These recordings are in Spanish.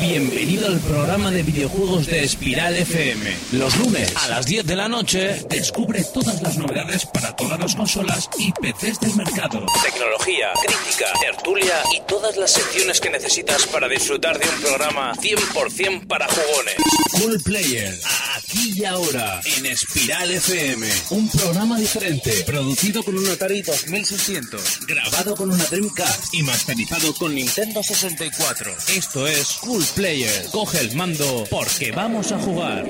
Bienvenido al programa de videojuegos de Espiral FM. Los lunes a las 10 de la noche descubre todas las novedades para todas las consolas y PCs del mercado. Tecnología, crítica, tertulia y todas las secciones que necesitas para disfrutar de un programa 100% para jugones. Cool Player, aquí y ahora en Espiral FM. Un programa diferente, producido con un Atari 2600, grabado con una Dreamcast y masterizado con Nintendo 64. Esto es Cool Player. Coge el mando porque vamos a jugar.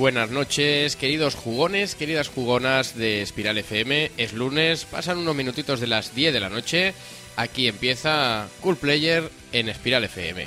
Buenas noches, queridos jugones, queridas jugonas de Espiral FM. Es lunes, pasan unos minutitos de las 10 de la noche. Aquí empieza Cool Player en Espiral FM.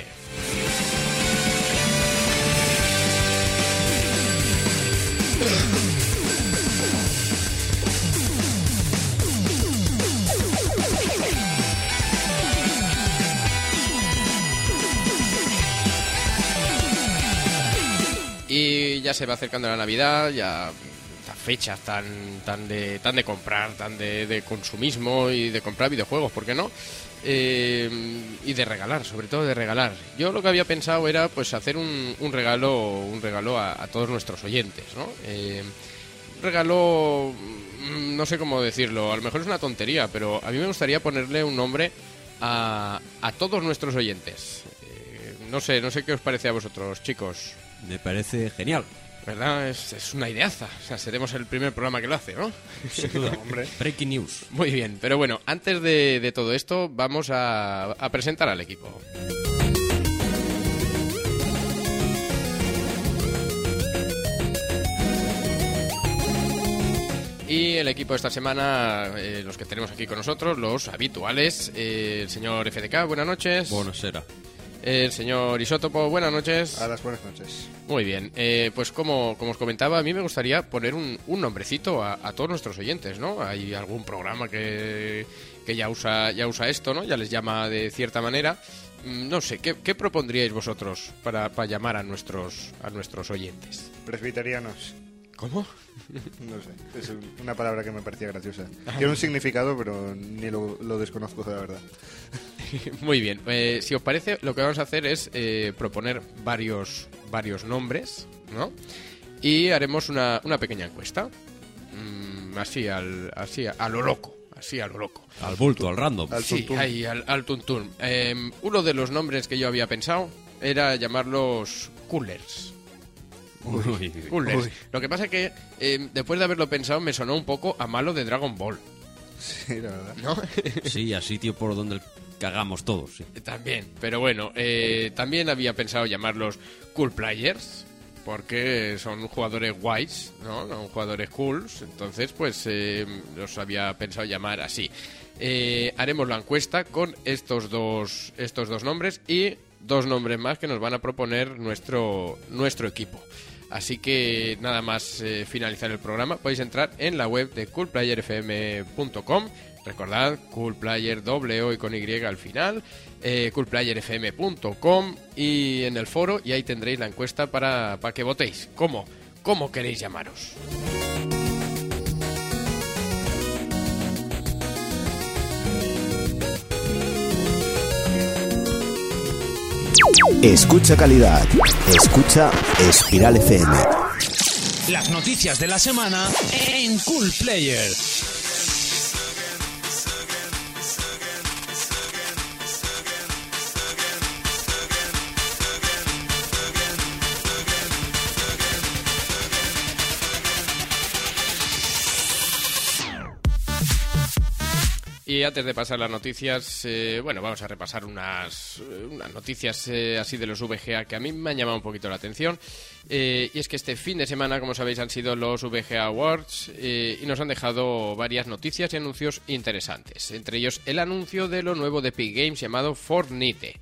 Ya se va acercando la Navidad, ya estas fechas tan, tan, de, tan de comprar, tan de, de consumismo y de comprar videojuegos, ¿por qué no? Eh, y de regalar, sobre todo de regalar. Yo lo que había pensado era pues hacer un, un regalo, un regalo a, todos nuestros oyentes, ¿no? Eh, un regalo, mm, no sé cómo decirlo, a lo mejor es una tontería, pero a mí me gustaría ponerle un nombre a, a todos nuestros oyentes. Eh, no sé, no sé qué os parece a vosotros, chicos. Me parece genial. ¿Verdad? Es, es una ideaza. O sea, seremos el primer programa que lo hace, ¿no? Sin duda, hombre. Breaking news. Muy bien, pero bueno, antes de, de todo esto, vamos a, a presentar al equipo. Y el equipo de esta semana, eh, los que tenemos aquí con nosotros, los habituales, eh, el señor FDK, buenas noches. Buonasera. El señor Isótopo, buenas noches. A las buenas noches. Muy bien, eh, pues como, como os comentaba, a mí me gustaría poner un, un nombrecito a, a todos nuestros oyentes, ¿no? Hay algún programa que, que ya, usa, ya usa esto, ¿no? Ya les llama de cierta manera. Mm, No sé, ¿qué, qué propondríais vosotros para, para llamar a nuestros, a nuestros oyentes? Presbiterianos. ¿Cómo? No sé, es un- una palabra que me parecía graciosa. Tiene un significado, pero ni lo, lo desconozco, la verdad. Muy bien, eh, si os parece, lo que vamos a hacer es eh, proponer varios, varios nombres, ¿no? Y haremos una, una pequeña encuesta. Mm, así, al, así a, lo loco, así a lo loco. Al bulto, al random. Al Sí, ahí, al, al tuntún. Eh, uno de los nombres que yo había pensado era llamarlos coolers. Uy. Coolers. Uy. Lo que pasa es que eh, después de haberlo pensado me sonó un poco a malo de Dragon Ball, Sí, la verdad. ¿no? Sí, a sitio por donde cagamos todos. sí. también, pero bueno, eh, también había pensado llamarlos Cool Players. Porque son jugadores guays, ¿no? Son jugadores cools. Entonces, pues eh, los había pensado llamar así. Eh, haremos la encuesta con estos dos, estos dos nombres y dos nombres más que nos van a proponer nuestro, nuestro equipo. Así que nada más eh, finalizar el programa, podéis entrar en la web de coolplayerfm.com. Recordad, coolplayer doble O y con Y al final, eh, coolplayerfm.com y en el foro y ahí tendréis la encuesta para, para que votéis. ¿Cómo? ¿Cómo queréis llamaros? Escucha calidad. Escucha Espiral FM. Las noticias de la semana en Cool Player. Y antes de pasar las noticias, eh, bueno, vamos a repasar unas, eh, unas noticias eh, así de los VGA que a mí me han llamado un poquito la atención. Y es que este fin de semana, como sabéis, han sido los VGA Awards y nos han dejado varias noticias y anuncios interesantes. Entre ellos, el anuncio de lo nuevo de Epic Games llamado Fortnite.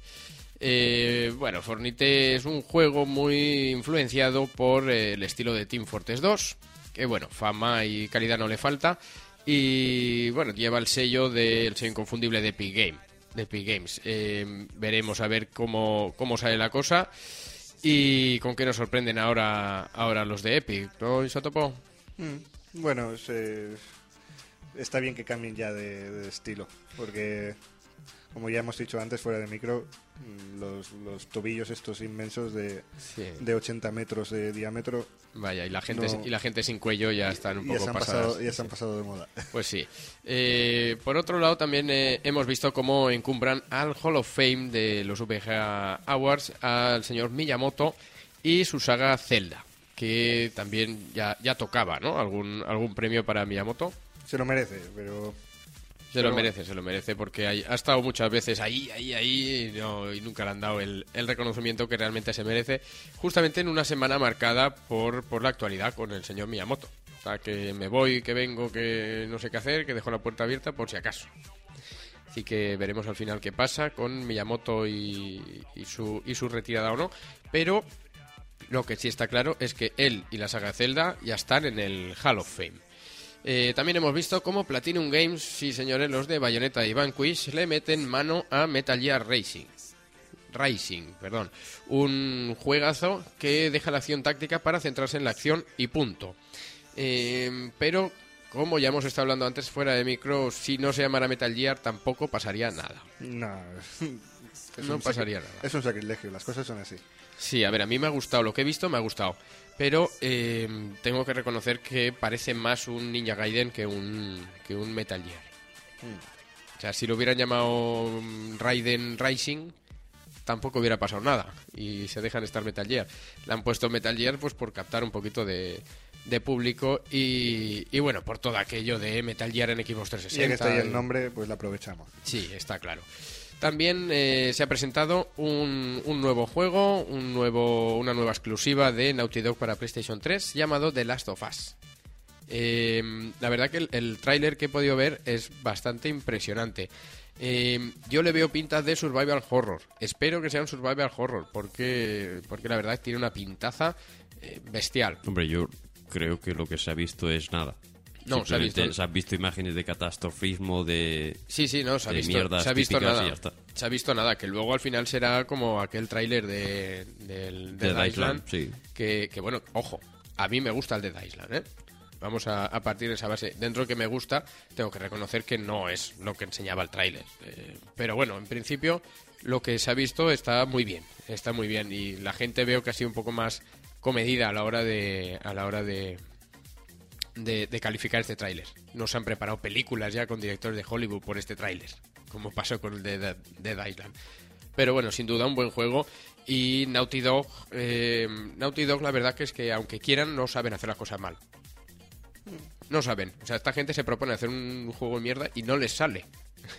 Eh, bueno, Fornite es un juego muy influenciado por el estilo de Team Fortress 2, que bueno, fama y calidad no le falta. Y bueno, lleva el sello del sello inconfundible de Epic Game. De Epic Games. Eh, veremos a ver cómo, cómo sale la cosa y con qué nos sorprenden ahora, ahora los de Epic, ¿no, Isotopo? Mm, Bueno, es, está bien que cambien ya de, de estilo, porque como ya hemos dicho antes fuera de micro, los, los tobillos estos inmensos de, Sí. de 80 metros de diámetro Vaya, y la gente No. y la gente sin cuello ya están un ya poco se, han pasadas. pasado, ya se han pasado de moda. Pues sí. Eh, por otro lado, también eh, hemos visto cómo encumbran al Hall of Fame de los VGA Awards al señor Miyamoto y su saga Zelda, que también ya, ya tocaba, ¿no? Algún, algún premio para Miyamoto. Se lo merece, pero Se lo merece, se lo merece, porque hay- ha estado muchas veces ahí, ahí, ahí, y, no- y nunca le han dado el, el reconocimiento que realmente se merece, justamente en una semana marcada por, por la actualidad con el señor Miyamoto. O sea, que me voy, que vengo, que no sé qué hacer, que dejo la puerta abierta por si acaso. Así que veremos al final qué pasa con Miyamoto y, y su, y su retirada o no. Pero lo que sí está claro es que él y la saga Zelda ya están en el Hall of Fame. Eh, también hemos visto cómo Platinum Games, sí señores, los de Bayonetta y Vanquish, le meten mano a Metal Gear Racing. Racing, perdón. Un juegazo que deja la acción táctica para centrarse en la acción y punto. Eh, pero, como ya hemos estado hablando antes fuera de micro, si no se llamara Metal Gear tampoco pasaría nada. no. No pasaría nada. Es un sacrilegio, las cosas son así. Sí, a ver, a mí me ha gustado, lo que he visto me ha gustado. Pero eh, tengo que reconocer que parece más un Ninja Gaiden que un, que un Metal Gear. O sea, si lo hubieran llamado mm, Raiden Rising, tampoco hubiera pasado nada. Y se dejan estar Metal Gear. Le han puesto Metal Gear pues por captar un poquito de, de público y, y bueno, por todo aquello de Metal Gear en Xbox Y ya 360. que está ahí y- el nombre, pues lo aprovechamos. Sí, está claro. También eh, se ha presentado un, nuevo juego, un nuevo, una nueva exclusiva de Naughty Dog para PlayStation 3 llamado The Last of Us. Eh, la verdad que el, el tráiler que he podido ver es bastante impresionante. Eh, yo le veo pintas de survival horror. Espero que sea un survival horror porque, porque la verdad tiene una pintaza eh, bestial. Hombre, yo creo que lo que se ha visto es nada. No, se ha visto- se han visto imágenes de catastrofismo, de... Sí, sí, no, se ha de visto, se ha visto nada. Se ha visto nada, que luego al final será como aquel tráiler de, del Dead Island, Island, sí. que, que, bueno, ojo, a mí me gusta el Dead Island, ¿eh? Vamos a, a partir de esa base. Dentro que me gusta, tengo que reconocer que no es lo que enseñaba el tráiler. Eh, pero bueno, en principio, lo que se ha visto está muy bien, está muy bien. Y la gente veo que ha sido un poco más comedida a la hora de, a la hora de, de, de calificar este tráiler. No se han preparado películas ya con directores de Hollywood por este tráiler, como pasó con el de Dead, Dead Island. Pero bueno, sin duda un buen juego. Y Naughty Dog, eh, Naughty Dog la verdad que es que aunque quieran no saben hacer las cosas mal. No saben. O sea, esta gente se propone hacer un juego de mierda y no les sale.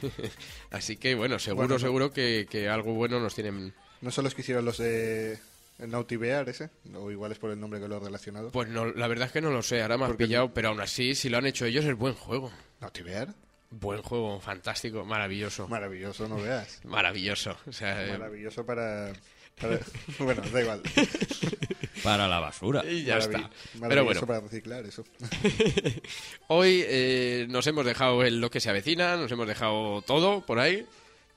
Así que bueno, seguro, Bueno, seguro que, que algo bueno nos tienen... ¿No son los que hicieron los de el ese? O igual es por el nombre que lo he relacionado. Pues no, la verdad es que no lo sé, ahora me has pillado, pero aún así, si lo han hecho ellos, es buen juego. ¿Naughty Bear? Buen juego, fantástico, maravilloso. Maravilloso, no veas. Maravilloso. O sea, eh, Maravilloso para... para- bueno, da igual. Para la basura. y ya Maravi- está. Pero bueno, para reciclar eso. hoy eh, nos hemos dejado en lo que se avecina, nos hemos dejado todo por ahí,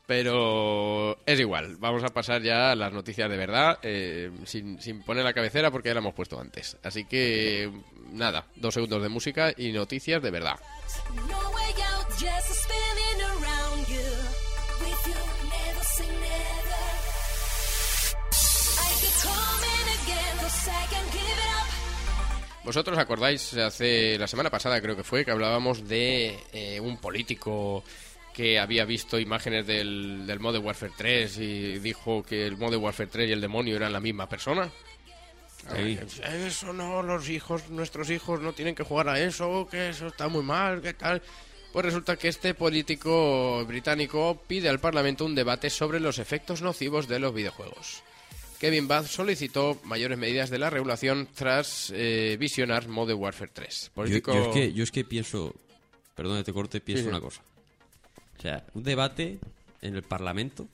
pero es igual. Vamos a pasar ya a las noticias de verdad, eh, sin, sin poner la cabecera porque ya la hemos puesto antes. Así que, nada, dos segundos de música y noticias de verdad. ¿Vosotros acordáis, hace la semana pasada creo que fue, que hablábamos de eh, un político que había visto imágenes del, del Modern Warfare 3 y dijo que el Modern Warfare 3 y el demonio eran la misma persona? Sí. Eso no, los hijos, nuestros hijos no tienen que jugar a eso, que eso está muy mal, que tal. Pues resulta que este político británico pide al Parlamento un debate sobre los efectos nocivos de los videojuegos. Kevin Bath solicitó mayores medidas de la regulación tras eh, visionar Modern Warfare 3. Yo, Político... yo es que, yo es que pienso, perdón que te corte, pienso Sí, sí. una cosa. O sea, un debate en el Parlamento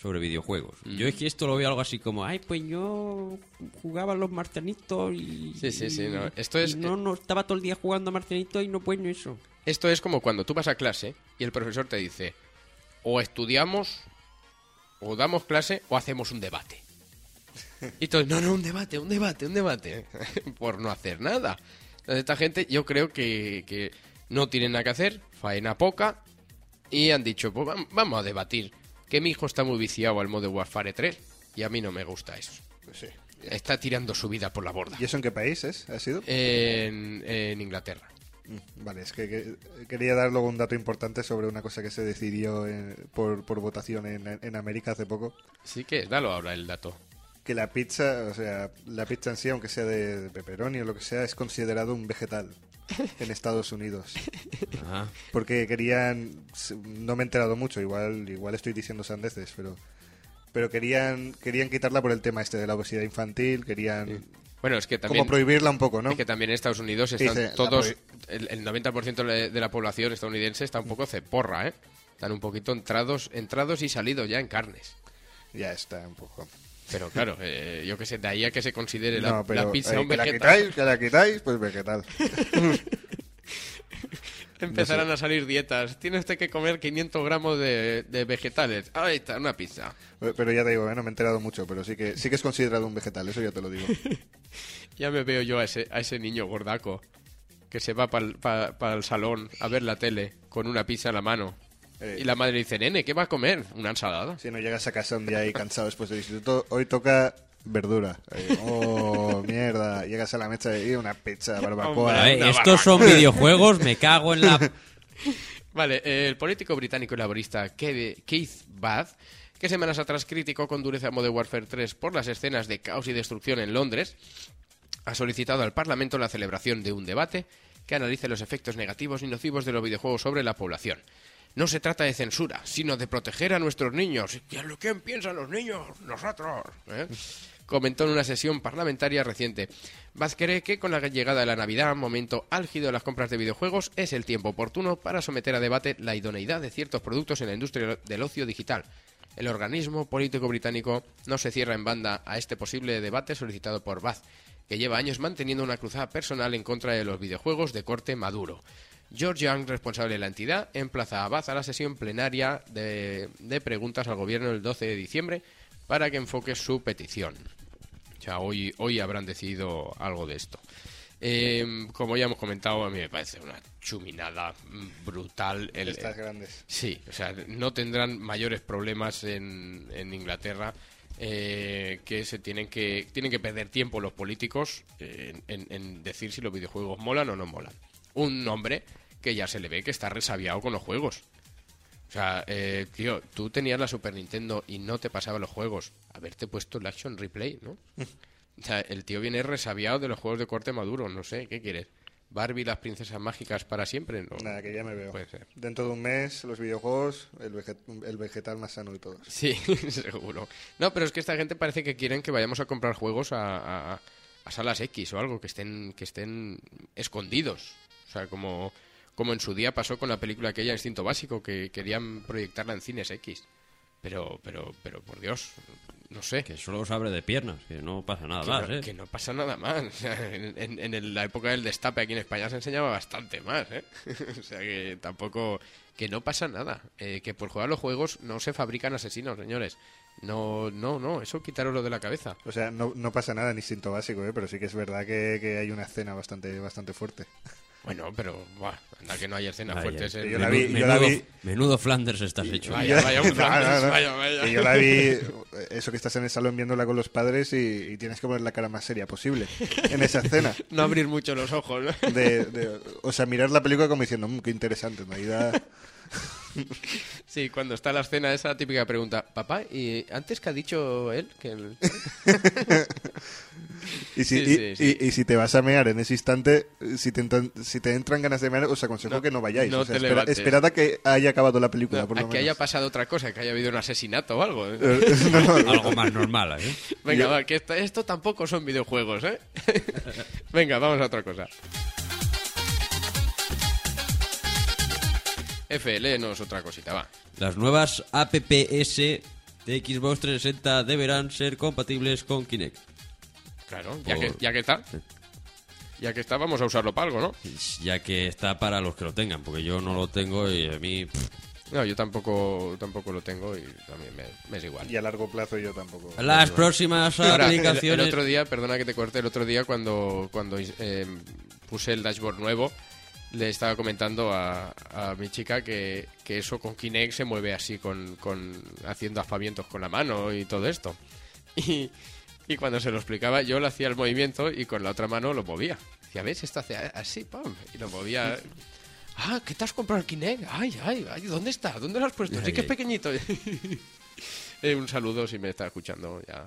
sobre videojuegos. Yo es que esto lo veo algo así como, ay, pues yo jugaba a los marcianitos y... Sí, sí, sí, no. Esto es- no, no, estaba todo el día jugando a marcianitos y no pues no eso. Esto es como cuando tú vas a clase y el profesor te dice, o estudiamos, o damos clase, o hacemos un debate. Y todos, no, no, un debate, un debate, un debate. Por no hacer nada. Entonces, esta gente yo creo que, que no tienen nada que hacer, faena poca, y han dicho, pues vam- vamos a debatir. Que mi hijo está muy viciado al modo Warfare 3, y a mí no me gusta eso. Sí. Está tirando su vida por la borda. ¿Y eso en qué país es? ¿Ha sido? En, en Inglaterra. Mm, Vale, es que, que- quería dar luego un dato importante sobre una cosa que se decidió en- por, por votación en, en América hace poco. Sí que, dalo ahora el dato. Que la pizza, o sea, la pizza en sí, aunque sea de, de pepperoni o lo que sea, es considerado un vegetal en Estados Unidos. Ajá. Porque querían, no me he enterado mucho, igual, igual estoy diciendo sandeces, pero, pero querían, querían quitarla por el tema este de la obesidad infantil, querían Bueno, es que también... como prohibirla un poco, ¿no? Es que también en Estados Unidos están todos, el, el 90% de de la población estadounidense está un poco ceporra, ¿eh? Están un poquito entrados, entrados y salidos ya en carnes. Ya está un poco. Pero claro, eh, yo que sé, de ahí a que se considere la, no, pero la pizza eh, un que la vegetal, quitáis, que la quitáis, pues vegetal. empezarán a salir dietas. Tiene usted que comer 500 gramos de, de vegetales. Ahí está, una pizza. Pero ya te digo, eh, no me he enterado mucho, pero sí que sí que es considerado un vegetal, eso ya te lo digo. Ya me veo yo a ese, a ese niño gordaco que se va para el salón a ver la tele con una pizza en la mano. Eh. Y la madre dice, nene, ¿qué va a comer? Una ensalada. Si no llegas a casa un día ahí cansado después del instituto, hoy toca verdura. Eh, oh, mierda. Llegas a la mesa y una pizza, barbacoa. Una estos son videojuegos, me cago en la... Vale, eh, el político británico y laborista Ke- Keith Bath, que semanas atrás criticó con dureza Modern Warfare 3 por las escenas de caos y destrucción en Londres, ha solicitado al Parlamento la celebración de un debate que analice los efectos negativos y nocivos de los videojuegos sobre la población. No se trata de censura, sino de proteger a nuestros niños. ¿Y a lo que piensan los niños? Nosotros. ¿eh? Comentó en una sesión parlamentaria reciente. Vaz cree que con la llegada de la Navidad, momento álgido de las compras de videojuegos, es el tiempo oportuno para someter a debate la idoneidad de ciertos productos en la industria del ocio digital. El organismo político británico no se cierra en banda a este posible debate solicitado por Vaz, que lleva años manteniendo una cruzada personal en contra de los videojuegos de corte maduro. George Young, responsable de la entidad, emplaza a Baz a la sesión plenaria de, de preguntas al gobierno el 12 de diciembre para que enfoque su petición. O sea, hoy, hoy habrán decidido algo de esto. Eh, como ya hemos comentado, a mí me parece una chuminada brutal. El, Estas grandes. Sí, o sea, no tendrán mayores problemas en, en Inglaterra eh, que se tienen que tienen que perder tiempo los políticos en, en decir si los videojuegos molan o no molan. Un hombre que ya se le ve que está resabiado con los juegos. O sea, eh, tío, tú tenías la Super Nintendo y no te pasaba los juegos. Haberte puesto el Action Replay, ¿no? O sea, el tío viene resabiado de los juegos de corte maduro, no sé, ¿qué quieres? Barbie, las princesas mágicas para siempre, ¿no? Nada, que ya me veo. Puede ser. Dentro de un mes, los videojuegos, el, veget- el vegetal más sano de todos. Sí, seguro. No, pero es que esta gente parece que quieren que vayamos a comprar juegos a, a- a salas X o algo, que estén, que estén escondidos. O sea, como, como en su día pasó con la película aquella Instinto Básico, que querían proyectarla en cines X. Pero, pero, pero, por Dios, no sé. Que solo se abre de piernas, que no pasa nada Que más, no, ¿eh? que no pasa nada más. O sea, en, en- en el- la época del destape aquí en España se enseñaba bastante más, ¿eh? o sea que tampoco... Que no pasa nada. Eh, que por jugar los juegos no se fabrican asesinos, señores. No, no, no. Eso quitaros de la cabeza. O sea, no, no pasa nada en instinto básico, ¿eh? pero sí que es verdad que, que hay una escena bastante, bastante fuerte. Bueno, pero... Buah, anda que no hay escenas Vaya, fuertes. en- yo la vi- menudo, yo la vi- menudo Flanders estás hecho. Vaya, vaya, un No, no, Flanders, no. vaya, vaya. Yo la vi, eso que estás en el salón viéndola con los padres y, y tienes que poner la cara más seria posible en esa escena. No abrir mucho los ojos, ¿no? De, de- o sea, mirar la película como diciendo, "Mm, qué interesante, en realidad. Sí, cuando está la escena esa típica pregunta. Papá, ¿y antes que ha dicho él? Que el... Y si, Sí, y- sí, sí. y- y si te vas a mear en ese instante, si te, entran, si te entran ganas de mear, os aconsejo No, que no vayáis. no o sea, te espera- levantes. esperad a que haya acabado la película, por a lo que haya pasado otra cosa, que haya habido un asesinato o algo. ¿eh? Eh, no, no, Algo más normal, ¿eh? Venga, va, que esto, esto tampoco son videojuegos, ¿eh? Venga, vamos a otra cosa. F, léenos otra cosita, va. Las nuevas APPS de Xbox 360 deberán ser compatibles con Kinect. Claro, ya, Por- que, ya que está. Ya que está, vamos a usarlo para algo, ¿no? Ya que está para los que lo tengan, porque yo no lo tengo y a mí... No, yo tampoco, tampoco lo tengo y también me, me es igual. Y a largo plazo yo tampoco. Las próximas Ahora, el, aplicaciones... el otro día, perdona que te corte, el otro día cuando, cuando eh, puse el dashboard nuevo, le estaba comentando a, a mi chica que, que eso con Kinect se mueve así, con, con haciendo aspavientos con la mano y todo esto. Y, y cuando se lo explicaba, yo le hacía el movimiento y con la otra mano lo movía. Decía, ¿ves? Esto hace así, pam, y lo movía. Ah, ¿qué te has comprado el Kinect? Ay, ay, ay, ¿dónde está? ¿Dónde lo has puesto? Sí que es pequeñito. Eh, un saludo si me está escuchando, ya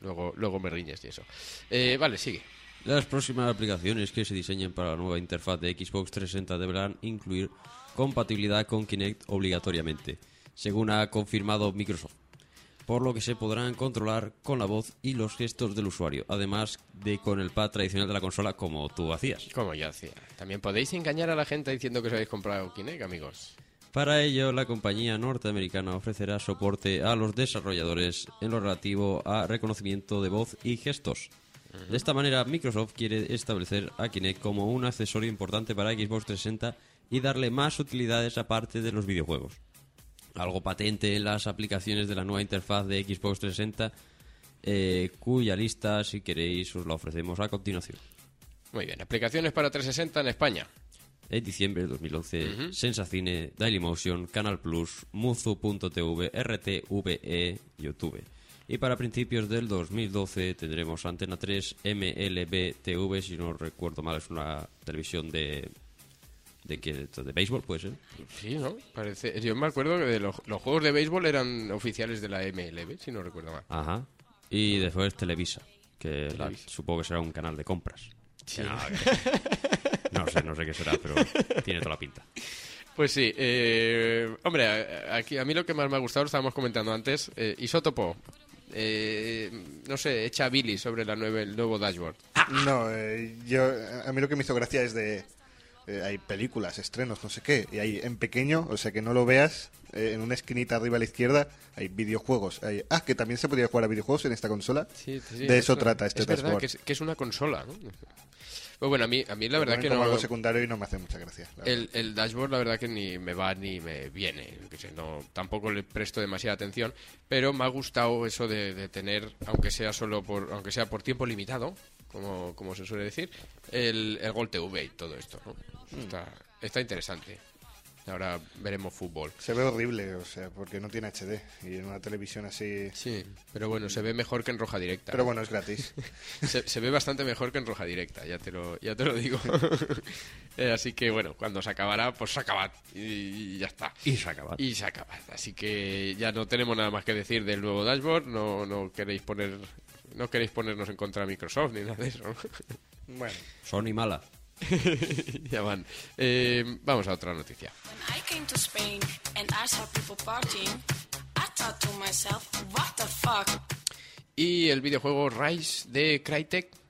luego, luego me riñes y eso. Eh, vale, sigue. Las próximas aplicaciones que se diseñen para la nueva interfaz de Xbox 360 deberán incluir compatibilidad con Kinect obligatoriamente, según ha confirmado Microsoft, por lo que se podrán controlar con la voz y los gestos del usuario, además de con el pad tradicional de la consola como tú hacías. Como yo hacía. También podéis engañar a la gente diciendo que os habéis comprado Kinect, amigos. Para ello, la compañía norteamericana ofrecerá soporte a los desarrolladores en lo relativo a reconocimiento de voz y gestos. De esta manera, Microsoft quiere establecer a Kinect como un accesorio importante para Xbox 360 y darle más utilidades aparte de los videojuegos. Algo patente en las aplicaciones de la nueva interfaz de Xbox 360, eh, cuya lista, si queréis, os la ofrecemos a continuación. Muy bien, aplicaciones para 360 en España. En diciembre de 2011, Sensacine, Dailymotion, Canal Plus, Muzu.tv, RTVE, YouTube. Y para principios del 2012 tendremos Antena 3, MLB TV, si no recuerdo mal, es una televisión de. ¿De qué? ¿De béisbol puede ser? Sí, ¿no? Parece... Yo me acuerdo que de los, los juegos de béisbol eran oficiales de la MLB, si no recuerdo mal. Ajá. Y después Televisa, que la- supongo que será un canal de compras. Que No, que- no sé, no sé qué será, pero tiene toda la pinta. Pues sí, eh, hombre, aquí a mí lo que más me ha gustado, lo estábamos comentando antes, eh, Isótopo, eh, no sé, echa Billy sobre la nueve, el nuevo dashboard. No, eh, yo, a mí lo que me hizo gracia es de... eh, hay películas, estrenos, no sé qué, y hay en pequeño, o sea que no lo veas, eh, en una esquinita arriba a la izquierda hay videojuegos. Hay, ah, que también se podría jugar a videojuegos en esta consola. Sí, sí, de eso es- trata este Es verdad que es, que es una consola, ¿no? Pues bueno, a mí, a mí la verdad que no... algo secundario y no me hace mucha gracia. El, el dashboard, la verdad que ni me va ni me viene. no, tampoco le presto demasiada atención, pero me ha gustado eso de, de tener, aunque sea solo por, aunque sea por tiempo limitado, como, como se suele decir, el, el Gol TV y todo esto. ¿no? Está, está interesante. Ahora veremos fútbol. Se ve horrible, o sea, porque no tiene HD. Y en una televisión así... Sí, pero bueno, se ve mejor que en roja directa. Pero bueno, es gratis. se, se ve bastante mejor que en roja directa, ya te lo, ya te lo digo. Eh, así que bueno, cuando se acabará, pues se acaba y, y ya está. Y se acaba. Y se acaba. Así que ya no tenemos nada más que decir del nuevo dashboard. No, no queréis poner, no queréis ponernos en contra de Microsoft ni nada de eso. ¿no? bueno, Sony mala. ya van. Eh, vamos a otra noticia. Y el videojuego Rise de Crytek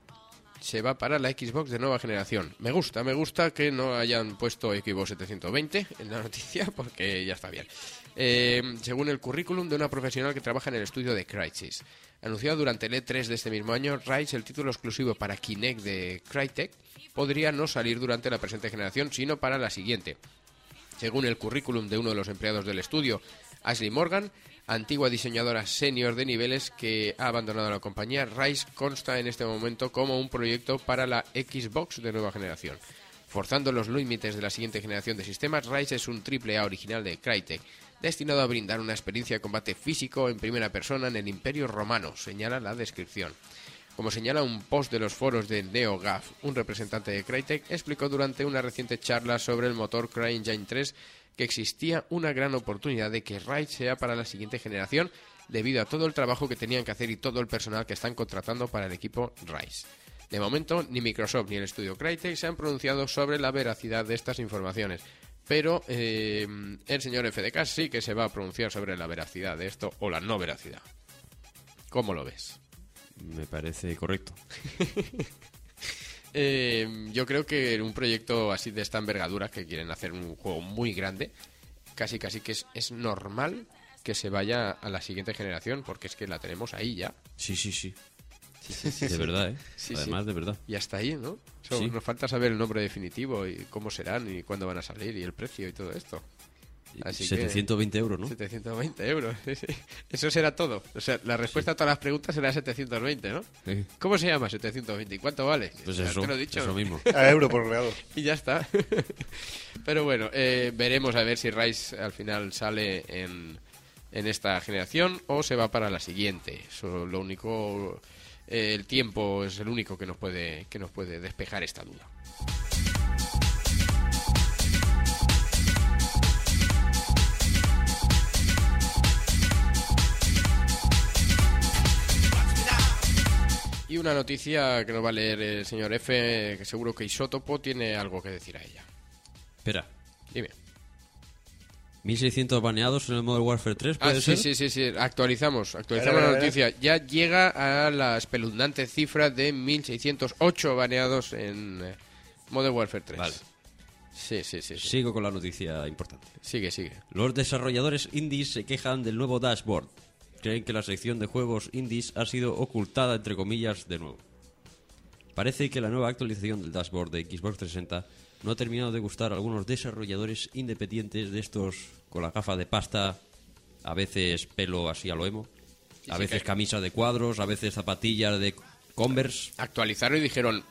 se va para la Xbox de nueva generación. Me gusta, me gusta que no hayan puesto Xbox 720 en la noticia porque ya está bien. Eh, según el currículum de una profesional que trabaja en el estudio de Crysis. Anunciado durante el E3 de este mismo año, Rise, el título exclusivo para Kinect de Crytek, podría no salir durante la presente generación, sino para la siguiente. Según el currículum de uno de los empleados del estudio, Ashley Morgan, antigua diseñadora senior de niveles que ha abandonado la compañía, Rise consta en este momento como un proyecto para la Xbox de nueva generación. Forzando los límites de la siguiente generación de sistemas, Rise es un triple A original de Crytek, destinado a brindar una experiencia de combate físico en primera persona en el Imperio Romano, señala la descripción. Como señala un post de los foros de NeoGAF, un representante de Crytek explicó durante una reciente charla sobre el motor CryEngine 3 que existía una gran oportunidad de que Rise sea para la siguiente generación debido a todo el trabajo que tenían que hacer y todo el personal que están contratando para el equipo Rise. De momento, ni Microsoft ni el estudio Crytek se han pronunciado sobre la veracidad de estas informaciones, pero eh, el señor FDK sí que se va a pronunciar sobre la veracidad de esto o la no veracidad. ¿Cómo lo ves? Me parece correcto. Eh, yo creo que en un proyecto así de esta envergadura, que quieren hacer un juego muy grande, casi casi que es, es normal que se vaya a la siguiente generación, porque es que la tenemos ahí ya. Sí, sí, sí. De verdad, ¿eh? Además, de verdad. Y hasta ahí, ¿no? Nos falta saber el nombre definitivo y cómo serán y cuándo van a salir y el precio y todo esto. Así que- 720 euros, ¿no? 720 euros. sí, sí. Eso será todo. O sea, la respuesta a todas las preguntas será 720, ¿no? Sí. ¿Cómo se llama 720? ¿Y cuánto vale? Pues Ya eso, te lo he dicho. eso mismo. A euro por reado. Y ya está. Pero bueno, eh, veremos a ver si Rise al final sale en, en esta generación o se va para la siguiente. Eso lo único, eh, el tiempo es el único que nos puede que nos puede despejar esta duda. Y una noticia que nos va a leer el señor F, que seguro que Isótopo tiene algo que decir a ella. Espera. Dime. 1600 baneados en el Modern Warfare 3, Ah, ¿puede sí, ser? sí, sí, sí. Actualizamos, actualizamos A ver, la noticia. Ya llega a la espeluznante cifra de 1608 baneados en eh, Modern Warfare 3. Vale. Sí, sí, sí, sí. Sigo con la noticia importante. Sigue, sigue. Los desarrolladores indies se quejan del nuevo dashboard. Creen que la sección de juegos indies ha sido ocultada, entre comillas, de nuevo. Parece que la nueva actualización del dashboard de Xbox 360 no ha terminado de gustar a algunos desarrolladores independientes de estos con la gafa de pasta, a veces pelo así a lo emo, a veces camisa de cuadros, a veces zapatillas de Converse. Actualizaron y dijeron,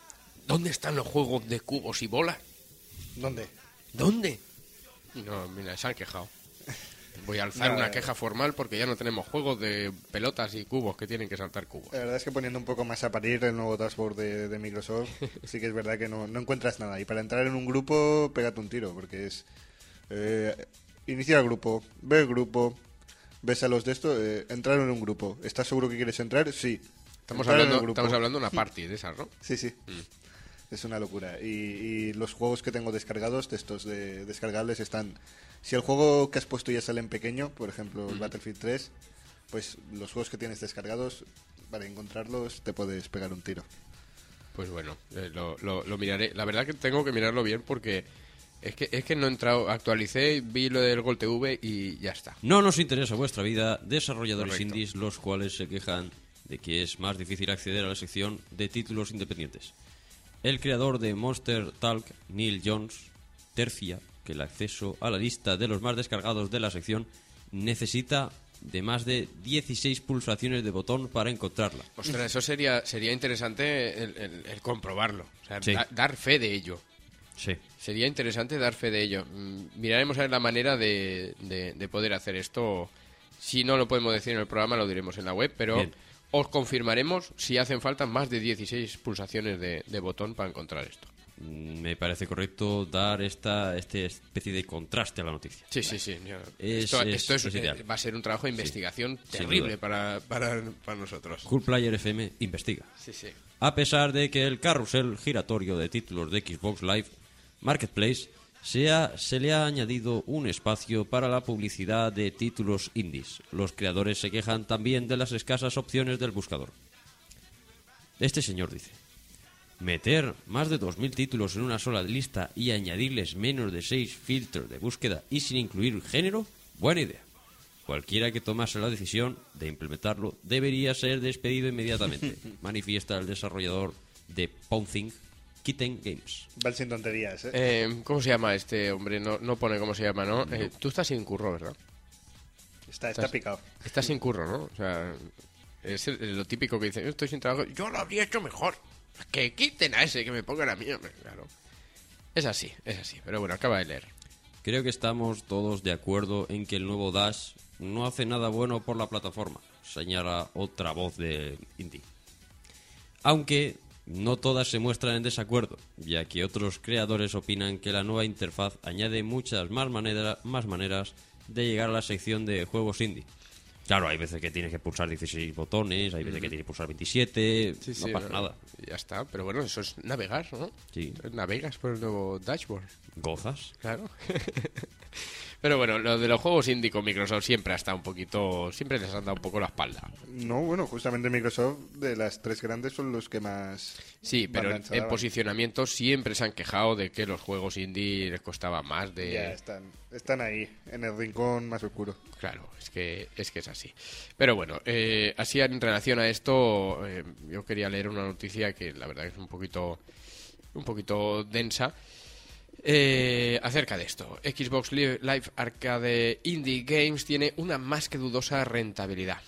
¿dónde están los juegos de cubos y bolas? ¿Dónde? ¿Dónde? No, mira, se han quejado. Voy a alzar No, una queja formal porque ya no tenemos juegos de pelotas y cubos que tienen que saltar cubos. La verdad es que poniendo un poco más a parir el nuevo dashboard de, de Microsoft, sí que es verdad que no, no encuentras nada. Y para entrar en un grupo, pégate un tiro, porque es... Eh, inicia el grupo, ve el grupo, ves a los de esto, eh, entrar en un grupo. ¿Estás seguro que quieres entrar? Sí. Estamos Entrar en hablando, grupo. estamos hablando de una party de esas, ¿no? Sí, sí. Es una locura. Y, y los juegos que tengo descargados, de estos de descargables, están... Si el juego que has puesto ya sale en pequeño, por ejemplo el Battlefield 3, pues los juegos que tienes descargados, para encontrarlos te puedes pegar un tiro. Pues bueno, eh, lo, lo- lo miraré. La verdad que tengo que mirarlo bien porque es que, es que no he entrado, actualicé, vi lo del Gol TV y ya está. No nos interesa vuestra vida, desarrolladores Correcto. indies, los cuales se quejan de que es más difícil acceder a la sección de títulos independientes. El creador de Monster Talk, Neil Jones, tercia que el acceso a la lista de los más descargados de la sección necesita de más de 16 pulsaciones de botón para encontrarla. Ostras, eso sería, sería interesante el, el- el comprobarlo, o sea, Sí. da- dar fe de ello. Sí. Sería interesante dar fe de ello. Mm, Miraremos a ver la manera de, de- de poder hacer esto. Si no lo podemos decir en el programa, lo diremos en la web, pero Bien. os confirmaremos si hacen falta más de 16 pulsaciones de, de botón para encontrar esto. Mm, Me parece correcto dar esta, esta especie de contraste a la noticia. Sí, sí, sí. Es- esto es- esto es, es eh, ideal. va a ser un trabajo de investigación terrible para, para, para nosotros. Cool Player FM investiga. Sí, sí. A pesar de que el carrusel giratorio de títulos de Xbox Live Marketplace se, ha- se le ha añadido un espacio para la publicidad de títulos indies. Los creadores se quejan también de las escasas opciones del buscador. Este señor dice, meter más de 2.000 títulos en una sola lista y añadirles menos de 6 filtros de búsqueda y sin incluir género, buena idea. Cualquiera que tomase la decisión de implementarlo debería ser despedido inmediatamente, manifiesta el desarrollador de Pouncing, Kitten Games. Van sin tonterías, ¿eh? Eh, ¿Cómo se llama este hombre? No, no pone cómo se llama, ¿no? Eh, tú estás sin curro, ¿verdad? está, está estás- picado. Estás sin curro, ¿no? O sea, es el- lo típico que dice, yo estoy sin trabajo, yo lo habría hecho mejor. Que quiten a ese, que me pongan a mí, hombre, claro. Es así, es así. Pero bueno, acaba de leer. Creo que estamos todos de acuerdo en que el nuevo Dash no hace nada bueno por la plataforma, señala otra voz de Indie. Aunque no todas se muestran en desacuerdo, ya que otros creadores opinan que la nueva interfaz añade muchas más, más maneras de llegar a la sección de juegos indie. Claro, hay veces que tienes que pulsar 16 botones, hay veces que tienes que pulsar 27, no pasa nada. Ya está, pero bueno, eso es navegar, ¿no? Sí. Navegas por el nuevo dashboard. Gozas. Claro. Pero bueno, lo de los juegos indie con Microsoft siempre ha estado un poquito. Siempre les han dado un poco la espalda. No, bueno, justamente Microsoft de las tres grandes son los que más... Sí, pero en, en posicionamiento siempre se han quejado de que los juegos indie les costaba más de. Ya están, están ahí, en el rincón más oscuro. Claro, es que es que es así. Pero bueno, eh, así en relación a esto, eh, yo quería leer una noticia que la verdad es un poquito, un poquito densa. Eh, acerca de esto, Xbox Live Arcade Indie Games tiene una más que dudosa rentabilidad.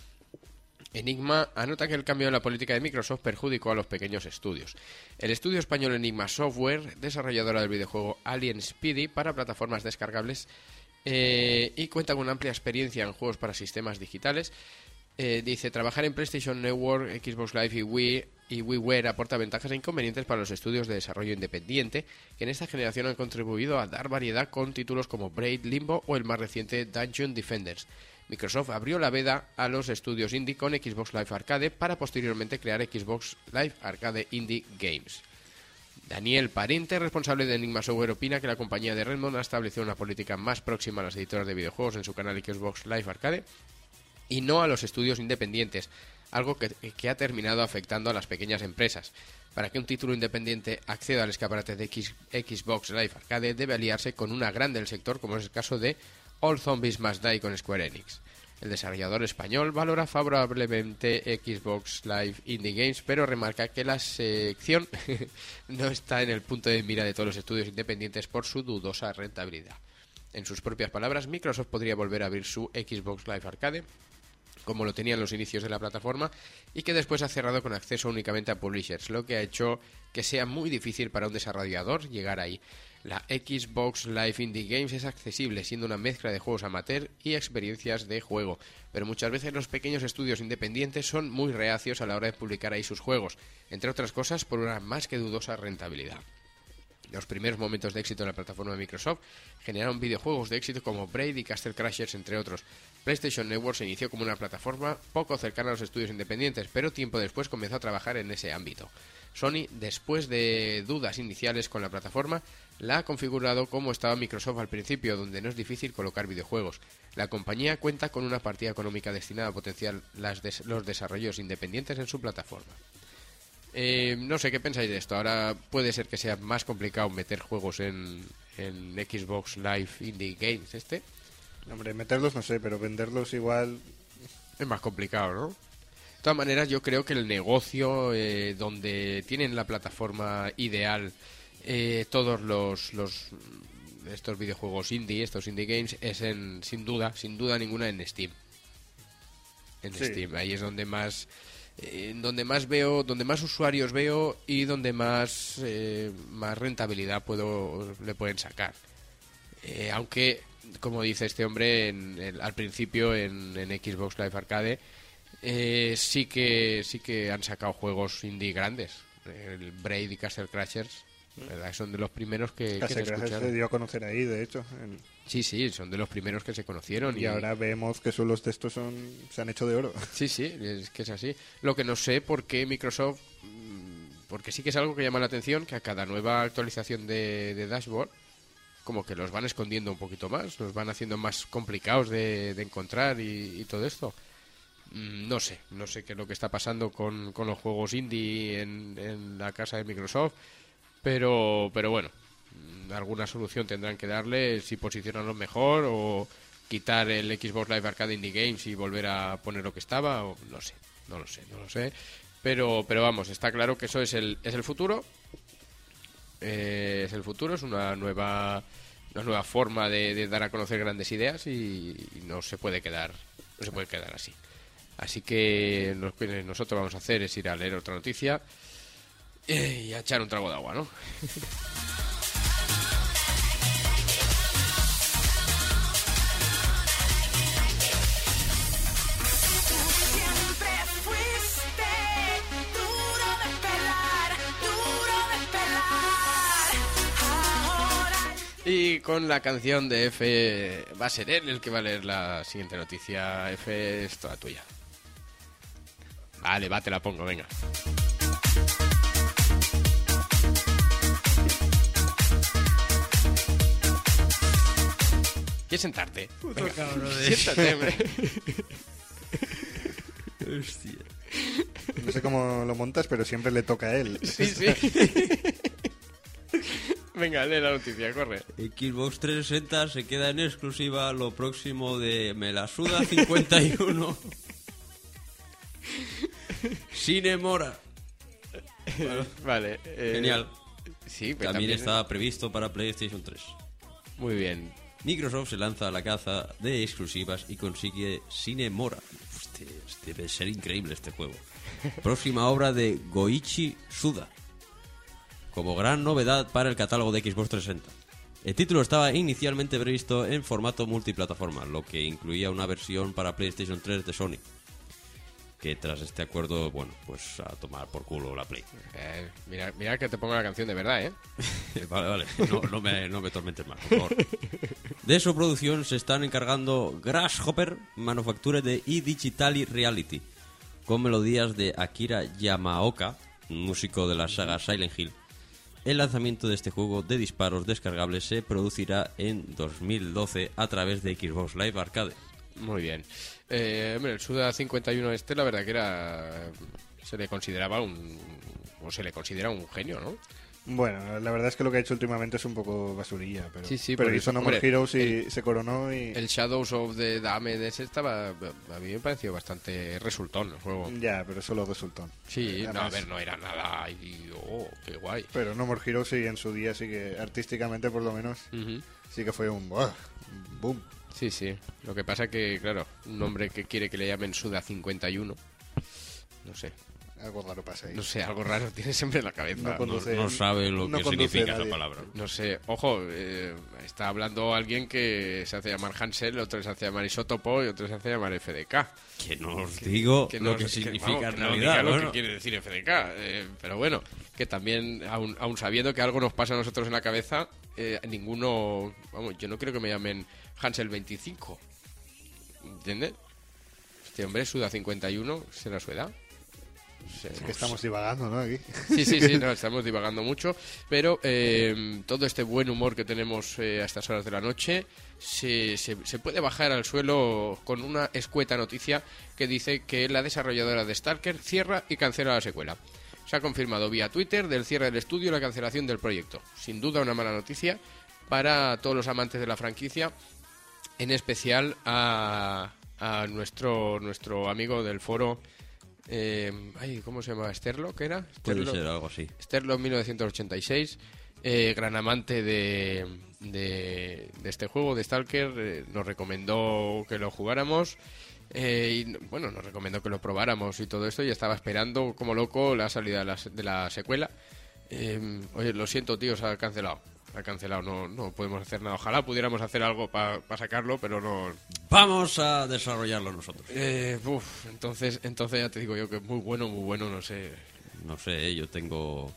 Enigma anota que el cambio en la política de Microsoft perjudicó a los pequeños estudios. El estudio español Enigma Software, desarrolladora del videojuego Alien Speedy para plataformas descargables eh, y cuenta con amplia experiencia en juegos para sistemas digitales, eh, dice trabajar en PlayStation Network, Xbox Live y Wii y WiiWare aporta ventajas e inconvenientes para los estudios de desarrollo independiente que en esta generación han contribuido a dar variedad con títulos como Braid, Limbo o el más reciente Dungeon Defenders. Microsoft abrió la veda a los estudios indie con Xbox Live Arcade para posteriormente crear Xbox Live Arcade Indie Games. Daniel Parente, responsable de Enigma Software, opina que la compañía de Redmond ha establecido una política más próxima a las editoras de videojuegos en su canal Xbox Live Arcade y no a los estudios independientes, algo que, ha terminado afectando a las pequeñas empresas. Para que un título independiente acceda al escaparate de Xbox Live Arcade debe aliarse con una grande del sector, como es el caso de All Zombies Must Die con Square Enix. El desarrollador español valora favorablemente Xbox Live Indie Games, pero remarca que la sección no está en el punto de mira de todos los estudios independientes por su dudosa rentabilidad. En sus propias palabras, Microsoft podría volver a abrir su Xbox Live Arcade como lo tenía en los inicios de la plataforma y que después ha cerrado con acceso únicamente a publishers, lo que ha hecho que sea muy difícil para un desarrollador llegar ahí. La Xbox Live Indie Games es accesible, siendo una mezcla de juegos amateur y experiencias de juego, pero muchas veces los pequeños estudios independientes son muy reacios a la hora de publicar ahí sus juegos, entre otras cosas por una más que dudosa rentabilidad. Los primeros momentos de éxito en la plataforma de Microsoft generaron videojuegos de éxito como Braid y Castle Crashers, entre otros. PlayStation Network se inició como una plataforma poco cercana a los estudios independientes, pero tiempo después comenzó a trabajar en ese ámbito. Sony, después de dudas iniciales con la plataforma, la ha configurado como estaba Microsoft al principio, donde no es difícil colocar videojuegos. La compañía cuenta con una partida económica destinada a potenciar los desarrollos independientes en su plataforma. Eh, no sé qué pensáis de esto. Ahora puede ser que sea más complicado meter juegos en, en Xbox Live Indie Games. Este Hombre, meterlos no sé, pero venderlos igual... es más complicado, ¿no? De todas maneras, yo creo que el negocio eh, donde tienen la plataforma ideal eh, todos los, los estos videojuegos indie, estos indie games, es en, sin duda, sin duda ninguna en Steam. En Sí. Steam, ahí es donde más eh, donde más veo, donde más usuarios veo y donde más eh, más rentabilidad puedo le pueden sacar. Eh, aunque, como dice este hombre, en, el- al principio en, en Xbox Live Arcade eh, sí que sí que han sacado juegos indie grandes. El Braid y Castle Crashers ¿verdad? son de los primeros que, que se se dio a conocer ahí, de hecho. Sí, sí, son de los primeros que se conocieron. Y ahora vemos que solo los textos son, se han hecho de oro. Sí, sí, es que es así. Lo que no sé por qué Microsoft, mm, porque sí que es algo que llama la atención, que a cada nueva actualización de, de dashboard, como que los van escondiendo un poquito más, los van haciendo más complicados de, de encontrar y, y todo esto. Mm, No sé, no sé qué es lo que está pasando con, con los juegos indie en, en la casa de Microsoft, pero, pero bueno, mm, alguna solución tendrán que darle si posicionarlo mejor o quitar el Xbox Live Arcade Indie Games y volver a poner lo que estaba, o no sé, no lo sé, no lo sé. Pero, pero vamos, está claro que eso es el, es el futuro. Eh, es el futuro, es una nueva una nueva forma de, de dar a conocer grandes ideas y, y no se puede quedar no se puede quedar así. Así que lo que nosotros vamos a hacer es ir a leer otra noticia eh, y a echar un trago de agua, ¿no? Y con la canción de F va a ser él el que va a leer la siguiente noticia. F es toda tuya. Vale, va, te la pongo, venga. Y es ¿Quieres sentarte? Siéntate, hombre. Hostia. No sé cómo lo montas, pero siempre le toca a él. Sí, sí. Venga, lee la noticia, corre. Xbox 360 se queda en exclusiva lo próximo de Me la suda 51. Cinemora. Vale. eh, Genial. Sí, pero También está previsto para PlayStation 3. Muy bien. Microsoft se lanza a la caza de exclusivas y consigue Cinemora. Hostia, debe ser increíble este juego. Próxima obra de Goichi Suda. Como gran novedad para el catálogo de Xbox 360. El título estaba inicialmente previsto en formato multiplataforma, lo que incluía una versión para PlayStation 3 de Sony. Que tras este acuerdo, bueno, pues a tomar por culo la Play. Eh, mira, mira que te pongo la canción de verdad, ¿eh? Vale, vale. No, no me, no me tormentes más, por favor. De su producción se están encargando Grasshopper, manufactura de eDigitali Reality, con melodías de Akira Yamaoka, músico de la saga Silent Hill. El lanzamiento de este juego de disparos descargables se producirá en 2012 a través de Xbox Live Arcade. Muy bien. Eh, hombre, el Suda 51 este, la verdad que era... Se le consideraba un... O se le considera un genio, ¿no? Bueno, la verdad es que lo que ha hecho últimamente es un poco basurilla, pero, Sí, sí, pero hizo No More Heroes y se coronó y... El Shadows of the Dame de ese estaba... A mí me pareció bastante resultón el juego. Ya, pero solo resultó. Sí, no, a ver, no era nada... Y, oh, qué guay. Pero No More Heroes sí en su día sí que artísticamente por lo menos sí que fue un, ¡buah! un boom. Sí, sí. Lo que pasa que, claro, un hombre que quiere que le llamen Suda 51, no sé, Algo raro pasa ahí. no sé, algo raro tiene siempre en la cabeza. No No, conduce- no sabe lo no que significa esa nadie. palabra. No sé, ojo, eh, está hablando alguien que se hace llamar Hansel, otro se hace llamar Isótopo y otro se hace llamar FDK. Que no os digo Que lo que significa vamos, en que no realidad. diga lo que quiere decir FDK. eh, pero bueno, que también, aun, aun sabiendo que algo nos pasa a nosotros en la cabeza, eh, ninguno, vamos, yo no creo que me llamen Hansel 25. ¿Entiendes? Este hombre, Suda 51, será su edad. Es que estamos divagando, ¿no? Aquí. Sí, sí, sí, no, estamos divagando mucho, pero eh, todo este buen humor que tenemos eh, a estas horas de la noche se, se- se puede bajar al suelo con una escueta noticia que dice que la desarrolladora de Stalker cierra y cancela la secuela. Se ha confirmado vía Twitter del cierre del estudio y la cancelación del proyecto. Sin duda una mala noticia para todos los amantes de la franquicia, en especial a, a nuestro, nuestro amigo del foro... eh, ay, ¿Cómo se llama? ¿Sterlo? ¿Qué era? Puede Sterlo- ser algo así. Sterlo 1986, eh, gran amante de, de, de este juego, de Stalker, eh, nos recomendó que lo jugáramos. eh, y bueno, nos recomendó que lo probáramos y todo esto. Y estaba esperando como loco la salida de la, de la secuela. Eh, oye, lo siento, tío, se ha cancelado. Ha cancelado, no, no podemos hacer nada. Ojalá pudiéramos hacer algo para sacarlo, pero no, Vamos a desarrollarlo nosotros. eh, uf, entonces, entonces ya te digo yo que muy bueno, muy bueno, no sé. No sé, yo tengo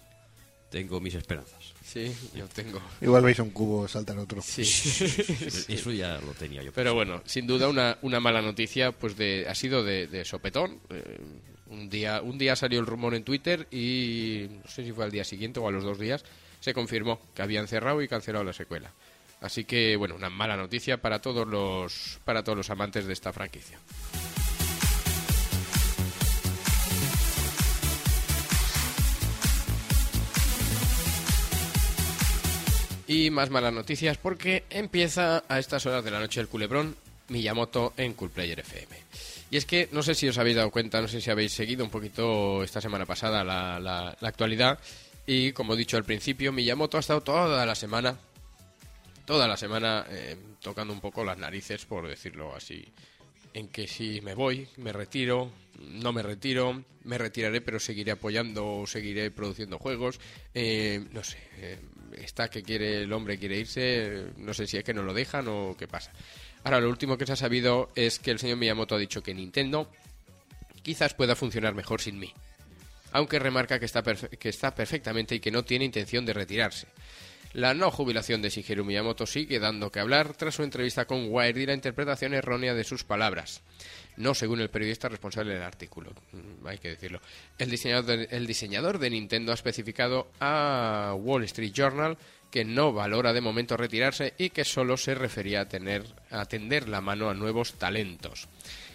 tengo mis esperanzas. Sí, yo tengo. Igual veis un cubo saltar otro. Sí. Eso ya lo tenía yo. Pero bueno, sin duda una, una mala noticia pues de, ha sido de, de sopetón. Eh, un día un día salió el rumor en Twitter y no sé si fue al día siguiente o a los dos días se confirmó que habían cerrado y cancelado la secuela. Así que bueno, una mala noticia para todos los para todos los amantes de esta franquicia. Y más malas noticias porque empieza a estas horas de la noche el culebrón Miyamoto en Cool Player FM. Y es que no sé si os habéis dado cuenta, no sé si habéis seguido un poquito esta semana pasada la, la- la actualidad. Y como he dicho al principio, Miyamoto ha estado toda la semana, toda la semana eh, tocando un poco las narices, por decirlo así. En que si me voy, me retiro, no me retiro, me retiraré pero seguiré apoyando seguiré produciendo juegos. Eh, no sé, eh, está que quiere el hombre quiere irse, no sé si es que no lo dejan o qué pasa. Ahora, lo último que se ha sabido es que el señor Miyamoto ha dicho que Nintendo quizás pueda funcionar mejor sin mí. Aunque remarca que está, perfectamente y que no tiene intención de retirarse. La no jubilación de Shigeru Miyamoto sigue dando que hablar tras su entrevista con Wired y la interpretación errónea de sus palabras. No según el periodista responsable del artículo, mm, hay que decirlo. El diseñador, de, el diseñador de Nintendo ha especificado a Wall Street Journal que no valora de momento retirarse y que solo se refería a, tener, a tender la mano a nuevos talentos.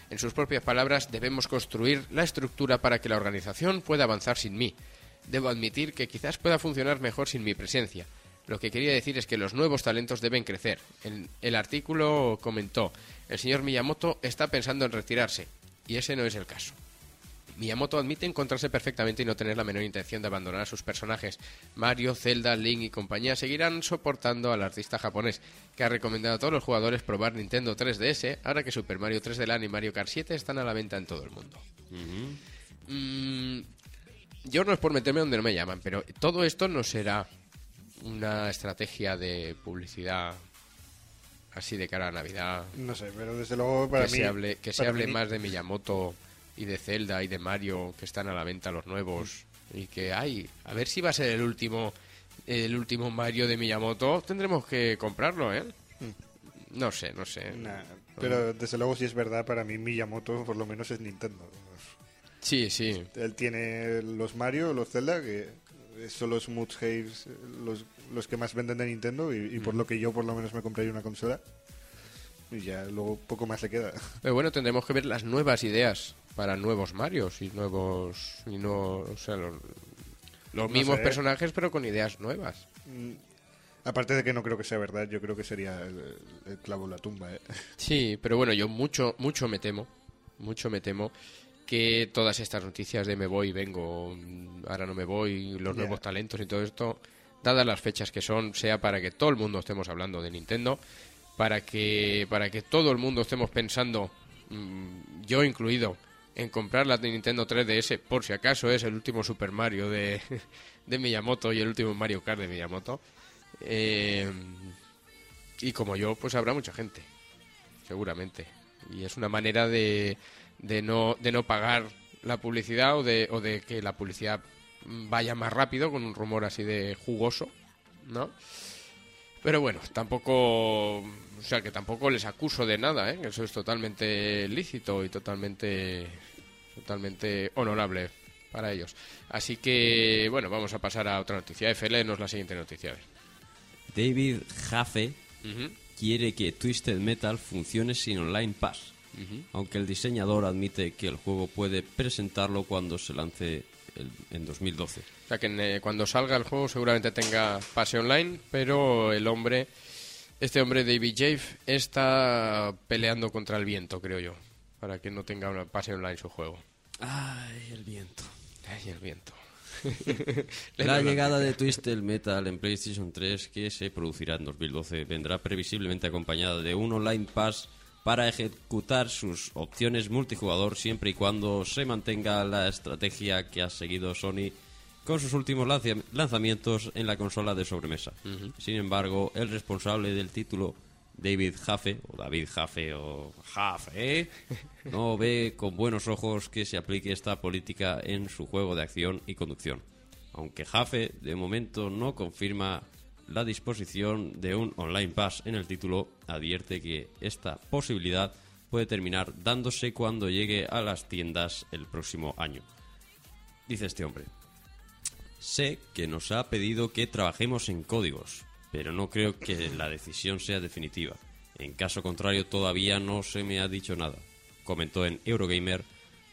En sus propias palabras, debemos construir la estructura para que la organización pueda avanzar sin mí. Debo admitir que quizás pueda funcionar mejor sin mi presencia. Lo que quería decir es que los nuevos talentos deben crecer. En el artículo comentó, el señor Miyamoto está pensando en retirarse, y ese no es el caso. Miyamoto admite encontrarse perfectamente y no tener la menor intención de abandonar a sus personajes. Mario, Zelda, Link y compañía seguirán soportando al artista japonés, que ha recomendado a todos los jugadores probar Nintendo 3DS, ahora que Super Mario 3D Land y Mario Kart 7 están a la venta en todo el mundo. Mm, yo no es por meterme donde no me llaman, pero todo esto no será una estrategia de publicidad así de cara a Navidad. No sé, pero desde luego para que mí... se hable, que se hable mí- más de Miyamoto y de Zelda y de Mario que están a la venta los nuevos y que hay a ver si va a ser el último el último Mario de Miyamoto tendremos que comprarlo eh no sé no sé Nah, pero desde luego si es verdad, para mí Miyamoto por lo menos es Nintendo. sí sí Él tiene los Mario, los Zelda, que son los Mood Haves, los, los que más venden de Nintendo y, y por lo que yo por lo menos me compraría una consola. Y ya luego poco más le queda. pero bueno tendremos que ver las nuevas ideas para nuevos Marios y nuevos y no o sea los, los No mismos sé. personajes pero con ideas nuevas Mm, Aparte de que no creo que sea verdad, yo creo que sería el, el clavo en la tumba. ¿eh? Sí, pero bueno, yo mucho, mucho me temo, mucho me temo que todas estas noticias de me voy, vengo, ahora no me voy, los nuevos talentos y todo esto, dadas las fechas que son, sea para que todo el mundo estemos hablando de Nintendo, para que, para que todo el mundo estemos pensando, mm, yo incluido, en comprar la de Nintendo 3DS, por si acaso es el último Super Mario de, de Miyamoto y el último Mario Kart de Miyamoto. Eh, y como yo, pues habrá mucha gente, seguramente. Y es una manera de, de, no, de no pagar la publicidad o de, o de que la publicidad vaya más rápido con un rumor así de jugoso, ¿no? Pero bueno, tampoco, o sea, que tampoco les acuso de nada, ¿eh? Eso es totalmente lícito y totalmente, totalmente honorable para ellos. Así que, bueno, vamos a pasar a otra noticia. FL nos la siguiente noticia. David Jaffe quiere que Twisted Metal funcione sin Online Pass, aunque el diseñador admite que el juego puede presentarlo cuando se lance el- en 2012. O sea que en, eh, cuando salga el juego seguramente tenga pase online, pero el hombre, este hombre David Jaffe, está peleando contra el viento, creo yo, para que no tenga una pase online su juego. Ay, el viento. Ay, el viento. La llegada de Twisted Metal en PlayStation 3, que se producirá en 2012, vendrá previsiblemente acompañada de un Online Pass para ejecutar sus opciones multijugador siempre y cuando se mantenga la estrategia que ha seguido Sony con sus últimos lanza- lanzamientos en la consola de sobremesa. Sin embargo, el responsable del título, David Jaffe, o David Jaffe, o Jaffe, no ve con buenos ojos que se aplique esta política en su juego de acción y conducción. Aunque Jaffe, de momento, no confirma la disposición de un Online Pass en el título, advierte que esta posibilidad puede terminar dándose cuando llegue a las tiendas el próximo año. Dice este hombre. Sé que nos ha pedido que trabajemos en códigos, pero no creo que la decisión sea definitiva. En caso contrario, todavía no se me ha dicho nada, comentó en Eurogamer,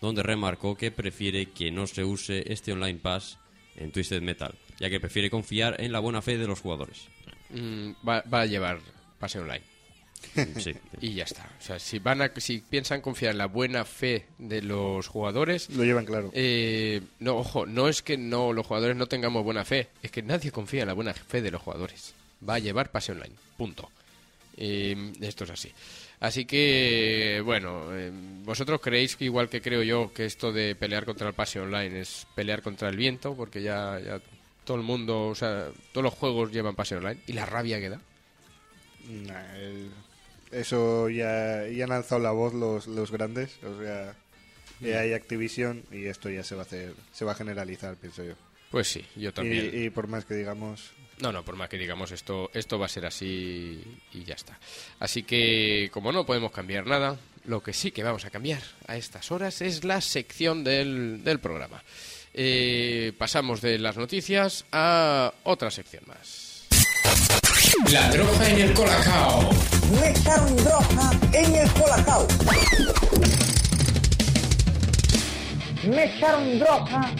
donde remarcó que prefiere que no se use este Online Pass en Twisted Metal, ya que prefiere confiar en la buena fe de los jugadores. Mm, va, va a llevar pase online. Sí. Y ya está. O sea, si, van a, si piensan confiar en la buena fe de los jugadores, Lo llevan claro. Eh, no, ojo, no es que no los jugadores no tengamos buena fe, es que nadie confía en la buena fe de los jugadores. Va a llevar pase online, punto. Eh, esto es así. Así que, bueno, eh, vosotros creéis que igual que creo yo que esto de pelear contra el pase online es pelear contra el viento, porque ya, ya todo el mundo, o sea, todos los juegos llevan pase online y la rabia que da. Nah, el- eso ya, ya han alzado la voz los, los grandes. O sea, ya hay Activision y esto ya se va a hacer, se va a generalizar, pienso yo. Pues sí, yo también. Y, y por más que digamos, No, no, por más que digamos esto, esto va a ser así y ya está. Así que, como no podemos cambiar nada, lo que sí que vamos a cambiar a estas horas es la sección del, del programa. Eh, pasamos de las noticias a otra sección más. La droga en el colacao. Me echaron droga en el colacao. Me echaron droga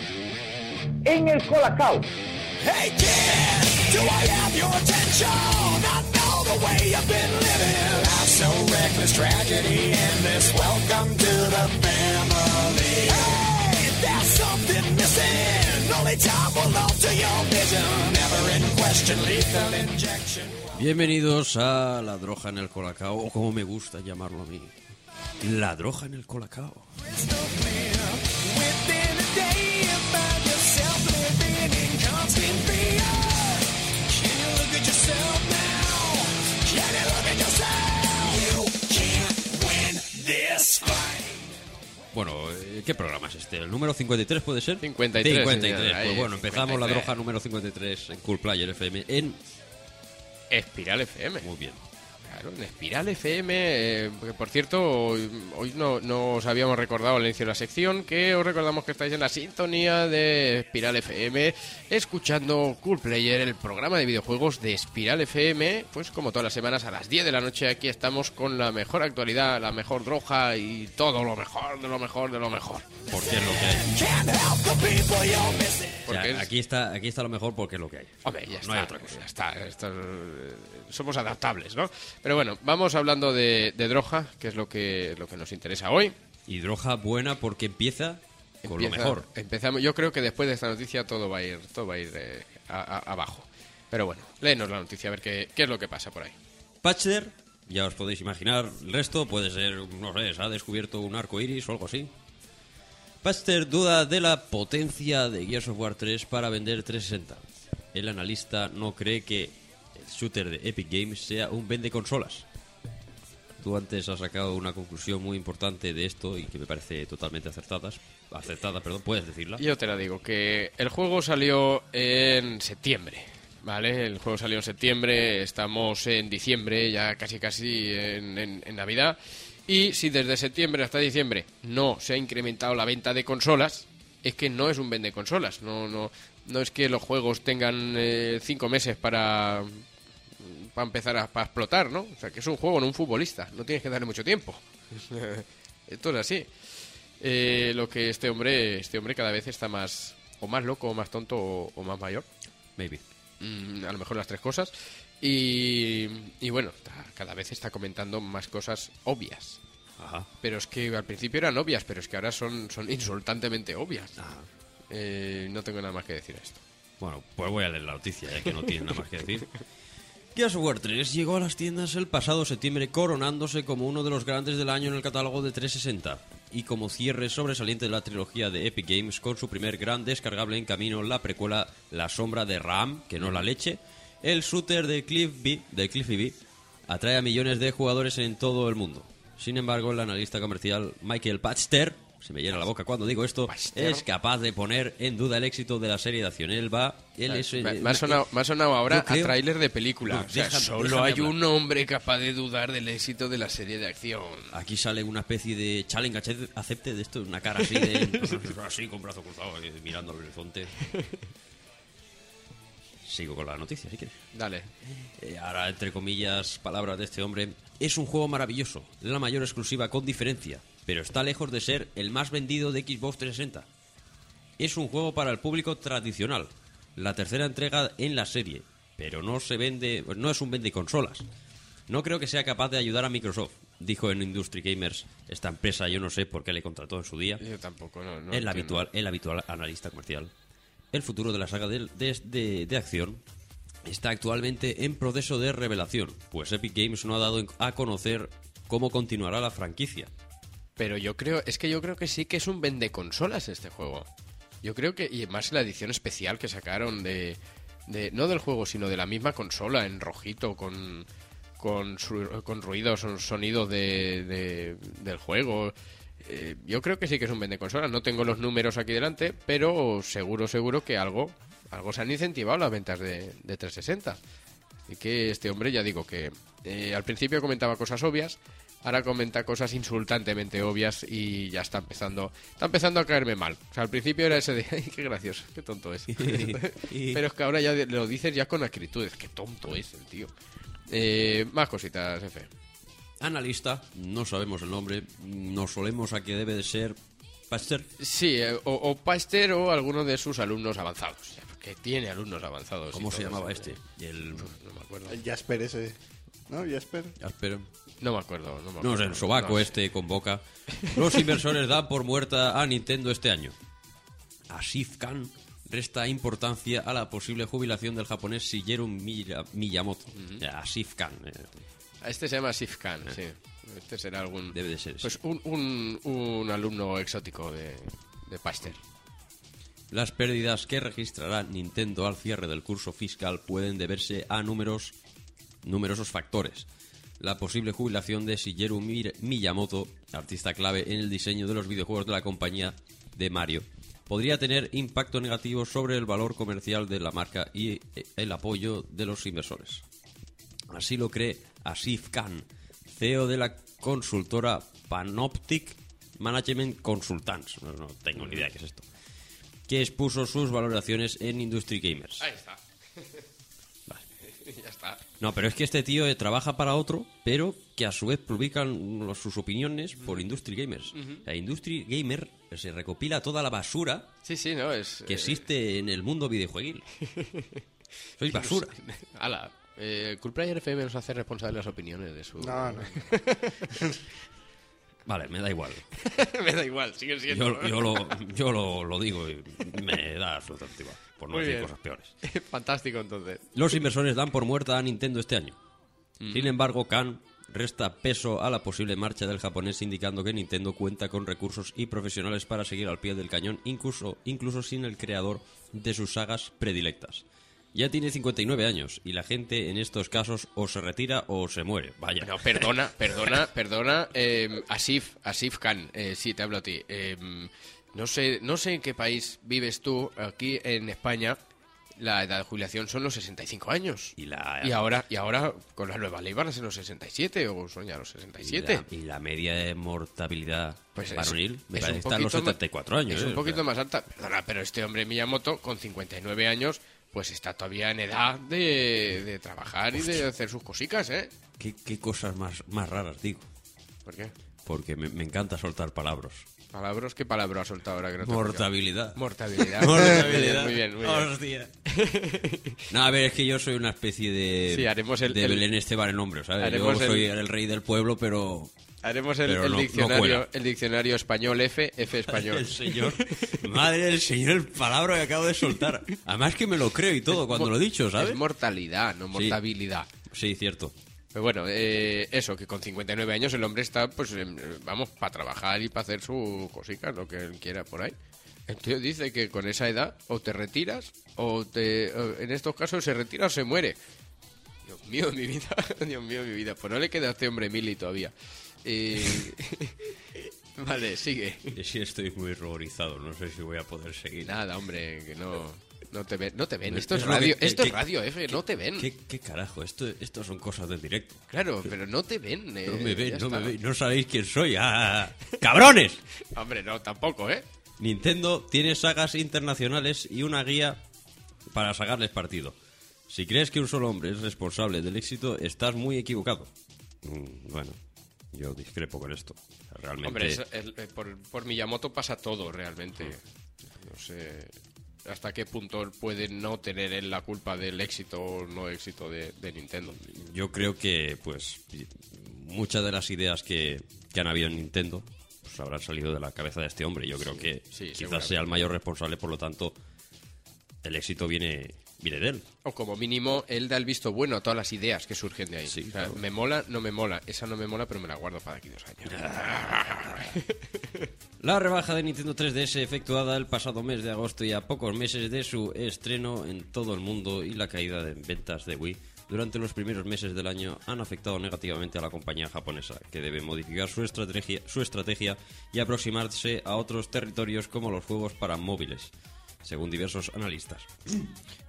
en el colacao. Hey kid, do I have your attention? I know the way you've been living. Life so reckless, tragedy endless. Welcome to the family. Hey, there's something missing. Only time will alter your vision. Never in question, lethal injection. Bienvenidos a La Droja en el Colacao, o como me gusta llamarlo a mí. La Droja en el Colacao. Bueno, eh, ¿qué programa es este? ¿El número 53 puede ser? 53, 53. señor, ahí, Pues bueno, empezamos La 53. Droja número 53 en Cool Player FM en... Espiral FM. Muy bien. Claro, en Espiral FM, eh, que por cierto, hoy, hoy no, no os habíamos recordado al inicio de la sección que os recordamos que estáis en la sintonía de Espiral FM, escuchando Cool Player, el programa de videojuegos de Espiral FM, pues como todas las semanas a las 10 de la noche aquí estamos con la mejor actualidad, la mejor droga y todo lo mejor, de lo mejor, de lo mejor. Porque es lo que hay. O sea, es- aquí, está, aquí está lo mejor porque es lo que hay. Hombre, ya no está. hay otra cosa. Ya está. esto, eh, somos adaptables, ¿no? Pero bueno, vamos hablando de, de Droga, que es lo que, lo que nos interesa hoy. Y Droja buena porque empieza con lo mejor. Empezamos, yo creo que después de esta noticia todo va a ir, todo va a ir eh, a- a- abajo. Pero bueno, léenos la noticia a ver qué, qué es lo que pasa por ahí. Patcher, ya os podéis imaginar, el resto puede ser, no sé, se ha descubierto un arco iris o algo así. Patcher duda de la potencia de Gears of War 3 para vender 360. El analista no cree que shooter de Epic Games sea un vende consolas. Tú antes has sacado una conclusión muy importante de esto y que me parece totalmente acertada. Acertada, perdón, puedes decirla. Yo te la digo, que el juego salió en septiembre, ¿vale? El juego salió en septiembre, estamos en diciembre, ya casi casi en, Navidad. Y si desde septiembre hasta diciembre no se ha incrementado la venta de consolas, es que no es un vende consolas. No, no, no es que los juegos tengan eh, cinco meses para, para empezar a para explotar, ¿no? O sea, que es un juego, no un futbolista. No tienes que darle mucho tiempo. Esto es así. Eh, lo que este hombre, este hombre cada vez está más o más loco, o más tonto, o, o más mayor. Maybe. Mm, a lo mejor las tres cosas. Y, y bueno, cada vez está comentando más cosas obvias. Ajá. Pero es que al principio eran obvias, pero es que ahora son, son insultantemente obvias. Eh, no tengo nada más que decir a esto. Bueno, pues voy a leer la noticia, ya que no tiene nada más que decir. Gears of War 3 llegó a las tiendas el pasado septiembre coronándose como uno de los grandes del año en el catálogo de 360 y como cierre sobresaliente de la trilogía de Epic Games con su primer gran descargable en camino, la precuela La sombra de Ram, que no la leche, el shooter de Cliff B, de Cliffy B, atrae a millones de jugadores en todo el mundo. Sin embargo, el analista comercial Michael Patchter, se me llena la boca cuando digo esto, es capaz de poner en duda el éxito de la serie de acción. Él va, él es, me, me ha sonado, me ha sonado ahora creo- a tráiler de película. No, O sea, déjame- solo déjame hay hablar. un hombre capaz de dudar del éxito de la serie de acción. Aquí sale una especie de challenge ace- acepte de esto, una cara así de así con brazo cruzado mirando al horizonte. Sigo con la noticia, si quieres. Dale. Eh, ahora, entre comillas, palabras de este hombre, es un juego maravilloso, la mayor exclusiva con diferencia, pero está lejos de ser el más vendido de Xbox 360. Es un juego para el público tradicional, la tercera entrega en la serie, pero no se vende, no es un vende consolas. No creo que sea capaz de ayudar a Microsoft, dijo en Industry Gamers. Esta empresa yo no sé por qué le contrató en su día. Yo tampoco, no. no el, habitual, el habitual analista comercial. El futuro de la saga de, de- de- de acción está actualmente en proceso de revelación, pues Epic Games no ha dado a conocer cómo continuará la franquicia. Pero yo creo, es que yo creo que sí que es un vende consolas este juego. Yo creo que, y más la edición especial que sacaron de, de no del juego, sino de la misma consola en rojito con con, con ruidos, son- sonidos de, de- del juego. Eh, yo creo que sí que es un vende consolas. No tengo los números aquí delante, pero seguro, seguro que algo, algo se han incentivado las ventas de, de 360. Y que este hombre, ya digo que eh, al principio comentaba cosas obvias, ahora comenta cosas insultantemente obvias y ya está empezando, está empezando a caerme mal. O sea, al principio era ese de, ay, qué gracioso, qué tonto es. Pero es que ahora ya lo dices ya con actitudes, qué tonto es el tío. Eh, más cositas, F. Analista, no sabemos el nombre, nos solemos a que debe de ser Pasteur. Sí, eh, o, o Pasteur o alguno de sus alumnos avanzados. Que tiene alumnos avanzados. ¿Cómo se llamaba este? El... No me acuerdo. El Jasper ese. ¿No? Jasper. Jasper. No me acuerdo. No, me No acuerdo. sé, el sobaco No este convoca. Los inversores dan por muerta a Nintendo este año. Asif Khan resta importancia a la posible jubilación del japonés Shigeru Miya- Miyamoto. Asif Khan. eh, Este se llama Sif Khan, sí. Este será algún... Debe de ser. Pues un, un, un alumno exótico de, de Pasteur. Las pérdidas que registrará Nintendo al cierre del curso fiscal pueden deberse a números, numerosos factores. La posible jubilación de Shigeru Mi- Miyamoto, artista clave en el diseño de los videojuegos de la compañía de Mario, podría tener impacto negativo sobre el valor comercial de la marca y eh, el apoyo de los inversores. Así lo cree Asif Khan, CEO de la consultora Panoptic Management Consultants. No tengo ni idea qué es esto. Que expuso sus valoraciones en Industry Gamers. Ahí está. No, pero es que este tío eh, trabaja para otro, pero que a su vez publican sus opiniones por Industry Gamers. La Industry Gamer se recopila toda la basura Sí, sí, no, es... que eh, existe en el mundo videojueguil. Sois basura. Ala, eh, Coolplayer FM nos hace responsable de las opiniones de su... No, no. Vale, me da igual. Me da igual, sigue siendo. Yo, yo lo, yo lo, lo digo y me da absolutamente igual, por no Muy decir bien. cosas peores. Fantástico, entonces. Los inversores dan por muerta a Nintendo este año. Sin embargo, Khan resta peso a la posible marcha del japonés indicando que Nintendo cuenta con recursos y profesionales para seguir al pie del cañón, incluso, incluso sin el creador de sus sagas predilectas. Ya tiene 59 años y la gente en estos casos o se retira o se muere. Vaya. No, perdona, perdona, perdona. eh, Asif, Asif Khan, eh, sí, te hablo a ti. Eh, no, sé, no sé en qué país vives tú. Aquí en España la edad de jubilación son los 65 años. Y la, Y ahora, y ahora con la nueva ley van a ser los 67 o son ya los y 67. la- y la media de mortabilidad Pues es- varonil me es parece en los poquito ma- 74 años. Es ¿eh? un O poquito sea, más alta. Perdona, pero este hombre Miyamoto, con 59 años, pues está todavía en edad de, de trabajar y de hacer sus cositas, ¿eh? ¿qué, qué cosas más, más raras digo? ¿Por qué? Porque me, me encanta soltar palabras. Palabras, ¿qué palabra ha soltado ahora que no Mortabilidad. Mortabilidad. Mortabilidad. Muy bien, muy bien. Hostia. No, a ver, es que yo soy una especie de. Sí, haremos el- de el- Belén Esteban el nombre, ¿sabes? Yo el- soy el... rey del pueblo, pero. Haremos el, el no- no diccionario, cuela. el diccionario español F, F español. El señor. Madre del señor, el palabra que acabo de soltar. Además que me lo creo y todo cuando lo he dicho, ¿sabes? Es mortalidad, no mortabilidad. Sí, cierto. Pero bueno, eh, eso, que con 59 años el hombre está, pues, em, vamos, para trabajar y para hacer su cosica, lo que él quiera por ahí. El tío dice que con esa edad o te retiras o te, o en estos casos se retira o se muere. Dios mío, mi vida, Dios mío, mi vida. Pues no le queda a este hombre mili todavía. Eh, vale, sigue. Sí, estoy muy ruborizado. No sé si voy a poder seguir. Nada, hombre, que no, no te ven. No te ven. Es- Esto es, radio, que- esto que- es radio, F, no te ven. ¿Qué, qué carajo? Esto, esto son cosas del directo. Claro, pero no te ven. eh, No me ven, no me ven. No sabéis quién soy. ¡Ah! ¡Cabrones! Hombre, no, tampoco, ¿eh? Nintendo tiene sagas internacionales y una guía para sacarles partido. Si crees que un solo hombre es responsable del éxito, estás muy equivocado. Mm, bueno, yo discrepo con esto. Realmente. Hombre, es- el- eh, por, por Miyamoto pasa todo realmente. No sé hasta qué punto puede no tener él la culpa del éxito o no éxito de, de Nintendo. Yo creo que, pues, muchas de las ideas que, que han habido en Nintendo pues, habrán salido de la cabeza de este hombre. Yo creo que sí, quizás sea el mayor responsable, por lo tanto, el éxito viene, viene de él. O como mínimo, él da el visto bueno a todas las ideas que surgen de ahí. Sí, O sea, claro. me mola, no me mola. Esa no me mola, pero me la guardo para aquí dos años. La rebaja de Nintendo 3DS efectuada el pasado mes de agosto y a pocos meses de su estreno en todo el mundo y la caída de ventas de Wii durante los primeros meses del año han afectado negativamente a la compañía japonesa, que debe modificar su estrategia, su estrategia y aproximarse a otros territorios como los juegos para móviles, según diversos analistas.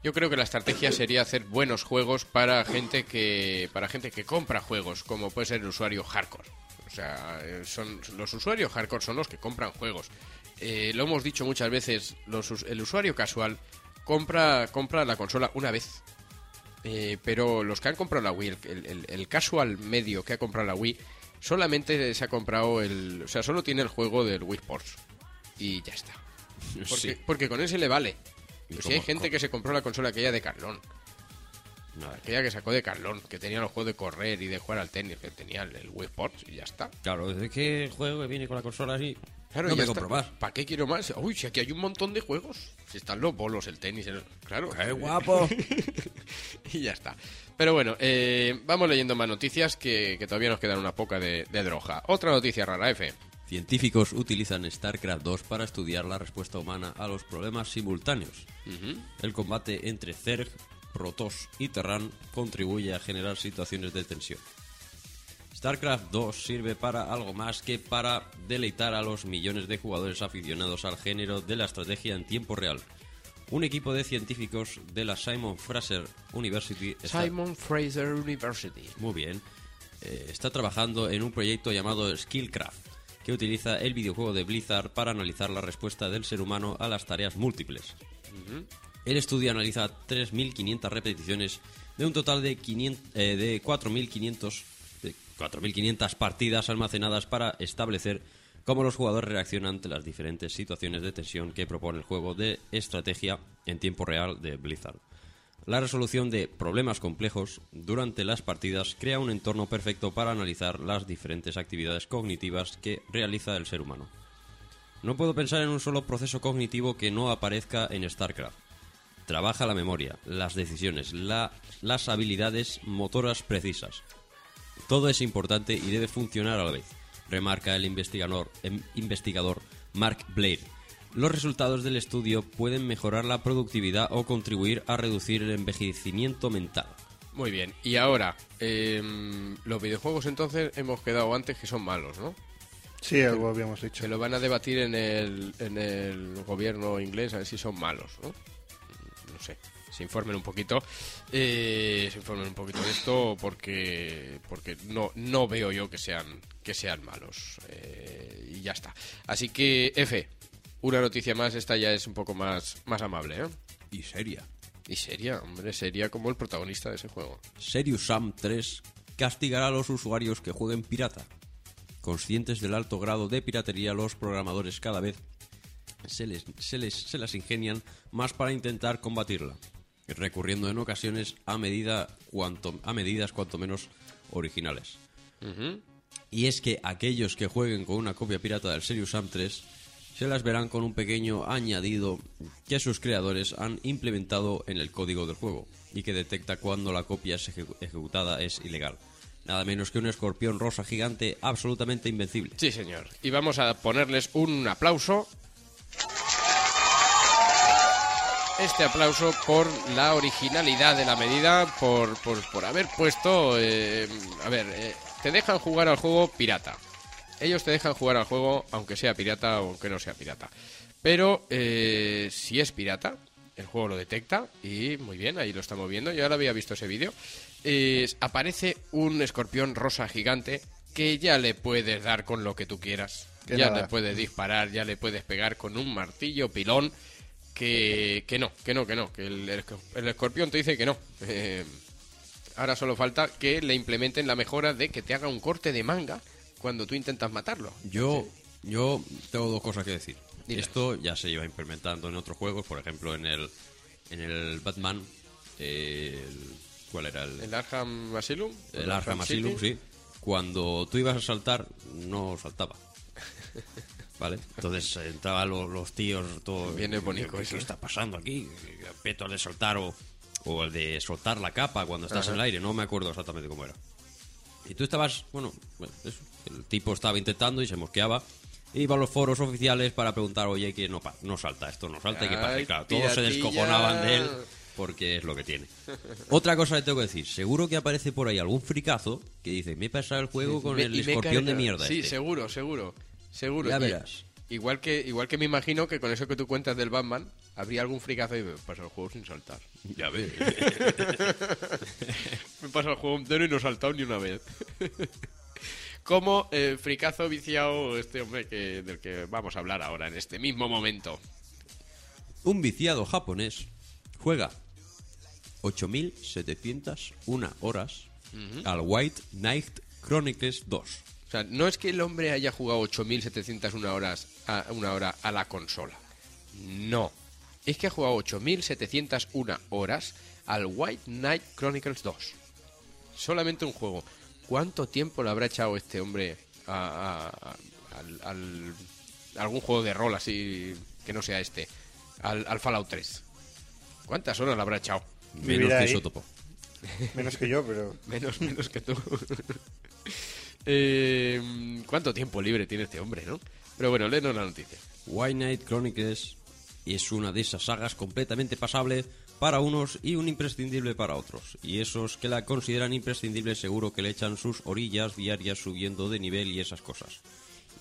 Yo creo que la estrategia sería hacer buenos juegos para gente que para gente que compra juegos, como puede ser el usuario hardcore. O sea, eh, son los usuarios hardcore son los que compran juegos. Eh, lo hemos dicho muchas veces, los el usuario casual compra compra la consola una vez. Eh, pero los que han comprado la Wii, el, el- el casual medio que ha comprado la Wii, solamente se ha comprado el, o sea, solo tiene el juego del Wii Sports y ya está. Porque, Sí. porque con ese le vale. ¿Y Pues si hay gente cómo? que se compró la consola aquella de Carlón, No, aquella que sacó de Carlón, que tenía los juegos de correr y de jugar al tenis, que tenía el, Wii Sports y ya está. Claro, es que el juego que viene con la consola así. Claro, no me compro más. ¿Para qué quiero más? Uy, si aquí hay un montón de juegos. Si están los bolos, el tenis, el... claro. ¡Qué guapo! y ya está. Pero bueno, eh, vamos leyendo más noticias que, que todavía nos quedan una poca de, de droga. Otra noticia rara, F. Científicos utilizan StarCraft 2 para estudiar la respuesta humana a los problemas simultáneos. El combate entre Zerg, Protoss y Terran contribuye a generar situaciones de tensión. StarCraft 2 sirve para algo más que para deleitar a los millones de jugadores aficionados al género de la estrategia en tiempo real. Un equipo de científicos de la Simon Fraser University está- Simon Fraser University. muy bien. Eh, está trabajando en un proyecto llamado Skillcraft, que utiliza el videojuego de Blizzard para analizar la respuesta del ser humano a las tareas múltiples. El estudio analiza 3.500 repeticiones de un total de, 500, eh, de 4.500 de 4.500 partidas almacenadas para establecer cómo los jugadores reaccionan ante las diferentes situaciones de tensión que propone el juego de estrategia en tiempo real de Blizzard. La resolución de problemas complejos durante las partidas crea un entorno perfecto para analizar las diferentes actividades cognitivas que realiza el ser humano. No puedo pensar en un solo proceso cognitivo que no aparezca en StarCraft. Trabaja la memoria, las decisiones, la- las habilidades motoras precisas. Todo es importante y debe funcionar a la vez, remarca el investigador, em- investigador Mark Blair. Los resultados del estudio pueden mejorar la productividad o contribuir a reducir el envejecimiento mental. Muy bien. Y ahora, em, los videojuegos entonces hemos quedado antes que son malos, ¿no? Sí, algo habíamos dicho. Se lo van a debatir en el, en el gobierno inglés a ver si son malos, ¿no? No sé. Se informen un poquito. eh, se informen un poquito de esto porque porque no no veo yo que sean que sean malos eh, y ya está. Así que F, una noticia más. Esta ya es un poco más más amable, ¿eh? Y seria. Y seria, hombre, seria como el protagonista de ese juego. Serious Sam 3 castigará a los usuarios que jueguen pirata. Conscientes del alto grado de piratería, los programadores cada vez se, les, se, les- se las ingenian más para intentar combatirla, recurriendo en ocasiones a, medida cuanto, a medidas cuanto menos originales. Y es que aquellos que jueguen con una copia pirata del Serious Sam 3 se las verán con un pequeño añadido que sus creadores han implementado en el código del juego y que detecta cuando la copia es ejecu- ejecutada es ilegal. Nada menos que un escorpión rosa gigante absolutamente invencible. Sí, señor. Y vamos a ponerles un aplauso. Este aplauso por la originalidad de la medida, por, por, por haber puesto... eh, a ver, eh, te dejan jugar al juego pirata. Ellos te dejan jugar al juego aunque sea pirata o aunque no sea pirata. Pero eh, si es pirata, el juego lo detecta y muy bien, ahí lo estamos viendo. Yo ahora había visto ese vídeo. Eh, aparece un escorpión rosa gigante que ya le puedes dar con lo que tú quieras. Que ya nada. le puedes disparar, ya le puedes pegar con un martillo pilón. Que, que no, que no, que no. Que el, el- el escorpión te dice que no. Eh, ahora solo falta que le implementen la mejora de que te haga un corte de manga cuando tú intentas matarlo. Yo, yo tengo dos cosas que decir. Dime. Esto ya se lleva implementando en otros juegos, por ejemplo en el, en el Batman. eh, el- ¿Cuál era el, El Arkham Asylum. El Arkham Asylum, sí. Cuando tú ibas a saltar, no saltaba. ¿Vale? Entonces entraban los, los tíos, todo. Viene bonito ¿Qué, eso, qué ¿eh? está pasando aquí? Peto el de saltar o, o el de soltar la capa cuando estás en el aire, no me acuerdo exactamente cómo era. Y tú estabas, bueno, bueno, eso, el tipo estaba intentando y se mosqueaba. Iba a los foros oficiales para preguntar, oye, que no, no salta, esto no salta, y qué pasa. Claro, todos se descojonaban de él. porque es lo que tiene. Otra cosa que tengo que decir, seguro que aparece por ahí algún fricazo que dice, me he pasado el juego con Me- el escorpión de mierda. Sí, este". seguro, seguro. Seguro. Ya verás. Igual que, igual que me imagino que con eso que tú cuentas del Batman, habría algún fricazo y me paso el juego sin saltar. Ya ves. me paso el juego entero y no he saltado ni una vez. Como eh, fricazo viciado este hombre que, del que vamos a hablar ahora, en este mismo momento. Un viciado japonés juega 8.701 horas al White Knight Chronicles 2. O sea, no es que el hombre haya jugado 8.701 horas a, una hora a la consola. No. Es que ha jugado 8.701 horas al White Knight Chronicles 2. Solamente un juego. ¿Cuánto tiempo le habrá echado este hombre a, a- a- al, al- a algún juego de rol así que no sea este? Al, al Fallout 3. ¿Cuántas horas le habrá echado? Menos que ahí. Isotopo. Menos que yo, pero Menos, menos que tú. Eh, ¿Cuánto tiempo libre tiene este hombre, no? Pero bueno, léenos la noticia. White Knight Chronicles es una de esas sagas completamente pasable para unos y un imprescindible para otros. Y esos que la consideran imprescindible seguro que le echan sus orillas diarias subiendo de nivel y esas cosas.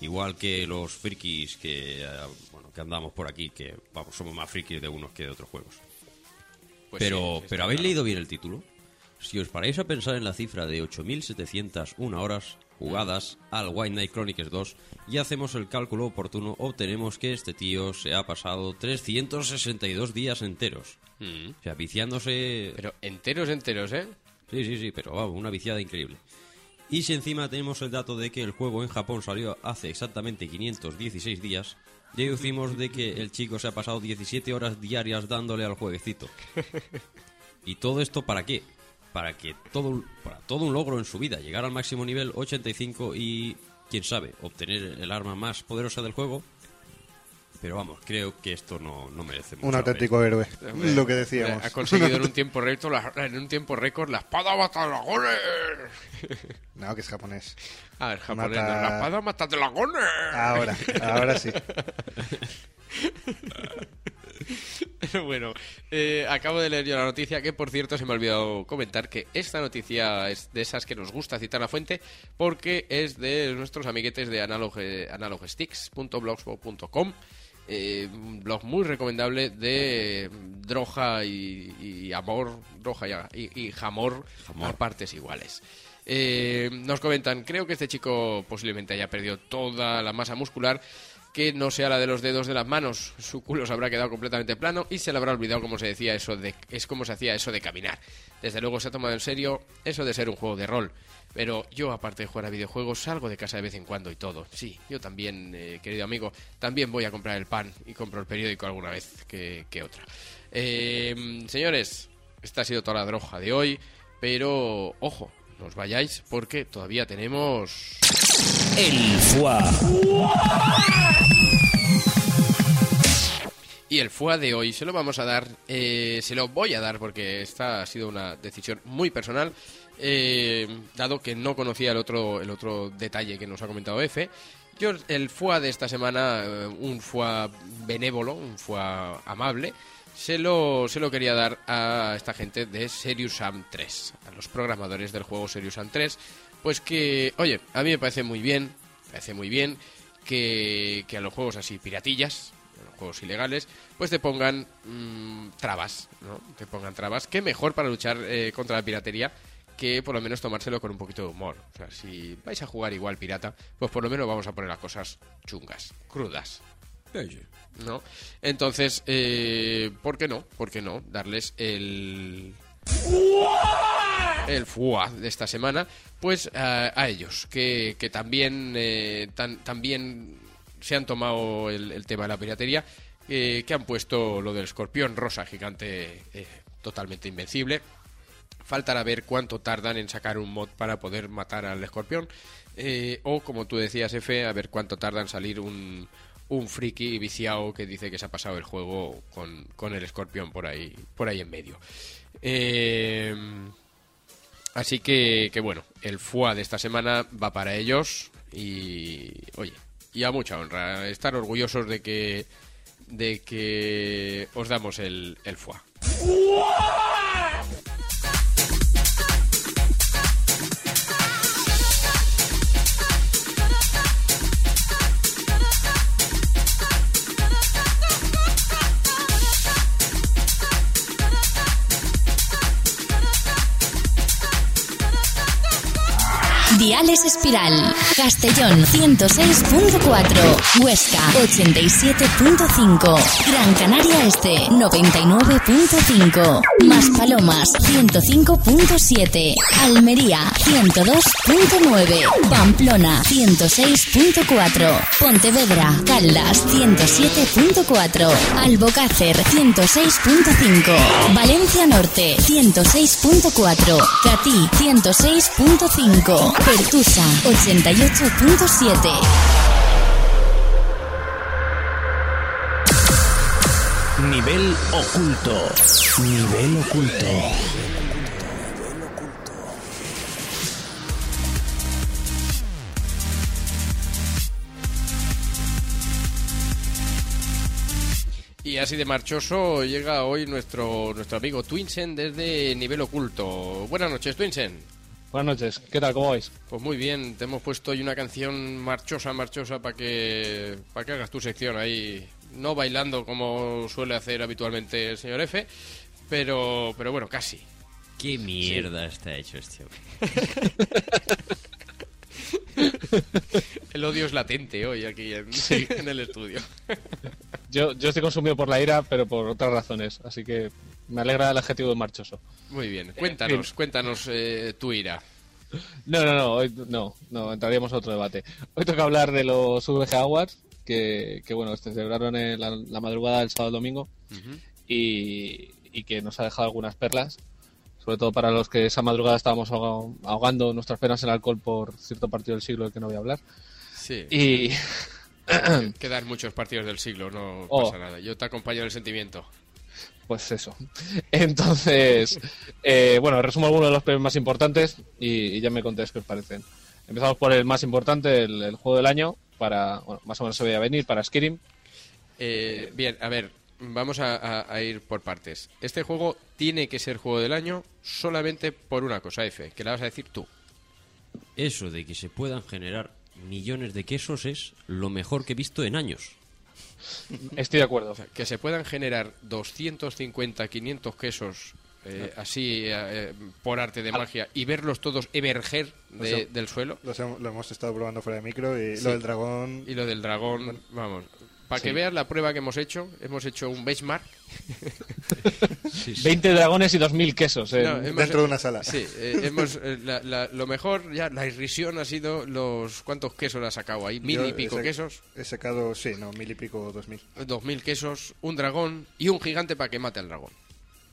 Igual que los frikis que, eh, bueno, que andamos por aquí, que vamos, somos más frikis de unos que de otros juegos. Pues pero, sí, pero ¿habéis claro. leído bien el título? Si os paráis a pensar en la cifra de 8.701 horas jugadas al White Knight Chronicles 2 y hacemos el cálculo oportuno, obtenemos que este tío se ha pasado 362 días enteros. Mm. O sea, viciándose... Pero enteros, enteros, ¿eh? Sí, sí, sí, pero vamos, una viciada increíble. Y si encima tenemos el dato de que el juego en Japón salió hace exactamente 516 días, deducimos de que el chico se ha pasado 17 horas diarias dándole al jueguecito. ¿Y todo esto para qué? Para que todo, un- para todo un logro en su vida, llegar al máximo nivel 85 y, quién sabe, obtener el arma más poderosa del juego. Pero vamos, creo que esto no, no merece mucho un auténtico héroe. Hombre, Lo que decíamos. Ha conseguido en un tiempo récord la, en un tiempo récord la espada mata dragones. No, que es japonés. Ah, el japonés. Mata- La espada mata dragones. Ahora, ahora sí. bueno, eh, acabo de leer yo la noticia que, por cierto, se me ha olvidado comentar que esta noticia es de esas que nos gusta citar la fuente porque es de nuestros amiguetes de analog, analogsticks.blogspot.com eh, un blog muy recomendable de droja y, y amor, droja y, y- y jamor, a partes iguales. Eh, nos comentan, creo que este chico posiblemente haya perdido toda la masa muscular que no sea la de los dedos de las manos. Su culo se habrá quedado completamente plano y se le habrá olvidado cómo se decía eso de es como se hacía eso de caminar. Desde luego se ha tomado en serio eso de ser un juego de rol. Pero yo, aparte de jugar a videojuegos, salgo de casa de vez en cuando y todo. Sí, yo también, eh, querido amigo, también voy a comprar el pan y compro el periódico alguna vez que, otra. Eh, señores, esta ha sido toda la droga de hoy, pero ojo, no os vayáis porque todavía tenemos... El FUA. Y el FUA de hoy se lo vamos a dar, eh, se lo voy a dar porque esta ha sido una decisión muy personal, eh, dado que no conocía el otro, el otro detalle que nos ha comentado F. Yo el FUA de esta semana, eh, un FUA benévolo, un FUA amable, se lo, se lo quería dar a esta gente de Serious Sam 3, a los programadores del juego Serious Sam 3, pues que, oye, a mí me parece muy bien, me parece muy bien que, que a los juegos así piratillas, a los juegos ilegales, pues te pongan mm, trabas, ¿no? Te pongan trabas, que mejor para luchar eh, contra la piratería que por lo menos tomárselo con un poquito de humor. O sea, si vais a jugar igual pirata, pues por lo menos vamos a poner las cosas chungas, crudas, ¿no? Entonces, eh, ¿por qué no? ¿Por qué no? Darles el... El FUA de esta semana, pues a, a ellos, que, que también, eh, tan- también se han tomado el, el tema de la piratería, eh, que han puesto lo del escorpión rosa gigante eh, totalmente invencible. Faltará ver cuánto tardan en sacar un mod para poder matar al escorpión. eh, o, como tú decías, F, a ver cuánto tarda en salir un, un friki viciado que dice que se ha pasado el juego con, con el escorpión por ahí, por ahí en medio. Eh, así que, que bueno, el FUA de esta semana va para ellos. Y, oye, y a mucha honra. Estar orgullosos de que, de que os damos el, el FUA. Diales Espiral, Castellón 106.4, Huesca 87.5, Gran Canaria Este 99.5, Maspalomas 105.7, Almería 102.9, Pamplona 106.4, Pontevedra, Caldas 107.4, Albocácer 106.5, Valencia Norte 106.4, Catí 106.5, Pertusa 88.7. Nivel oculto. Nivel oculto. Y así de marchoso llega hoy nuestro, nuestro amigo Twinsen desde Nivel Oculto. Buenas noches, Twinsen. Buenas noches, ¿qué tal? ¿Cómo vais? Pues muy bien, te hemos puesto hoy una canción marchosa, marchosa para que, para que hagas tu sección ahí, no bailando como suele hacer habitualmente el señor F, pero, pero bueno, casi. ¿Qué mierda está hecho este hombre? El odio es latente hoy aquí en, en el estudio. Yo, yo estoy consumido por la ira, pero por otras razones, así que me alegra el adjetivo de marchoso. Muy bien, cuéntanos, cuéntanos eh, tu ira. No, no, no, hoy no, no, entraríamos a otro debate. Hoy toca hablar de los VG Awards, que, que bueno, se celebraron en la, la madrugada del sábado al domingo y, y que nos ha dejado algunas perlas, sobre todo para los que esa madrugada estábamos ahoga- ahogando nuestras penas en alcohol por cierto partido del siglo del que no voy a hablar. Sí. Y Quedan muchos partidos del siglo, no Oh. pasa nada. Yo te acompaño en el sentimiento. Pues eso. Entonces, eh, bueno, resumo algunos de los premios más importantes y, y ya me contéis qué os parecen. Empezamos por el más importante, el, el juego del año, para, bueno, más o menos se veía venir, para Skyrim. Eh, bien, a ver, vamos a, a- a ir por partes. Este juego tiene que ser juego del año solamente por una cosa, F, que la vas a decir tú. Eso de que se puedan generar millones de quesos es lo mejor que he visto en años. Estoy de acuerdo. Que se puedan generar 250, 500 quesos eh, así eh, por arte de magia y verlos todos emerger de- Lo sé- del suelo. Los lo hemos estado probando fuera de micro y Sí. lo del dragón. Y lo del dragón, vamos. Para que Sí. veas la prueba que hemos hecho, hemos hecho un benchmark. 20 dragones y 2.000 quesos. No, hemos- Dentro de una sala. Sí, eh, hemos, eh, la- la- lo mejor, ya la irrisión ha sido los... ¿Cuántos quesos le ha sacado ahí? Mil Yo y pico he quesos, He sacado, sí, no, mil y pico, dos mil. dos mil quesos, un dragón y un gigante para que mate al dragón.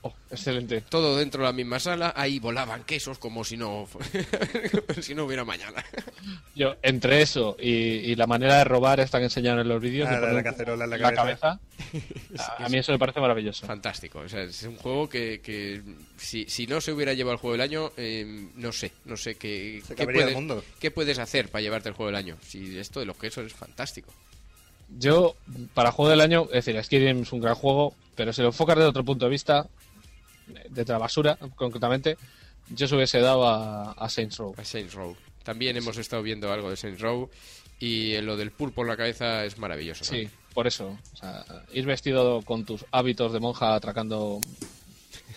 Oh, excelente. Todo dentro de la misma sala, ahí volaban quesos como si no, si no hubiera mañana. Yo, entre eso y, y la manera de robar esta que enseñaron en los vídeos, Ah, de la- poner la cacerola en la la cabeza. cabeza, a, a mí eso me parece maravilloso. Fantástico, o sea, es un juego que, que si, si no se hubiera llevado el juego del año, eh, no sé, no sé qué, qué, puedes, mundo. qué puedes hacer para llevarte el juego del año. Si esto de los quesos es fantástico. Yo, para juego del año, es decir, Skyrim es un gran juego, pero si lo enfocas desde otro punto de vista, de la basura, concretamente, yo se hubiese dado a, a Saints Row. A Saints Row. También hemos estado viendo algo de Saints Row y lo del pulpo en la cabeza es maravilloso. Sí, por eso. O sea, ir vestido con tus hábitos de monja atracando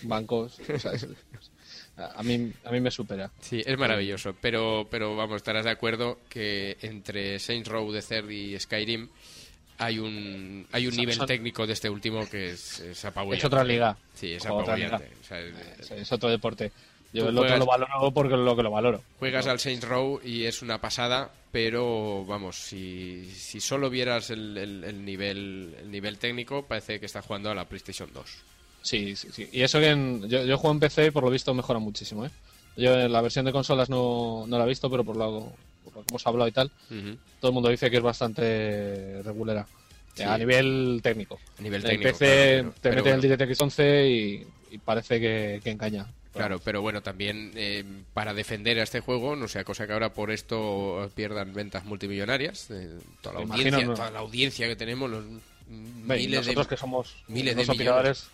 bancos, o sea, es- a, mí, a mí me supera. Sí, es maravilloso, pero, pero vamos, estarás de acuerdo que entre Saints Row de Third y Skyrim hay un hay un Son- nivel son- técnico de este último que es, es apabullante. Es otra liga. Sí, es Otra apabullante. liga. O sea, es- Es, es otro deporte. Yo el otro juegas- lo valoro porque lo que lo valoro. Juegas al Saints Row y es una pasada, pero vamos, si, si solo vieras el, el- el nivel el nivel técnico, parece que estás jugando a la PlayStation 2. Sí, sí, sí. Y eso que en- yo, yo juego en PC y por lo visto mejora muchísimo, ¿eh? Yo en la versión de consolas no, no la he visto, pero por lo, por lo que hemos hablado y tal, todo el mundo dice que es bastante regulera. Sí. A nivel técnico. A nivel En técnico, PC claro, te pero meten el bueno. DirectX 11 y, y parece que, que engaña. Claro, pero bueno, también eh, para defender a este juego, no sea cosa que ahora por esto pierdan ventas multimillonarias, eh, toda, la audiencia, imagino, ¿no? toda la audiencia que tenemos, los miles de nosotros que somos miles de unos operadores,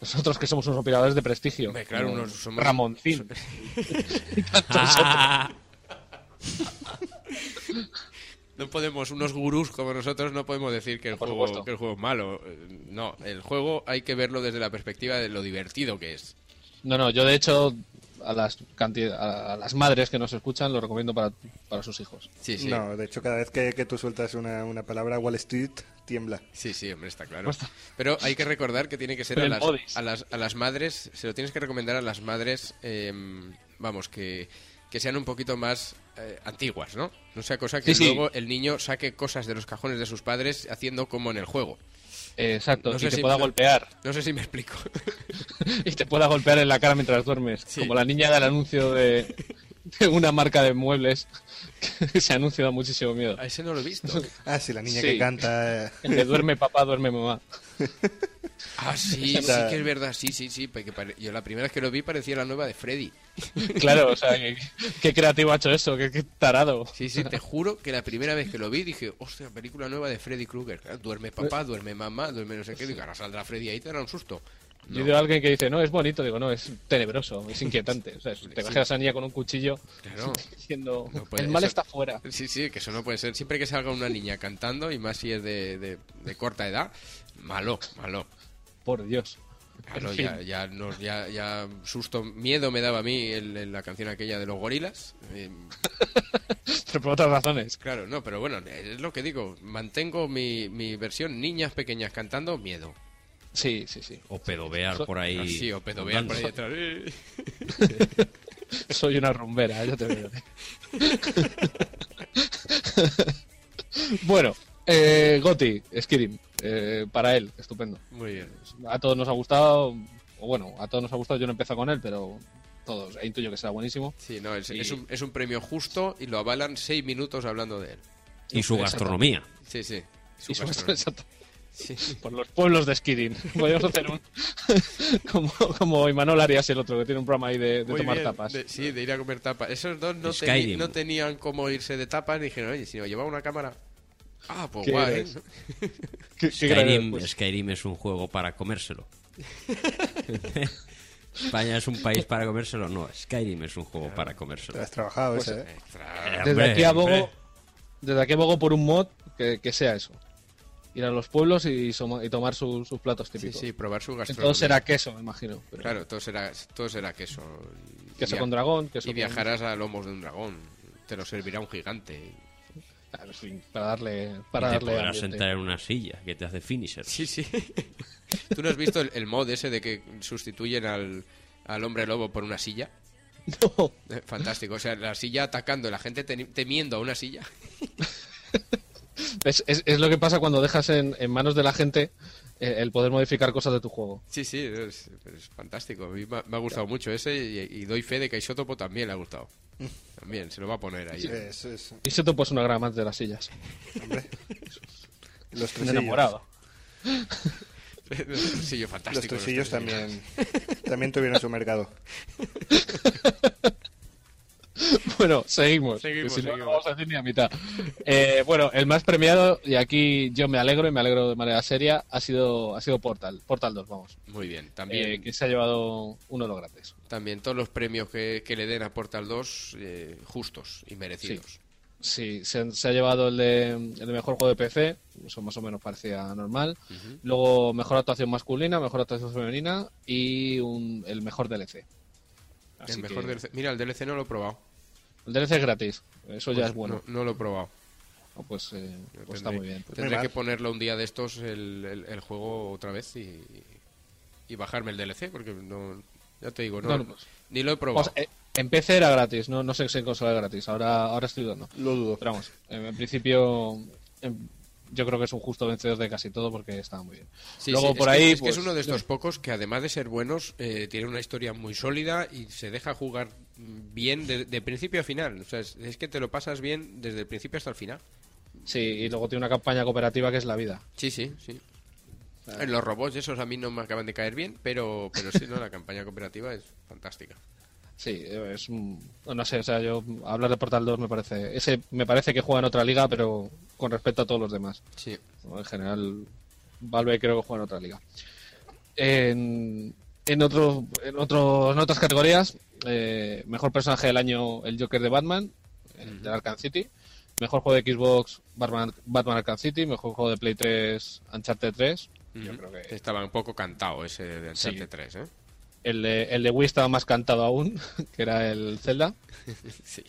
Nosotros que somos unos operadores de prestigio. Claro, como unos somos- Ramoncín. No podemos, unos gurús como nosotros, no podemos decir que el, Por juego, que el juego es malo. No, el juego hay que verlo desde la perspectiva de lo divertido que es. No, no, yo de hecho a las, a las madres que nos escuchan lo recomiendo para, para sus hijos. Sí, sí. No, de hecho, cada vez que, que tú sueltas una, una palabra, Wall Street tiembla. Sí, sí, hombre, está claro. Pero hay que recordar que tiene que ser a las, a, las, a las madres, se lo tienes que recomendar a las madres, eh, vamos, que, que sean un poquito más eh, antiguas, ¿no? No sea cosa que Sí, sí. luego el niño saque cosas de los cajones de sus padres haciendo como en el juego. Eh, exacto, No y sé te si- pueda no- golpear. No sé si me explico. y te pueda golpear en la cara mientras duermes. Sí. Como la niña del anuncio de, de una marca de muebles que ese anuncio da muchísimo miedo. A ese no lo he visto. Ah, sí, la niña Sí. que canta. eh, El de duerme papá, duerme mamá. Ah, sí, sí que es verdad, sí, sí, sí. porque Yo la primera vez que lo vi parecía la nueva de Freddy. Claro, o sea, qué, qué creativo ha hecho eso, qué, qué tarado. Sí, sí, te juro que la primera vez que lo vi dije, hostia, película nueva de Freddy Krueger. Duerme papá, duerme mamá, duerme no sé qué. Digo, ahora saldrá Freddy ahí y te dará un susto. Yo No. digo a alguien que dice, no, es bonito, digo, no, es tenebroso, es inquietante. O sea, te imaginas a niña con un cuchillo Claro. diciendo, No puede- el mal eso- está fuera. Sí, sí, que eso no puede ser. Siempre que salga una niña cantando, y más si es de, de- de corta edad, malo, malo. Por Dios. Claro, ya, ya, nos- ya, ya susto, miedo me daba a mí el- el- la canción aquella de los gorilas. Eh, Pero por otras razones. claro, no, pero bueno, es lo que digo. Mantengo mi, mi versión niñas pequeñas cantando, miedo. Sí, sí, sí. O pedobear por ahí. Así, o pedobear por ahí detrás. Soy una rumbera, ya te veo. bueno, eh, Goti, Skirim, eh, para él, estupendo. Muy bien. A todos nos ha gustado, o bueno, a todos nos ha gustado, yo no empecé con él, pero todos, e intuyo que será buenísimo. Sí, no, es, Y- es un, es un premio justo y lo avalan seis minutos hablando de él. Y su gastronomía. Sí, sí. Y su- gastronomía. exacto. Sí. Por los pueblos de Skirim. Podríamos hacer un. como, como Imanol Arias, el otro, que tiene un programa ahí de, tomar bien, tapas. de- sí, de ir a comer tapas. Esos dos no, teni- no tenían cómo irse de tapas. Dijeron, oye, si nos llevaba una cámara. Ah, pues ¿Qué guay. Qué- Skyrim, pues, Skyrim es un juego para comérselo. España es un país para comérselo. No, Skyrim es un juego para Te comérselo. has trabajado Pues, esa, ¿eh? Desde Hombre, aquí abogo, desde aquí abogo por un mod que, que sea eso. Ir a los pueblos y, soma- y tomar su- sus platos Sí, típicos. sí, probar su gastronomía. todo será queso, me imagino. pero Claro, todo será, todo será queso. Queso via- con dragón, queso Y con- viajarás a lomos de un dragón. Te lo servirá un gigante. Claro, en fin, para darle, Y para te darle podrás ambiente. sentar en una silla que te hace finisher. Sí, sí. ¿Tú no has visto el, el mod ese de que sustituyen al, al hombre lobo por una silla? No. Eh, Fantástico. O sea, la silla atacando, la gente temiendo a una silla. Es, es- es lo que pasa cuando dejas en, en manos de la gente eh, el poder modificar cosas de tu juego. Sí, sí, es, es fantástico. A mí me, ha- me ha gustado mucho ese y, y doy fe de que a Isótopo también le ha gustado. También, se lo va a poner ahí. Es, es- Y se te pues una gran amante de las sillas. hombre. Los tresillos. enamorado. sí, Los fantástico. tresillos tresillos. también, también tuvieron su mercado. Bueno, seguimos. Seguimos, si seguimos. no vamos a decir ni a mitad. Eh, bueno, el más premiado, y aquí yo me alegro y me alegro de manera seria, ha sido, ha sido Portal. Portal 2, vamos. Muy bien, también. Eh, que se ha llevado uno de los grandes. También todos los premios que, que le den a Portal 2 eh, justos y merecidos. Sí, se, se ha llevado el de, el de mejor juego de PC, eso más o menos parecía normal. Luego, mejor actuación masculina, mejor actuación femenina y un, el mejor DLC. Así El mejor que- DLC. Mira, el DLC no lo he probado. El DLC es gratis, eso ya Pues es bueno. No, no lo he probado. Oh, pues eh, pues está Tendré- muy bien. Tendré que ponerlo un día de estos el, el- el juego otra vez y, y bajarme el DLC porque no ya te digo no, No, no, pues- ni lo he probado. Pues, eh, en PC era gratis, no, no sé si en consola era gratis, ahora, ahora estoy dudando. Lo dudo. Pero vamos, en, en principio yo creo que es un justo vencedor de casi todo porque estaba muy bien. Sí, Luego sí, por es que- ahí es, que es pues, uno de estos pocos que además de ser buenos eh, tiene una historia muy sólida y se deja jugar bien de, de principio a final. O sea, es, es que te lo pasas bien desde el principio hasta el final. Sí, y luego tiene una campaña cooperativa que es la vida. Sí, sí, sí. En los robots esos a mí no me acaban de caer bien, pero pero sí, no, la campaña cooperativa es fantástica. Sí, es un- no sé, o sea, yo hablar de Portal 2 me parece ese me parece que juega en otra liga, pero con respecto a todos los demás. Sí. En general Valve creo que juega en otra liga. En, en, otro, en, otro- en otras categorías, eh, mejor personaje del año, el Joker de Batman, el de Arkham City. Mejor juego de Xbox, Batman, Batman Arkham City. Mejor juego de Play 3, Uncharted 3. Yo creo que Estaba un poco cantado ese de Uncharted Sí. 3, ¿eh? El de, el de Wii estaba más cantado aún, que era el Zelda. sí.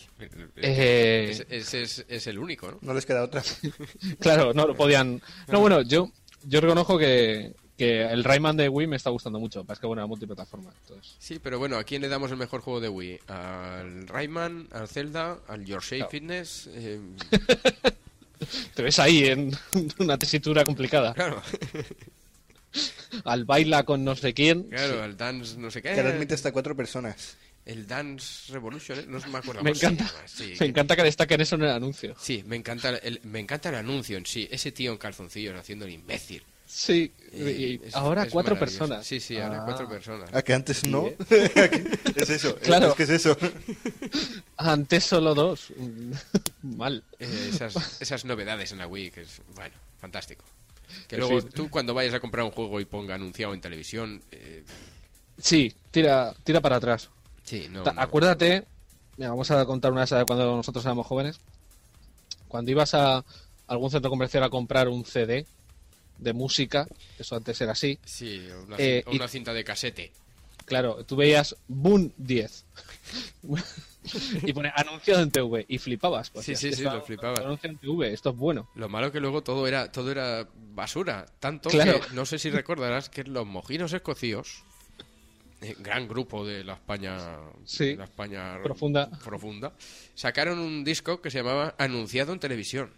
Eh, Ese ese es, es el único, ¿no? No les queda otra. Claro, no lo podían. No, bueno, yo, yo reconozco que, que el Rayman de Wii me está gustando mucho. Es que bueno, era multiplataforma. Entonces, Sí, pero bueno, ¿a quién le damos el mejor juego de Wii? ¿Al Rayman? ¿Al Zelda? ¿Al Your Shape Claro. Fitness? Eh, te ves ahí en una tesitura complicada. claro, Al baila con no sé quién. claro, al Dance no sé qué. Que hasta cuatro personas. El Dance Revolution, ¿eh? no me acuerdo Me encanta, sí. me encanta que destaquen eso en el anuncio. Sí, me encanta el, me encanta el anuncio en sí. Ese tío en calzoncillos haciendo el imbécil. Sí, Eh, y es- ahora es cuatro personas. Sí, sí, ahora Ah. cuatro personas. A que antes no. es eso. Claro. Es que es eso. Antes solo dos. Mal. Eh, esas, esas novedades en la Wii, que es, bueno, fantástico. Que luego sí. tú cuando vayas a comprar un juego y ponga anunciado en televisión, eh, Sí, tira, tira para atrás. sí, no, Ta- no. Acuérdate, mira, vamos a contar una de cuando nosotros éramos jóvenes. Cuando ibas a algún centro comercial a comprar un CD de música, eso antes era así, Sí, una, Eh, y- cinta de casete. claro, tú veías Boom 10 y pone anunciado en TV y flipabas. pues, Sí, sí, sí, lo flipabas. Anunciado en TV, esto es bueno. Lo malo que luego todo era todo era basura, tanto Claro. que no sé si recordarás que los mojinos escocíos, eh, gran grupo de la España, Sí. la España Profunda. profunda, sacaron un disco que se llamaba Anunciado en televisión.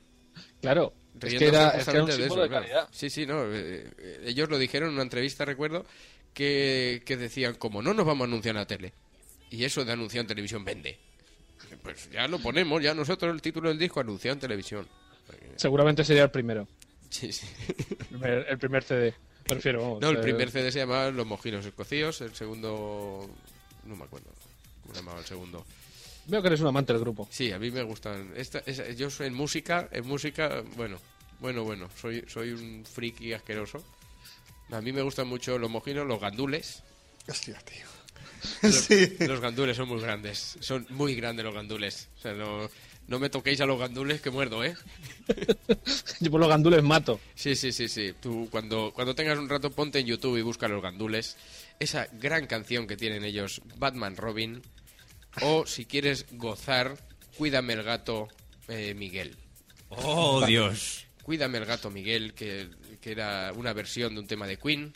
Claro, es que era, es que era un de símbolo de eso, claro. calidad. Sí, sí, no. eh, eh, ellos lo dijeron en una entrevista, recuerdo, que, que decían, como no nos vamos a anunciar en la tele, y eso de anunciar en televisión vende. Pues ya lo ponemos, ya nosotros el título del disco anunciado en televisión. Seguramente sería el primero, Sí, sí. el primer, el primer CD. Prefiero, vamos, No, el eh, primer CD se llamaba Los Mojinos Escocíos, el segundo... No me acuerdo. ¿Cómo se llamaba el segundo? Veo que eres un amante del grupo. Sí, a mí me gustan. Esta, esa- yo soy en música, en música, bueno, bueno, bueno, soy, soy un friki asqueroso. A mí me gustan mucho los mojinos, los gandules. Hostia, tío. Los, Sí. los gandules son muy grandes, son muy grandes los gandules. O sea, no, no me toquéis a los gandules que muerdo, ¿eh? Yo por los gandules mato. Sí, sí, sí, sí. Tú cuando, cuando tengas un rato ponte en YouTube y busca los gandules. Esa gran canción que tienen ellos, Batman Robin. O si quieres gozar, Cuídame el gato eh, Miguel. ¡Oh, Dios! Cuídame el gato Miguel, que, que era una versión de un tema de Queen.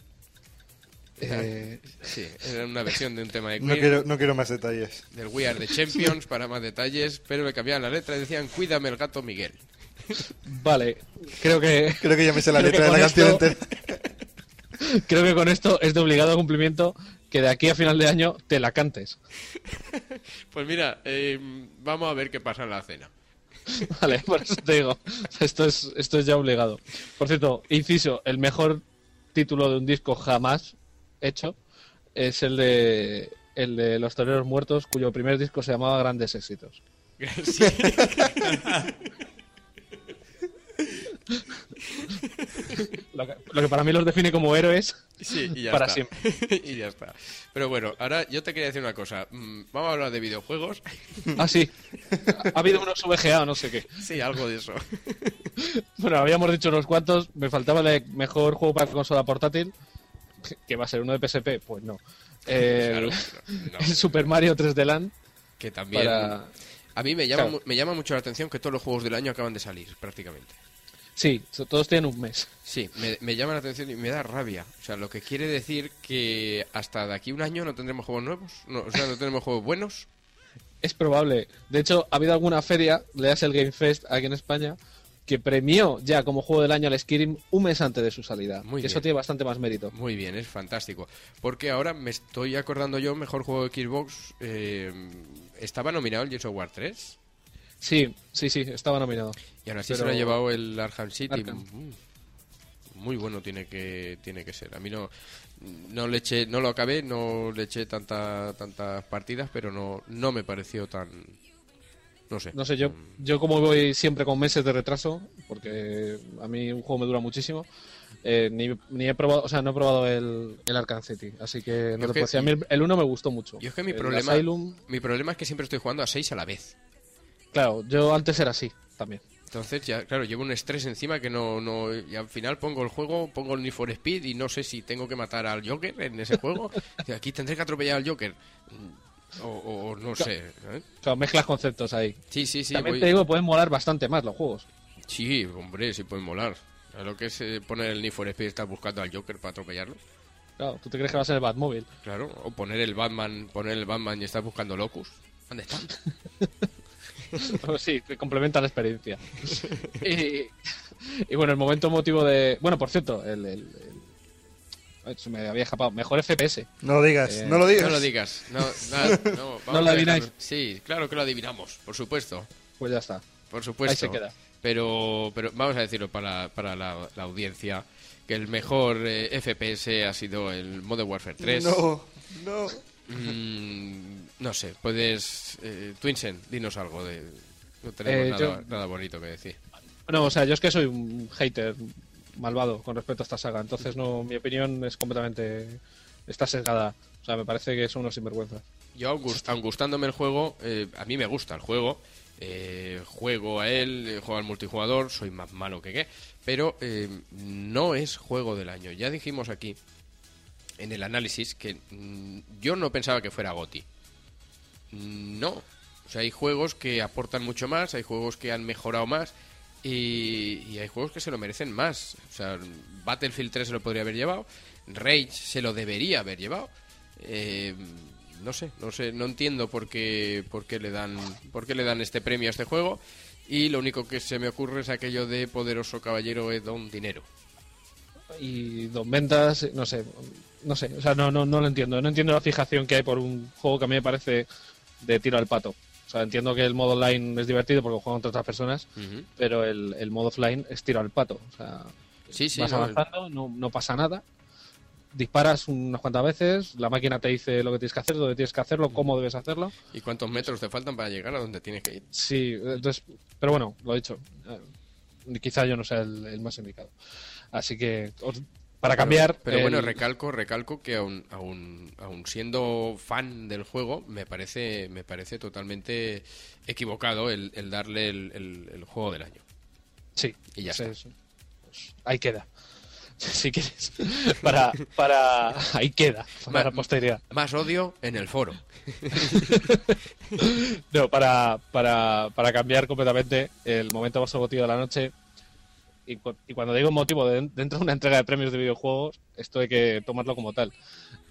Eh, Sí, era una versión de un tema de Queen. No quiero, no quiero más detalles. Del We Are the Champions, para más detalles, pero le cambiaban la letra y decían Cuídame el gato Miguel. vale, creo que Creo que ya me sé la letra de la con canción esto- entera. creo que con esto es de obligado cumplimiento que de aquí a final de año te la cantes. Pues mira, eh, vamos a ver qué pasa en la cena. Vale, por eso te digo, esto es esto es ya obligado. Por cierto, inciso, el mejor título de un disco jamás hecho es el de el de Los Toreros Muertos, cuyo primer disco se llamaba Grandes Éxitos. Sí. Lo que, lo que para mí los define como héroes Sí, y ya para está. siempre. y ya está. Pero bueno, ahora yo te quería decir una cosa. Mm, Vamos a hablar de videojuegos. Ah, sí. Ha habido unos VGA o no sé qué. Sí, algo de eso. Bueno, habíamos dicho unos cuantos. Me faltaba el mejor juego para consola portátil. Que va a ser uno de PSP. Pues no. Claro, no. el Super Mario 3D Land. Que también... Para... A mí me llama, Claro. me llama mucho la atención que todos los juegos del año acaban de salir, prácticamente. Sí, todos tienen un mes. Sí, me, me llama la atención y me da rabia. O sea, lo que quiere decir que hasta de aquí un año no tendremos juegos nuevos. No, o sea, no tendremos juegos buenos. Es probable. De hecho, ha habido alguna feria, leas el Game Fest aquí en España, que premió ya como juego del año al Skyrim un mes antes de su salida. Muy Eso bien. tiene bastante más mérito. Muy bien, es fantástico. Porque ahora me estoy acordando yo, mejor juego de Xbox, eh, estaba nominado el Gears of War 3. Sí, sí, sí, estaba nominado. Y ahora sí se lo ha llevado el Arkham City. Arkham. Mm, Muy bueno tiene que tiene que ser. A mí no no le eché, no lo acabé, no le eché tanta, tantas partidas, pero no no me pareció tan no sé. No sé, yo, yo como voy siempre con meses de retraso, porque a mí un juego me dura muchísimo, Eh, ni, ni he probado, o sea, no he probado el, el Arkham City, así que no te que- puedo decir. A mí el- el 1 me gustó mucho. Yo es que mi El problema, Asylum, mi problema es que siempre estoy jugando a 6 a la vez. claro, yo antes era así también. Entonces, ya, claro, llevo un estrés encima que no, no. Y al final pongo el juego, pongo el Need for Speed y no sé si tengo que matar al Joker en ese juego. Y Aquí tendré que atropellar al Joker. O, no sé. ¿eh? Mezclas conceptos ahí. Sí, sí, sí. también voy- te digo que pueden molar bastante más los juegos. Sí, hombre, sí pueden molar. A lo que es eh, poner el Need for Speed y estar buscando al Joker para atropellarlo. Claro, ¿tú te crees que va a ser el Batmóvil? Claro. O poner el Batman, poner el Batman y estar buscando Locus. ¿Dónde está? sí, que complementa la experiencia. y, y bueno, el momento motivo de... Bueno, por cierto, el... Se me había escapado. Mejor FPS. No lo digas, Eh, no lo digas. No lo digas. No, nada, no, vamos ¿No lo adivináis? Sí, claro que lo adivinamos, por supuesto. Pues ya está. Por supuesto. Ahí se queda. Pero, pero vamos a decirlo para, para la, la audiencia, que el mejor eh, FPS ha sido el Modern Warfare 3. No, no. Mm, no sé, puedes... Eh, Twinsen, dinos algo de... No tenemos Eh, nada, yo- nada bonito que decir. No, o sea, yo es que soy un hater malvado con respecto a esta saga, entonces no, mi opinión es completamente está sesgada. O sea, me parece que son unos sinvergüenzas. Yo, aun gust- aun gustándome el juego, eh, a mí me gusta el juego. eh, juego a él, eh, juego al multijugador, soy más malo que qué. Pero eh, no es juego del año. Ya dijimos aquí, en el análisis, que mm, yo no pensaba que fuera GOTI. No. O sea, hay juegos que aportan mucho más, hay juegos que han mejorado más. Y, hay juegos que se lo merecen más. O sea, Battlefield 3 se lo podría haber llevado. Rage se lo debería haber llevado. Eh, no sé, no sé, no entiendo por qué, por qué le dan, por qué le dan este premio a este juego. Y lo único que se me ocurre es aquello de poderoso caballero es don dinero. Y Don Ventas, no sé, no sé, o sea, no, no, no lo entiendo. No entiendo la fijación que hay por un juego que a mí me parece de tiro al pato. Sea, entiendo que el modo online es divertido porque juegan contra otras personas, pero el, el modo offline es tiro al pato. O sea, Sí, sí, vas no, avanzando, no, no pasa nada. Disparas unas cuantas veces, la máquina te dice lo que tienes que hacer, dónde tienes que hacerlo, cómo debes hacerlo. ¿Y cuántos metros te faltan para llegar a donde tienes que ir? Sí, entonces, pero bueno, lo he dicho. eh, Quizá yo no sea el, el más indicado. Así que, os- para cambiar. Pero, pero bueno, recalco, recalco que aún, aún, aún siendo fan del juego, me parece, me parece totalmente equivocado el, el darle el, el- el juego del año. Sí, Y ya sí, está. sí. Pues ahí queda. Si quieres. Para, para. Ahí queda. Para posteridad. Más odio en el foro. No, para, para, para cambiar completamente el momento más emotivo de la noche. Y, y cuando digo motivo de- dentro de una entrega de premios de videojuegos, esto hay que tomarlo como tal.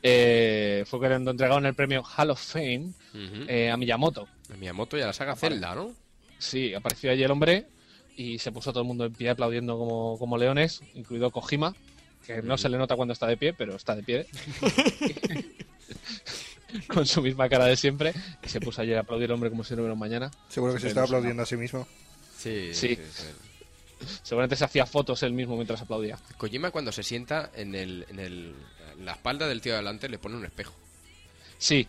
Eh, fue cuando entregaron el premio Hall of Fame Ujú. eh, a Miyamoto. A Miyamoto y a la saga Zelda, ¿no? Sí, apareció allí el hombre y se puso todo el mundo en pie aplaudiendo como, como leones, incluido Kojima, que no se le nota cuando está de pie, pero está de pie. Con su misma cara de siempre. Y se puso allí a aplaudir el hombre como si no hubiera un mañana. Seguro que se Eh, está aplaudiendo a sí mismo. Sí, Sí. Seguramente se hacía fotos él mismo mientras aplaudía. Kojima cuando se sienta en, el, en, el, en la espalda del tío de delante le pone un espejo. Sí.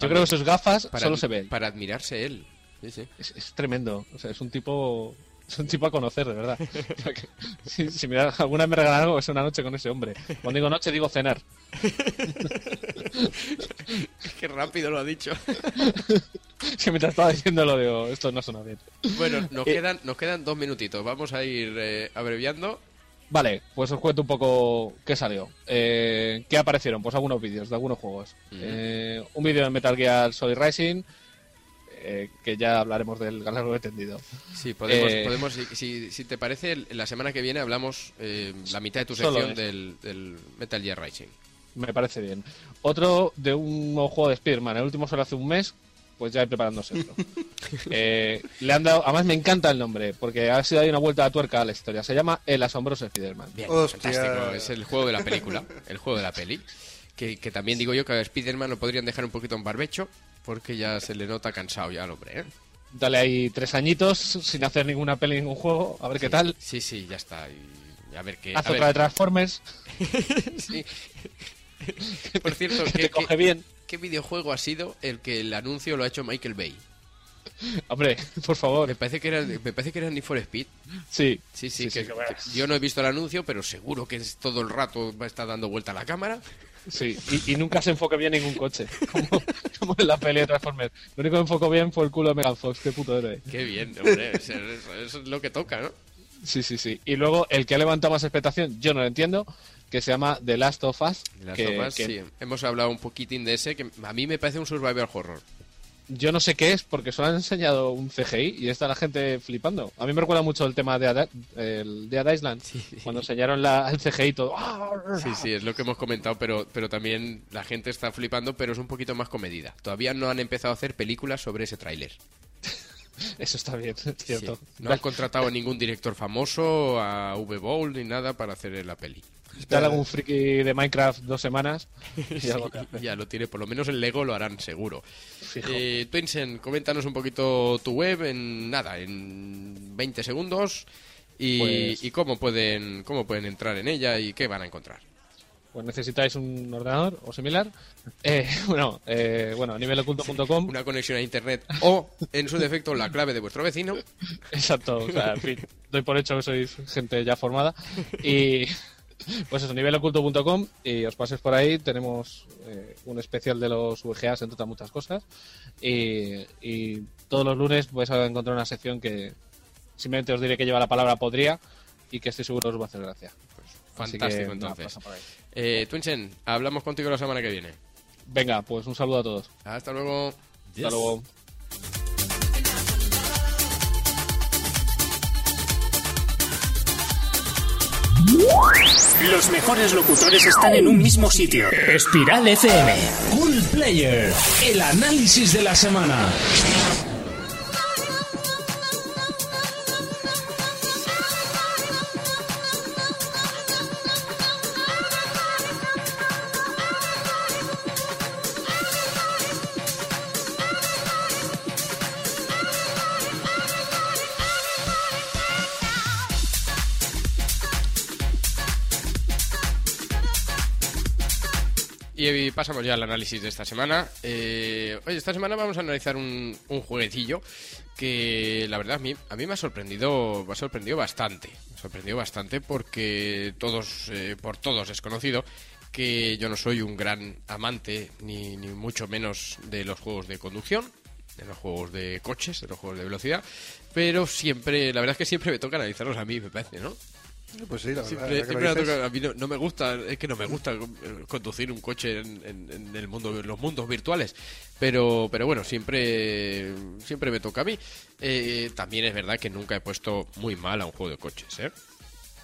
Yo creo que sus gafas Para, solo se ven. Para admirarse él. Sí, sí. Es, es tremendo. O sea, es un tipo. Es un tipo a conocer, de verdad. O sea que, si, si me da- alguna vez me regalan algo, es una noche con ese hombre. Cuando digo noche, digo cenar. Qué rápido lo ha dicho. Mientras estaba diciéndolo, digo, esto no suena bien. Bueno, nos, Eh, quedan, nos quedan dos minutitos. Vamos a ir eh, abreviando. Vale, pues os cuento un poco qué salió. Eh, ¿Qué aparecieron? Pues algunos vídeos de algunos juegos. Eh, un vídeo de Metal Gear Solid Rising, eh, que ya hablaremos del largo entendido. Sí, podemos, Eh, podemos si, si, si te parece, la semana que viene hablamos eh, la mitad de tu sección del, del Metal Gear Rising. Me parece bien. Otro de un nuevo juego de Spider-Man, el último solo hace un mes, pues ya preparándose. Eh, le han dado, además me encanta el nombre, porque ha sido ahí una vuelta de tuerca a la historia. Se llama El asombroso Spider-Man. Bien, Hostia. fantástico. Es el juego de la película, el juego de la peli. Que, que también digo yo que a Spider-Man lo podrían dejar un poquito en barbecho, porque ya se le nota cansado ya al hombre, ¿eh? Dale ahí tres añitos sin hacer ninguna peli, ningún juego, a ver qué tal. Sí, sí, ya está. Y a ver qué. Haz a otra de Transformers, sí. Por cierto, que ¿qué, te coge bien. qué videojuego ha sido el que el anuncio lo ha hecho Michael Bay? Hombre, por favor. Me parece que era, me parece que era Need for Speed. Sí. Sí, sí, Sí, que, sí, que va. que yo no he visto el anuncio, pero seguro que es todo el rato va a estar dando vuelta a la cámara. Sí, y, y nunca se enfocó bien ningún coche, como, como en la peli de Transformers. Lo único que enfocó bien fue el culo de Megan Fox, qué puto héroe. Qué bien, hombre, eso, es lo que toca, ¿no? Sí, sí, sí. Y luego el que ha levantado más expectación, yo no lo entiendo, que se llama The Last of Us. Las que, tomas, que sí. Hemos hablado un poquitín de ese, que a mí me parece un survival horror. Yo no sé qué es, porque solo han enseñado un CGI y está la gente flipando. A mí me recuerda mucho el tema de Ada- el Dead Island, cuando enseñaron la, el CGI y todo. Sí, sí, es lo que hemos comentado, pero, pero también la gente está flipando, pero es un poquito más comedida. Todavía no han empezado a hacer películas sobre ese tráiler. Eso está bien, es cierto. Sí. No han contratado a ningún director famoso, a V-Bowl ni nada para hacer la peli. Dale algún friki de Minecraft dos semanas y Sí, algo que ya lo tiene, por lo menos el Lego lo harán seguro. Fijo. Eh, Twinsen, coméntanos un poquito tu web en nada, en 20 segundos y, Pues- y cómo pueden cómo pueden entrar en ella y qué van a encontrar. Pues necesitáis un ordenador o similar. Eh, bueno, eh, bueno, a niveloculto.com. Una conexión a internet o, en su defecto, la clave de vuestro vecino. Exacto, o sea, en fin, doy por hecho que sois gente ya formada. Y pues eso, niveloculto.com y os paséis por ahí. Tenemos eh, un especial de los VGAs, entre otras muchas cosas. Y, y todos los lunes vais a encontrar una sección que simplemente os diré que lleva la palabra podría y que estoy seguro os va a hacer gracia. Que, Fantástico, nada, entonces. ahí. Eh, Twinsen, hablamos contigo la semana que viene. Venga, pues un saludo a todos. Hasta luego. Hasta luego. Los mejores locutores están en un mismo sitio. Espiral FM. Cool Player, el análisis de la semana. Pasamos ya al análisis de esta semana. Eh, oye, esta semana vamos a analizar un, un jueguecillo que la verdad a mí, a mí me ha sorprendido me ha sorprendido bastante. Me ha sorprendido bastante porque todos, eh, por todos es conocido que yo no soy un gran amante, ni, ni mucho menos de los juegos de conducción, de los juegos de coches, de los juegos de velocidad, pero siempre, la verdad es que siempre me toca analizarlos a mí, me parece, ¿no? Pues sí, la verdad. Siempre, dices. toca- a mí no, no me gusta, es que no me gusta eh, conducir un coche en, en- en el mundo, en los mundos virtuales. Pero, pero bueno, siempre, siempre me toca a mí. Eh, también es verdad que nunca he puesto muy mal a un juego de coches, ¿eh?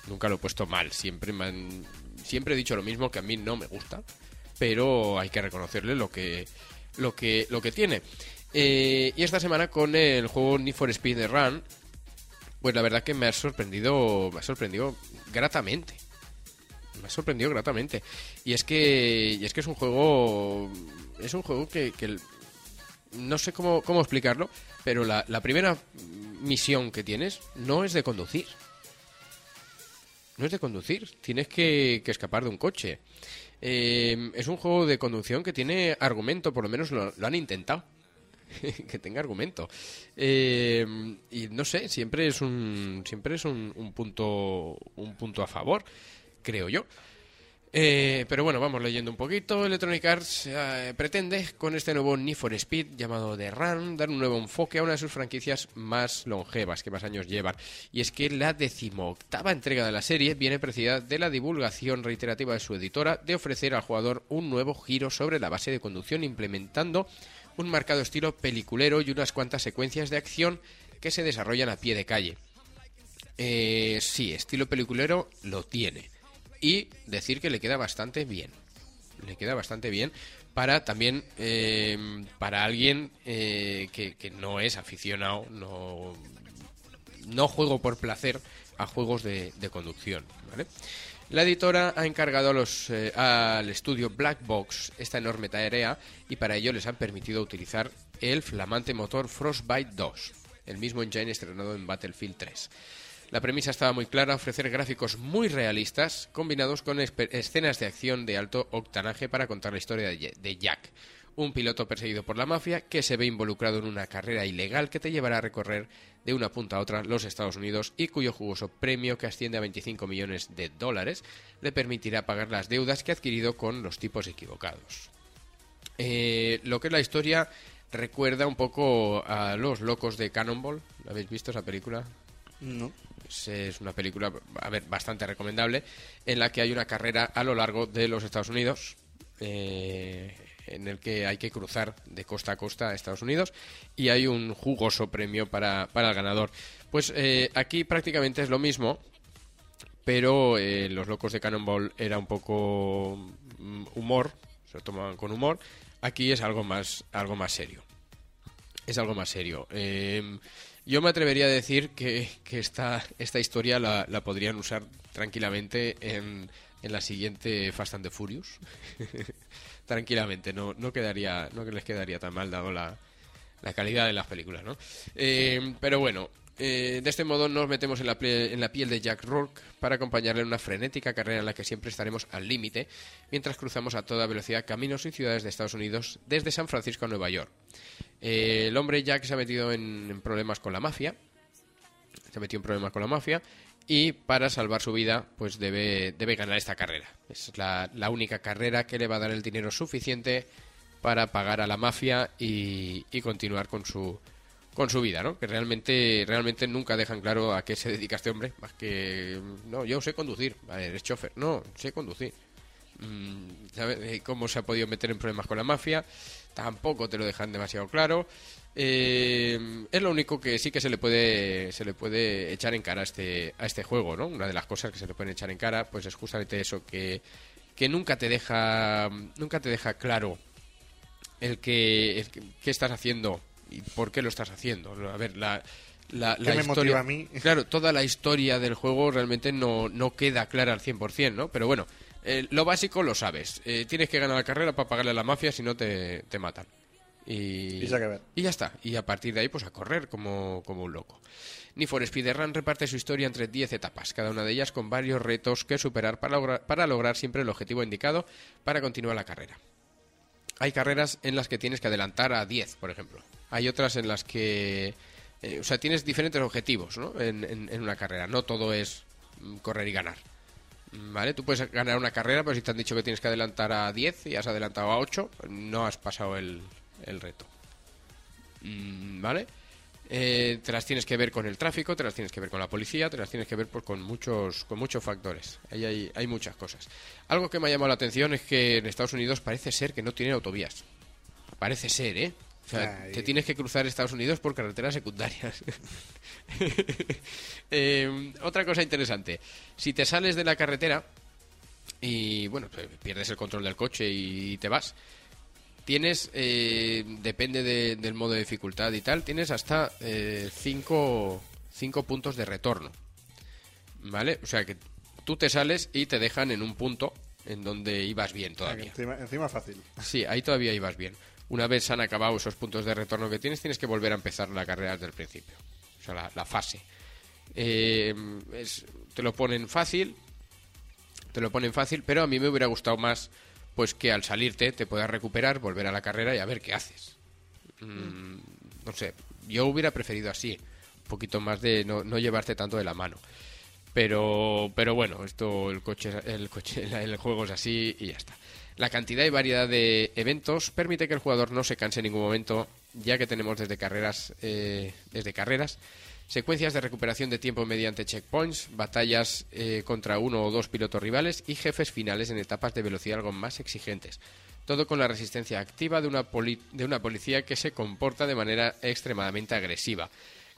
Nunca lo he puesto mal. Siempre me han- siempre he dicho lo mismo que a mí no me gusta, pero hay que reconocerle lo que, lo que, lo que tiene. Eh, y esta semana con el juego Need for Speed The Run, pues la verdad que me ha sorprendido, me ha sorprendido gratamente. Me ha sorprendido gratamente. Y es que, y es que es un juego, es un juego que, que no sé cómo, cómo explicarlo, pero la, primera misión que tienes no es de conducir. No es de conducir, tienes que, que escapar de un coche. Eh, es un juego de conducción que tiene argumento, por lo menos lo han intentado. que tenga argumento. Eh, y no sé, siempre es un siempre es un, un punto un punto a favor, creo yo. Eh, pero bueno, vamos leyendo un poquito. Electronic Arts eh, pretende con este nuevo Need for Speed llamado The Run dar un nuevo enfoque a una de sus franquicias más longevas, que más años llevan. Y es que la decimoctava entrega de la serie viene precedida de la divulgación reiterativa de su editora de ofrecer al jugador un nuevo giro sobre la base de conducción implementando un marcado estilo peliculero y unas cuantas secuencias de acción que se desarrollan a pie de calle. Eh, sí, estilo peliculero lo tiene. Y decir que le queda bastante bien. Le queda bastante bien para también eh, para alguien eh, que, no es aficionado, no, no juego por placer a juegos de, de conducción. ¿vale? La editora ha encargado a los, eh, al estudio Black Box esta enorme tarea y para ello les han permitido utilizar el flamante motor Frostbite 2, el mismo engine estrenado en Battlefield 3. La premisa estaba muy clara, ofrecer gráficos muy realistas combinados con escenas de acción de alto octanaje para contar la historia de Jack, un piloto perseguido por la mafia que se ve involucrado en una carrera ilegal que te llevará a recorrer de una punta a otra los Estados Unidos y cuyo jugoso premio, que asciende a 25 millones de dólares, le permitirá pagar las deudas que ha adquirido con los tipos equivocados. Eh, lo que es la historia recuerda un poco a Los Locos de Cannonball. ¿La habéis visto esa película? No. Pues es una película, a ver, bastante recomendable, en la que hay una carrera a lo largo de los Estados Unidos, eh, en el que hay que cruzar de costa a costa a Estados Unidos y hay un jugoso premio para, para el ganador. Pues eh, aquí prácticamente es lo mismo, pero eh, los locos de Cannonball era un poco mm, humor, se lo tomaban con humor. Aquí es algo más, algo más serio. Es algo más serio. Eh, yo me atrevería a decir que, que esta, esta historia la, la podrían usar tranquilamente en, en la siguiente Fast and the Furious. tranquilamente, no, no, quedaría, no les quedaría tan mal dado la, la calidad de las películas, ¿no? Eh, pero bueno, eh, de este modo nos metemos en la, en la piel de Jack Rourke para acompañarle en una frenética carrera en la que siempre estaremos al límite mientras cruzamos a toda velocidad caminos y ciudades de Estados Unidos desde San Francisco a Nueva York. Eh, el hombre Jack se ha metido en, en problemas con la mafia, se ha metido en problemas con la mafia y para salvar su vida pues debe, debe ganar esta carrera. Es la, la única carrera que le va a dar el dinero suficiente para pagar a la mafia y, y continuar con su con su vida, ¿no? Que realmente realmente nunca dejan claro a qué se dedica este hombre, más que no, yo sé conducir, vale, eres chofer, no, sé conducir. Mm, ¿sabes? Eh, ¿Cómo se ha podido meter en problemas con la mafia? Tampoco te lo dejan demasiado claro. Eh, es lo único que sí que se le puede se le puede echar en cara a este a este juego, ¿no? Una de las cosas que se le pueden echar en cara, pues es justamente eso que que nunca te deja nunca te deja claro el que, el que- qué estás haciendo y por qué lo estás haciendo. A ver, la, la, ¿Qué la historia, motiva a mí? Claro, toda la historia del juego realmente no, no queda clara al 100%, ¿no? Pero bueno, eh, lo básico lo sabes. Eh, tienes que ganar la carrera para pagarle a la mafia, si no te, te matan. Y, ya está. Y a partir de ahí, pues a correr como, como un loco. Need for Speedrun reparte su historia entre 10 etapas, cada una de ellas con varios retos que superar para lograr, para lograr siempre el objetivo indicado para continuar la carrera. Hay carreras en las que tienes que adelantar a 10, por ejemplo. Hay otras en las que... eh, o sea, tienes diferentes objetivos ¿no? en, en- en una carrera. No todo es mm, correr y ganar. ¿Vale? Tú puedes ganar una carrera, pero si te han dicho que tienes que adelantar a 10 y has adelantado a 8, no has pasado el, el reto. Mm, ¿Vale? Eh, te las tienes que ver con el tráfico, te las tienes que ver con la policía, te las tienes que ver pues, con muchos con muchos factores. Ahí hay, hay muchas cosas. Algo que me ha llamado la atención es que en Estados Unidos parece ser que no tienen autovías. Parece ser, ¿eh? O sea, Ay. te tienes que cruzar Estados Unidos por carreteras secundarias. Eh, otra cosa interesante. Si te sales de la carretera y, bueno, pues, pierdes el control del coche y te vas, tienes, eh, depende de- del modo de dificultad y tal, tienes hasta 5 puntos de retorno. ¿Vale? O sea que tú te sales y te dejan en un punto en donde ibas bien todavía. Encima, encima fácil. Sí, ahí todavía ibas bien. Una vez han acabado esos puntos de retorno que tienes, tienes que volver a empezar la carrera desde el principio. O sea, la, fase. Eh, es- te lo ponen fácil, te lo ponen fácil, pero a mí me hubiera gustado más pues que al salirte te puedas recuperar, volver a la carrera y a ver qué haces. Mm, no sé, yo hubiera preferido así, un poquito más de no, no llevarte tanto de la mano. Pero, pero bueno, esto el coche, el coche, el juego es así y ya está. La cantidad y variedad de eventos permite que el jugador no se canse en ningún momento, ya que tenemos desde carreras, eh, desde carreras, secuencias de recuperación de tiempo mediante checkpoints, batallas eh, contra uno o dos pilotos rivales y jefes finales en etapas de velocidad algo más exigentes. Todo con la resistencia activa de una, de una policía que se comporta de manera extremadamente agresiva.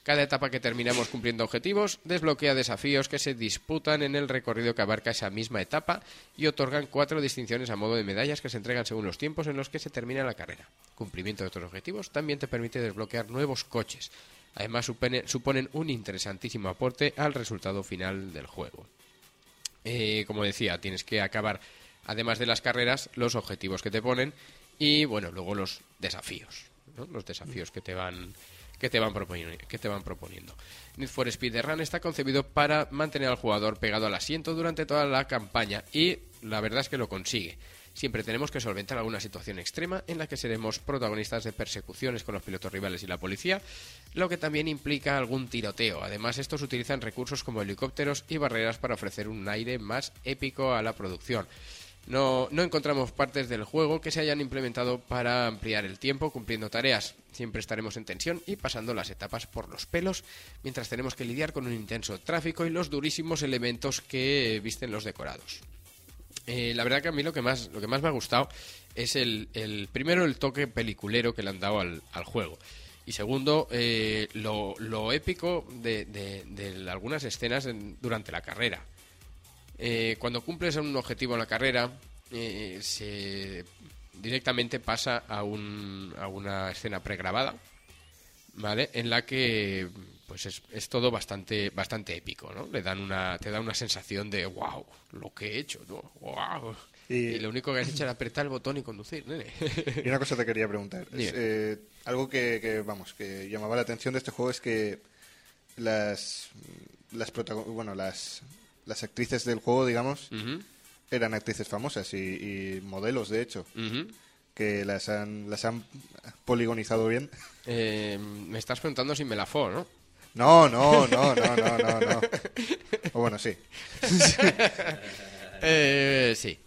Cada etapa que terminamos cumpliendo objetivos desbloquea desafíos que se disputan en el recorrido que abarca esa misma etapa y otorgan cuatro distinciones a modo de medallas que se entregan según los tiempos en los que se termina la carrera. Cumplimiento de otros objetivos también te permite desbloquear nuevos coches. Además supone- suponen un interesantísimo aporte al resultado final del juego. Eh, como decía, tienes que acabar, además de las carreras, los objetivos que te ponen y, bueno, luego los desafíos, ¿no? los desafíos que te van que te van proponiendo, que te van proponiendo. Need for Speed Run está concebido para mantener al jugador pegado al asiento durante toda la campaña y la verdad es que lo consigue. Siempre tenemos que solventar alguna situación extrema en la que seremos protagonistas de persecuciones con los pilotos rivales y la policía, lo que también implica algún tiroteo. Además, estos utilizan recursos como helicópteros y barreras para ofrecer un aire más épico a la producción. No, no encontramos partes del juego que se hayan implementado para ampliar el tiempo cumpliendo tareas. Siempre estaremos en tensión y pasando las etapas por los pelos mientras tenemos que lidiar con un intenso tráfico y los durísimos elementos que visten los decorados. Eh, la verdad que a mí lo que más, lo que más me ha gustado es el, primero el toque peliculero que le han dado al, juego. Y segundo, eh, lo, lo épico de, algunas escenas en- durante la carrera. Eh, cuando cumples un objetivo en la carrera, eh, se directamente pasa a, un, a una escena pregrabada, ¿vale? En la que pues es, es todo bastante bastante épico, ¿no? Le dan una te da una sensación de wow, lo que he hecho, ¿no? Wow. Y- Y, lo único que has hecho era apretar el botón y conducir, nene. Y una cosa te quería preguntar. Es, eh, algo que, que, vamos, que llamaba la atención de este juego es que las las bueno, las las actrices del juego, digamos, eran actrices famosas y, y modelos, de hecho, que las han las han poligonizado bien. Eh, me estás preguntando si me la fo, ¿no? No, no, no, no, no, no, no. O bueno, sí. Eh, sí.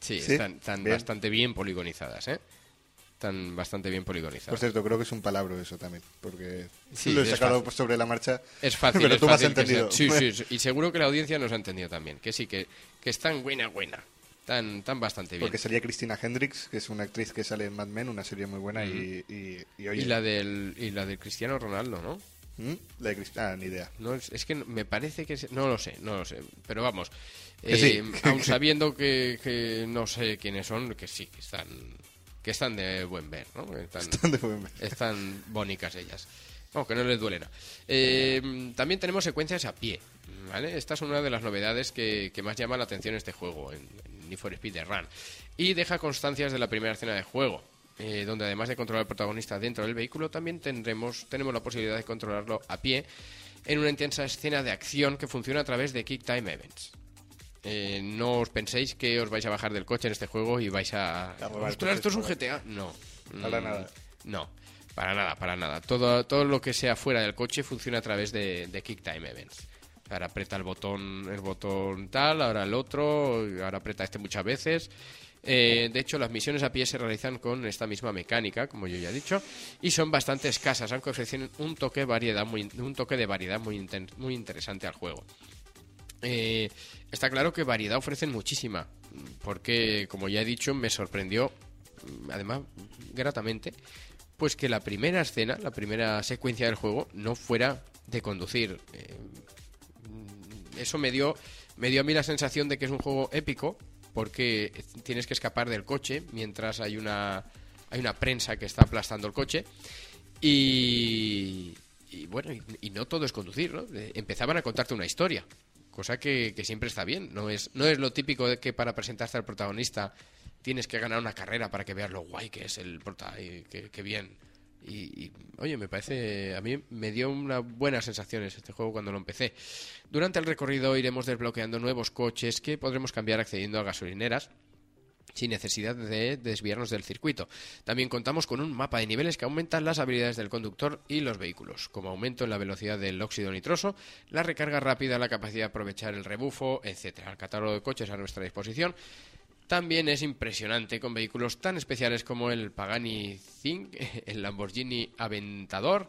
Sí, ¿Sí? están, están Bien. bastante bien poligonizadas, ¿eh? Están bastante bien poligonizadas. Por cierto, creo que es un palabra eso también, porque Sí, lo he sacado sobre la marcha. Es fácil, pero es tú me has entendido. sea- Sí, sí, sí, y seguro que la audiencia nos ha entendido también. Que sí, que, que están buena, buena. Tan, tan bastante bien. Porque salía Cristina Hendricks, que es una actriz que sale en Mad Men, una serie muy buena, y, y, y, oye, y, la del, y la del Cristiano Ronaldo, ¿no? ¿Mm? La de Cristina, ah, ni idea. No, es, es que me parece que... es- no lo sé, no lo sé. Pero vamos, sí. eh, aun sabiendo que, que no sé quiénes son, que sí, que están, que están de buen ver, ¿no? Están, Están de buen ver. están bónicas ellas. Vamos, que no les duele nada. Eh, también tenemos secuencias a pie, ¿vale? Esta es una de las novedades que, que más llama la atención este juego, en, en Need for Speed The Run. Y deja constancias de la primera escena de juego, eh, donde además de controlar al protagonista dentro del vehículo, también tendremos, tenemos la posibilidad de controlarlo a pie en una intensa escena de acción que funciona a través de Kick Time Events. Eh, no os penséis que os vais a bajar del coche en este juego y vais a... "Ostras, esto es un GTA. No. Para Mm, nada. No, para nada, para nada. Todo, todo lo que sea fuera del coche funciona a través de, de Kick Time Events. Ahora aprieta el botón, el botón tal, ahora el otro, ahora aprieta este muchas veces. Eh, de hecho, las misiones a pie se realizan con esta misma mecánica, como yo ya he dicho, y son bastante escasas, aunque ofrecen un toque, variedad muy, un toque de variedad muy, inten- muy interesante al juego. Eh, está claro que variedad ofrecen muchísima, porque, como ya he dicho, me sorprendió, mm, además, gratamente, pues que la primera escena, la primera secuencia del juego, no fuera de conducir. Eh, mm, eso me dio, me dio a mí la sensación de que es un juego épico, porque tienes que escapar del coche mientras hay una, hay una prensa que está aplastando el coche. Y, bueno, y, y no todo es conducir, ¿no? Eh, Empezaban a contarte una historia, cosa que, que siempre está bien. No es, no es lo típico de que para presentarte al protagonista tienes que ganar una carrera para que veas lo guay que es el prota y que, que bien. Y, y, oye, me parece, a mí me dio unas buenas sensaciones este juego cuando lo empecé. Durante el recorrido iremos desbloqueando nuevos coches que podremos cambiar accediendo a gasolineras sin necesidad de desviarnos del circuito. También contamos con un mapa de niveles que aumentan las habilidades del conductor y los vehículos, como aumento en la velocidad del óxido nitroso, la recarga rápida, la capacidad de aprovechar el rebufo, etc. El catálogo de coches a nuestra disposición también es impresionante con vehículos tan especiales como el Pagani Zinc, el Lamborghini Aventador,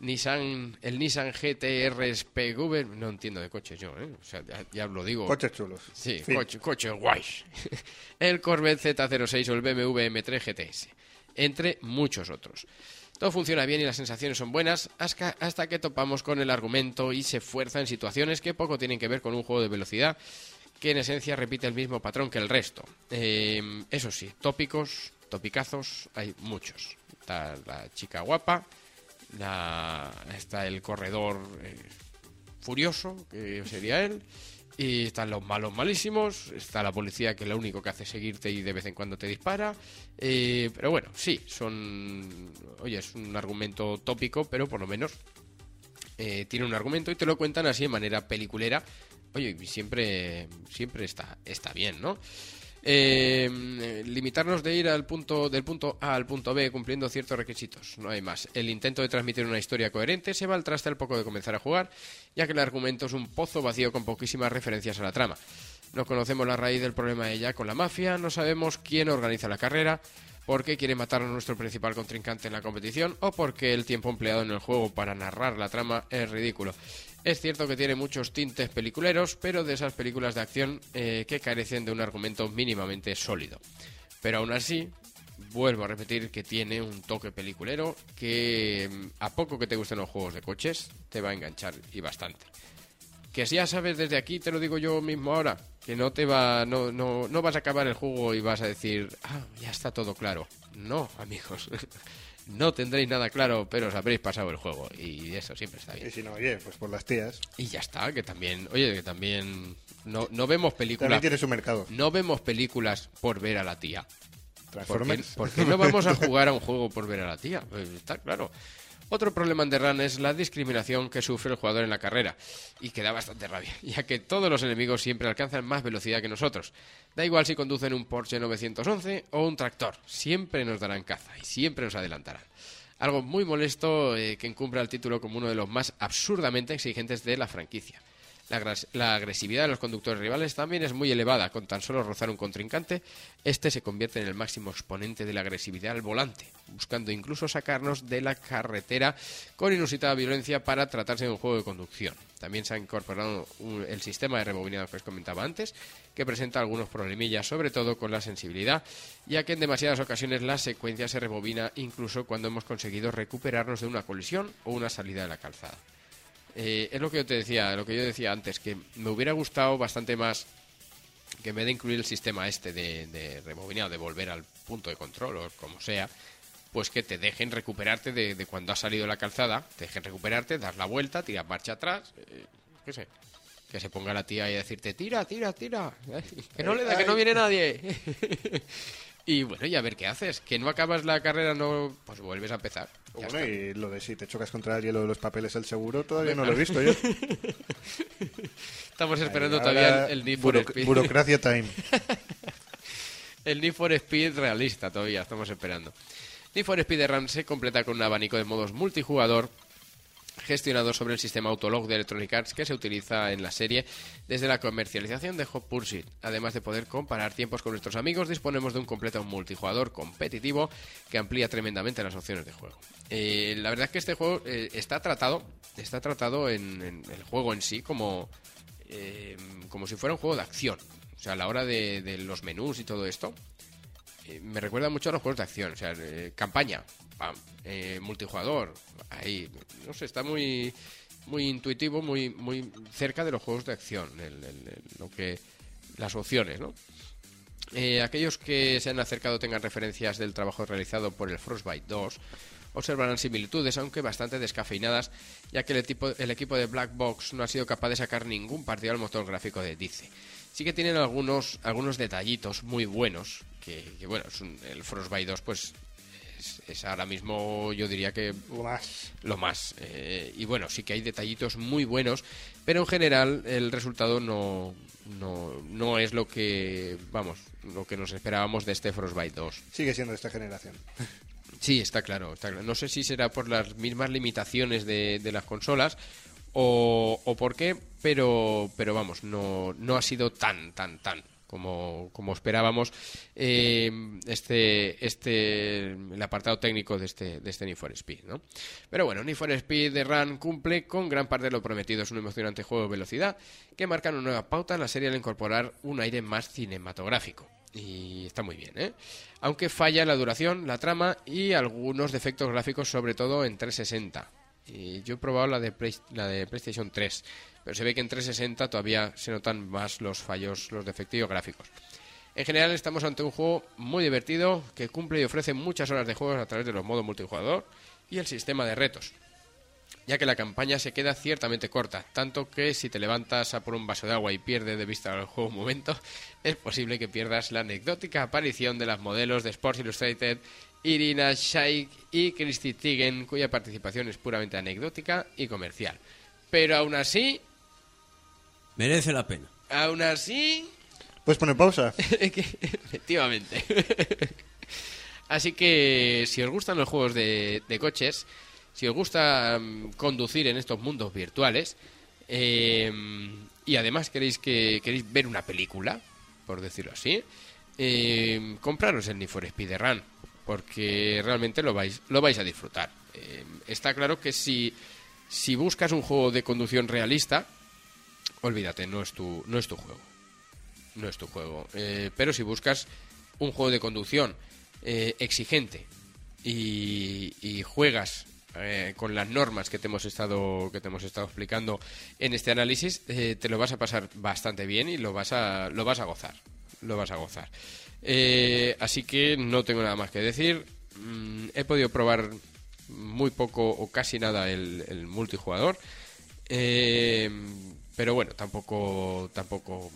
Nissan, el Nissan GTR SPV, no entiendo de coches yo, ¿eh? o sea, ya, ya os lo digo. Coches chulos. Sí, Fin. coche, coches guays. el Corvette Z06 o el BMW M3 GTS, entre muchos otros. Todo funciona bien y las sensaciones son buenas hasta, hasta que topamos con el argumento y se fuerza en situaciones que poco tienen que ver con un juego de velocidad que en esencia repite el mismo patrón que el resto. Eh, eso sí, tópicos, topicazos, hay muchos. Está la chica guapa, la, está el corredor eh, furioso, que sería él, y están los malos malísimos, está la policía que lo único que hace es seguirte y de vez en cuando te dispara. eh, pero bueno, sí, son... Oye, es un argumento tópico, pero por lo menos eh, tiene un argumento y te lo cuentan así de manera peliculera. Oye, siempre, siempre está, está bien, ¿no? Eh, limitarnos de ir al punto, del punto A al punto B cumpliendo ciertos requisitos, no hay más. El intento de transmitir una historia coherente se va al traste al poco de comenzar a jugar, ya que el argumento es un pozo vacío con poquísimas referencias a la trama. No conocemos la raíz del problema de ella con la mafia, no sabemos quién organiza la carrera, por qué quiere matar a nuestro principal contrincante en la competición o por qué el tiempo empleado en el juego para narrar la trama es ridículo. Es cierto que tiene muchos tintes peliculeros, pero de esas películas de acción eh, que carecen de un argumento mínimamente sólido. Pero aún así, vuelvo a repetir que tiene un toque peliculero que mm, a poco que te gusten los juegos de coches, te va a enganchar y bastante. Que si ya sabes desde aquí, te lo digo yo mismo ahora, que no te va, no, no, no vas a acabar el juego y vas a decir, ah, ya está todo claro. No, amigos. No tendréis nada claro, pero os habréis pasado el juego y eso siempre está bien. Y si no, oye, pues por las tías. Y ya está, que también, oye, que también no, no vemos películas. También tiene su mercado. No vemos películas por ver a la tía. ¿Por qué, por qué no vamos a jugar a un juego por ver a la tía? Pues está claro. Otro problema en The Run es la discriminación que sufre el jugador en la carrera, y que da bastante rabia, ya que todos los enemigos siempre alcanzan más velocidad que nosotros. Da igual si conducen un Porsche 911 o un tractor, siempre nos darán caza y siempre nos adelantarán. Algo muy molesto eh, que encumbra el título como uno de los más absurdamente exigentes de la franquicia. La, agres- la agresividad de los conductores rivales también es muy elevada. Con tan solo rozar un contrincante, este se convierte en el máximo exponente de la agresividad al volante, buscando incluso sacarnos de la carretera con inusitada violencia para tratarse de un juego de conducción. También se ha incorporado el sistema de rebobinado que os comentaba antes, que presenta algunos problemillas, sobre todo con la sensibilidad, ya que en demasiadas ocasiones la secuencia se rebobina incluso cuando hemos conseguido recuperarnos de una colisión o una salida de la calzada. Eh, es lo que yo te decía, lo que yo decía antes, que me hubiera gustado bastante más que en vez de incluir el sistema este de, de de volver al punto de control o como sea, pues que te dejen recuperarte de, de cuando has salido de la calzada, te dejen recuperarte, dar la vuelta, tirar marcha atrás, eh, qué sé. Que se ponga la tía y decirte, tira, tira, tira, que no le da, que no viene nadie. y bueno, y a ver qué haces, que no acabas la carrera, no pues vuelves a empezar. Ya Bueno, está. y lo de si te chocas contra el hielo de los papeles el seguro, todavía no lo he visto yo. Estamos esperando Ahora, todavía el, el Need for Speed. Burocracia time. el Need for Speed realista todavía, estamos esperando. Need for Speed Run se completa con un abanico de modos multijugador gestionado sobre el sistema Autolog de Electronic Arts que se utiliza en la serie desde la comercialización de Hot Pursuit. Además de poder comparar tiempos con nuestros amigos, disponemos de un completo multijugador competitivo que amplía tremendamente las opciones de juego. Eh, la verdad es que este juego eh, está tratado, está tratado en, el juego en sí como, eh, como si fuera un juego de acción. O sea, a la hora de los menús y todo esto, eh, me recuerda mucho a los juegos de acción. O sea, eh, campaña, pam, eh, multijugador, ahí, no sé, está muy muy intuitivo, muy muy cerca de los juegos de acción, lo que las opciones, ¿no? Eh, aquellos que se han acercado tengan referencias del trabajo realizado por el Frostbite 2 observarán similitudes, aunque bastante descafeinadas, ya que el, tipo- el equipo de Black Box no ha sido capaz de sacar ningún partido al motor gráfico de Dice. Sí que tienen algunos, algunos detallitos muy buenos, que, que, bueno, es un- el Frostbite 2 pues es, es ahora mismo yo diría que lo más. Lo más. Eh, y bueno, sí que hay detallitos muy buenos, pero en general el resultado no, no, no es lo que, vamos, lo que nos esperábamos de este Frostbite 2. Sigue siendo de esta generación. Sí, está claro, está claro. No sé si será por las mismas limitaciones de, de las consolas o, por qué, pero, pero vamos, no, no ha sido tan, tan, tan como, como esperábamos eh, este, este, el apartado técnico de este, de este Need for Speed, ¿no? Pero bueno, Need for Speed de Run cumple con gran parte de lo prometido. Es un emocionante juego de velocidad que marca una nueva pauta en la serie al incorporar un aire más cinematográfico. Y está muy bien, ¿eh? Aunque falla la duración, la trama y algunos defectos gráficos, sobre todo en 360. Y yo he probado la de, la de PlayStation 3, pero se ve que en 360 todavía se notan más los fallos, los defectillos gráficos. En general estamos ante un juego muy divertido que cumple y ofrece muchas horas de juego a través de los modos multijugador y el sistema de retos, ya que la campaña se queda ciertamente corta, tanto que si te levantas a por un vaso de agua y pierdes de vista el juego un momento, es posible que pierdas la anecdótica aparición de las modelos de Sports Illustrated Irina Shayk y Christy Teigen, cuya participación es puramente anecdótica y comercial. Pero aún así, Merece la pena. aún así, Puedes poner pausa. Efectivamente. Así que si os gustan los juegos de, de coches, si os gusta mm, conducir en estos mundos virtuales, eh, y además queréis que queréis ver una película, por decirlo así, eh, compraros el Need for Speed Run, porque realmente lo vais, lo vais a disfrutar. Eh, está claro que si, si buscas un juego de conducción realista, olvídate, no es tu, no es tu juego. No es tu juego. Eh, pero si buscas un juego de conducción eh, exigente y, y juegas eh, con las normas que te hemos estado que te hemos estado explicando en este análisis, eh, te lo vas a pasar bastante bien y lo vas a lo vas a gozar, lo vas a gozar. Eh, así que no tengo nada más que decir. Mm, he podido probar muy poco o casi nada el, multijugador. Eh, pero bueno, tampoco, tampoco,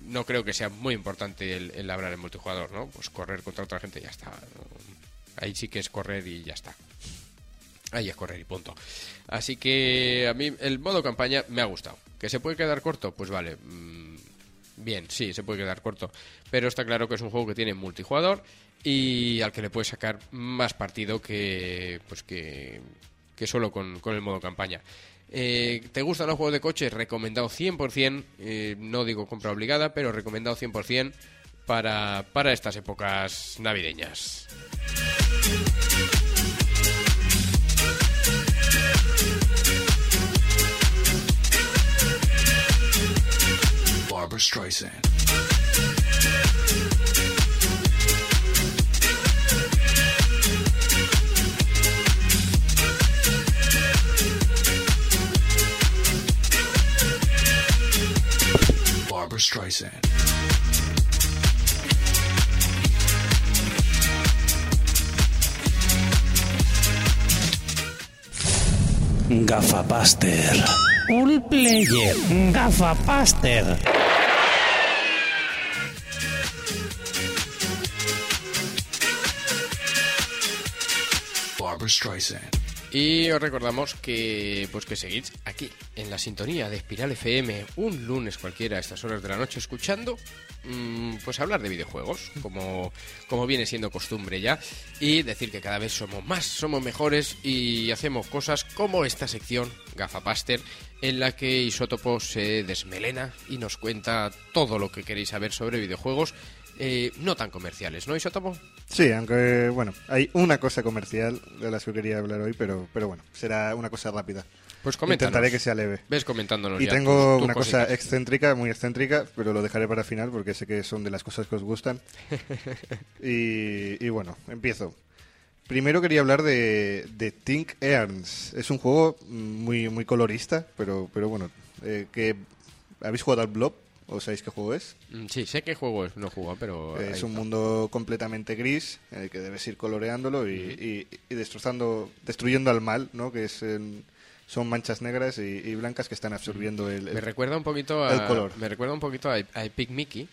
no creo que sea muy importante el, el hablar en multijugador, ¿no? Pues correr contra otra gente ya está. Ahí sí que es correr y ya está. Ahí es correr y punto. Así que a mí el modo campaña me ha gustado. ¿Que se puede quedar corto? Pues vale. mm, Bien, sí, se puede quedar corto. Pero está claro que es un juego que tiene multijugador y al que le puedes sacar más partido que, pues que, que solo con, con el modo campaña. Eh, ¿Te gustan los juegos de coches? Recomendado 100%. eh, no digo compra obligada, pero recomendado 100% para, para estas épocas navideñas. Barbara Streisand. Barbara Streisand. Gafapaster. Un player. Gafapaster. Barbara Streisand. Y os recordamos que pues que seguís aquí en la sintonía de Espiral FM un lunes cualquiera a estas horas de la noche escuchando mm, pues hablar de videojuegos como, como viene siendo costumbre ya y decir que cada vez somos más, somos mejores y hacemos cosas como esta sección Gafapaster en la que Isótopo se desmelena y nos cuenta todo lo que queréis saber sobre videojuegos eh, no tan comerciales, ¿no Isótopo? Sí, aunque, bueno, hay una cosa comercial de las que quería hablar hoy, pero, pero bueno, será una cosa rápida. Pues coméntanos. Intentaré que sea leve. Ves comentándonos Y ya tengo tus- tus una cosa excéntrica, muy excéntrica, pero lo dejaré para final porque sé que son de las cosas que os gustan. y, y bueno, empiezo. Primero quería hablar de, de Think Earns. Es un juego muy, muy colorista, pero, pero bueno, eh, que ¿habéis jugado al Blob? ¿O sabéis qué juego es? Mm, Sí, sé qué juego es, no jugado, pero... Es un mundo completamente gris en el que debes ir coloreándolo y, y- y destrozando, destruyendo al mal, ¿no? Que es son manchas negras y, y blancas que están absorbiendo el, Me el- recuerda un poquito a... el color. Me recuerda un poquito a, a Epic Mickey.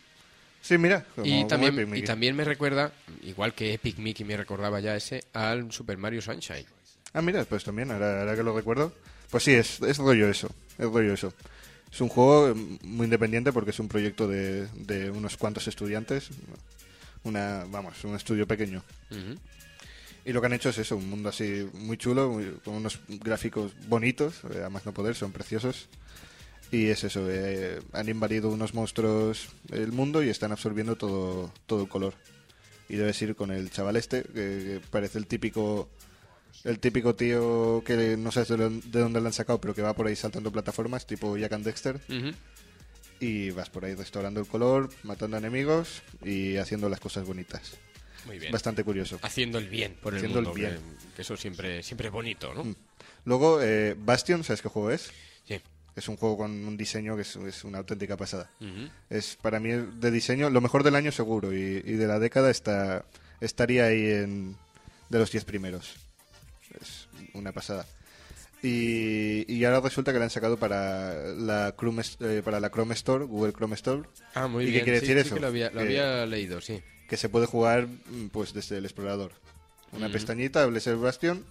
Sí, mira. como- y, también, Epic y también me recuerda, igual que Epic Mickey me recordaba ya ese, al Super Mario Sunshine. Ah, mira, pues también, ahora, ahora que lo recuerdo. Pues sí, es, es rollo eso. Es rollo eso. Es un juego eh, muy independiente porque es un proyecto de, de unos cuantos estudiantes. Una, vamos, un estudio pequeño. Y lo que han hecho es eso, un mundo así muy chulo, muy- con unos gráficos bonitos, eh, a más no poder, son preciosos. Y es eso, eh, han invadido unos monstruos el mundo y están absorbiendo todo, todo el color. Y debes ir con el chaval este, que, que parece el típico el típico tío que no sabes de, dónde lo han sacado, pero que va por ahí saltando plataformas, tipo Jack and Dexter. Y vas por ahí restaurando el color, matando enemigos y haciendo las cosas bonitas. Muy bien. Bastante curioso. Haciendo el bien por el Haciendo el mundo, bien. Que, que eso siempre, siempre es bonito, ¿no? Mm. Luego, eh, Bastion, ¿sabes qué juego es? Sí. Es un juego con un diseño que es, es una auténtica pasada. Es para mí de diseño lo mejor del año seguro y, y de la década está estaría ahí en de los 10 primeros. Una pasada. Y, y ahora resulta que la han sacado para la Chrome, eh, para la Chrome Store, Google Chrome Store. Ah, muy ¿Y bien. qué quiere Sí, decir sí eso? que lo había, lo Que- había leído, sí. que se puede jugar mm, pues desde el explorador. Una pestañita, hables el Bastion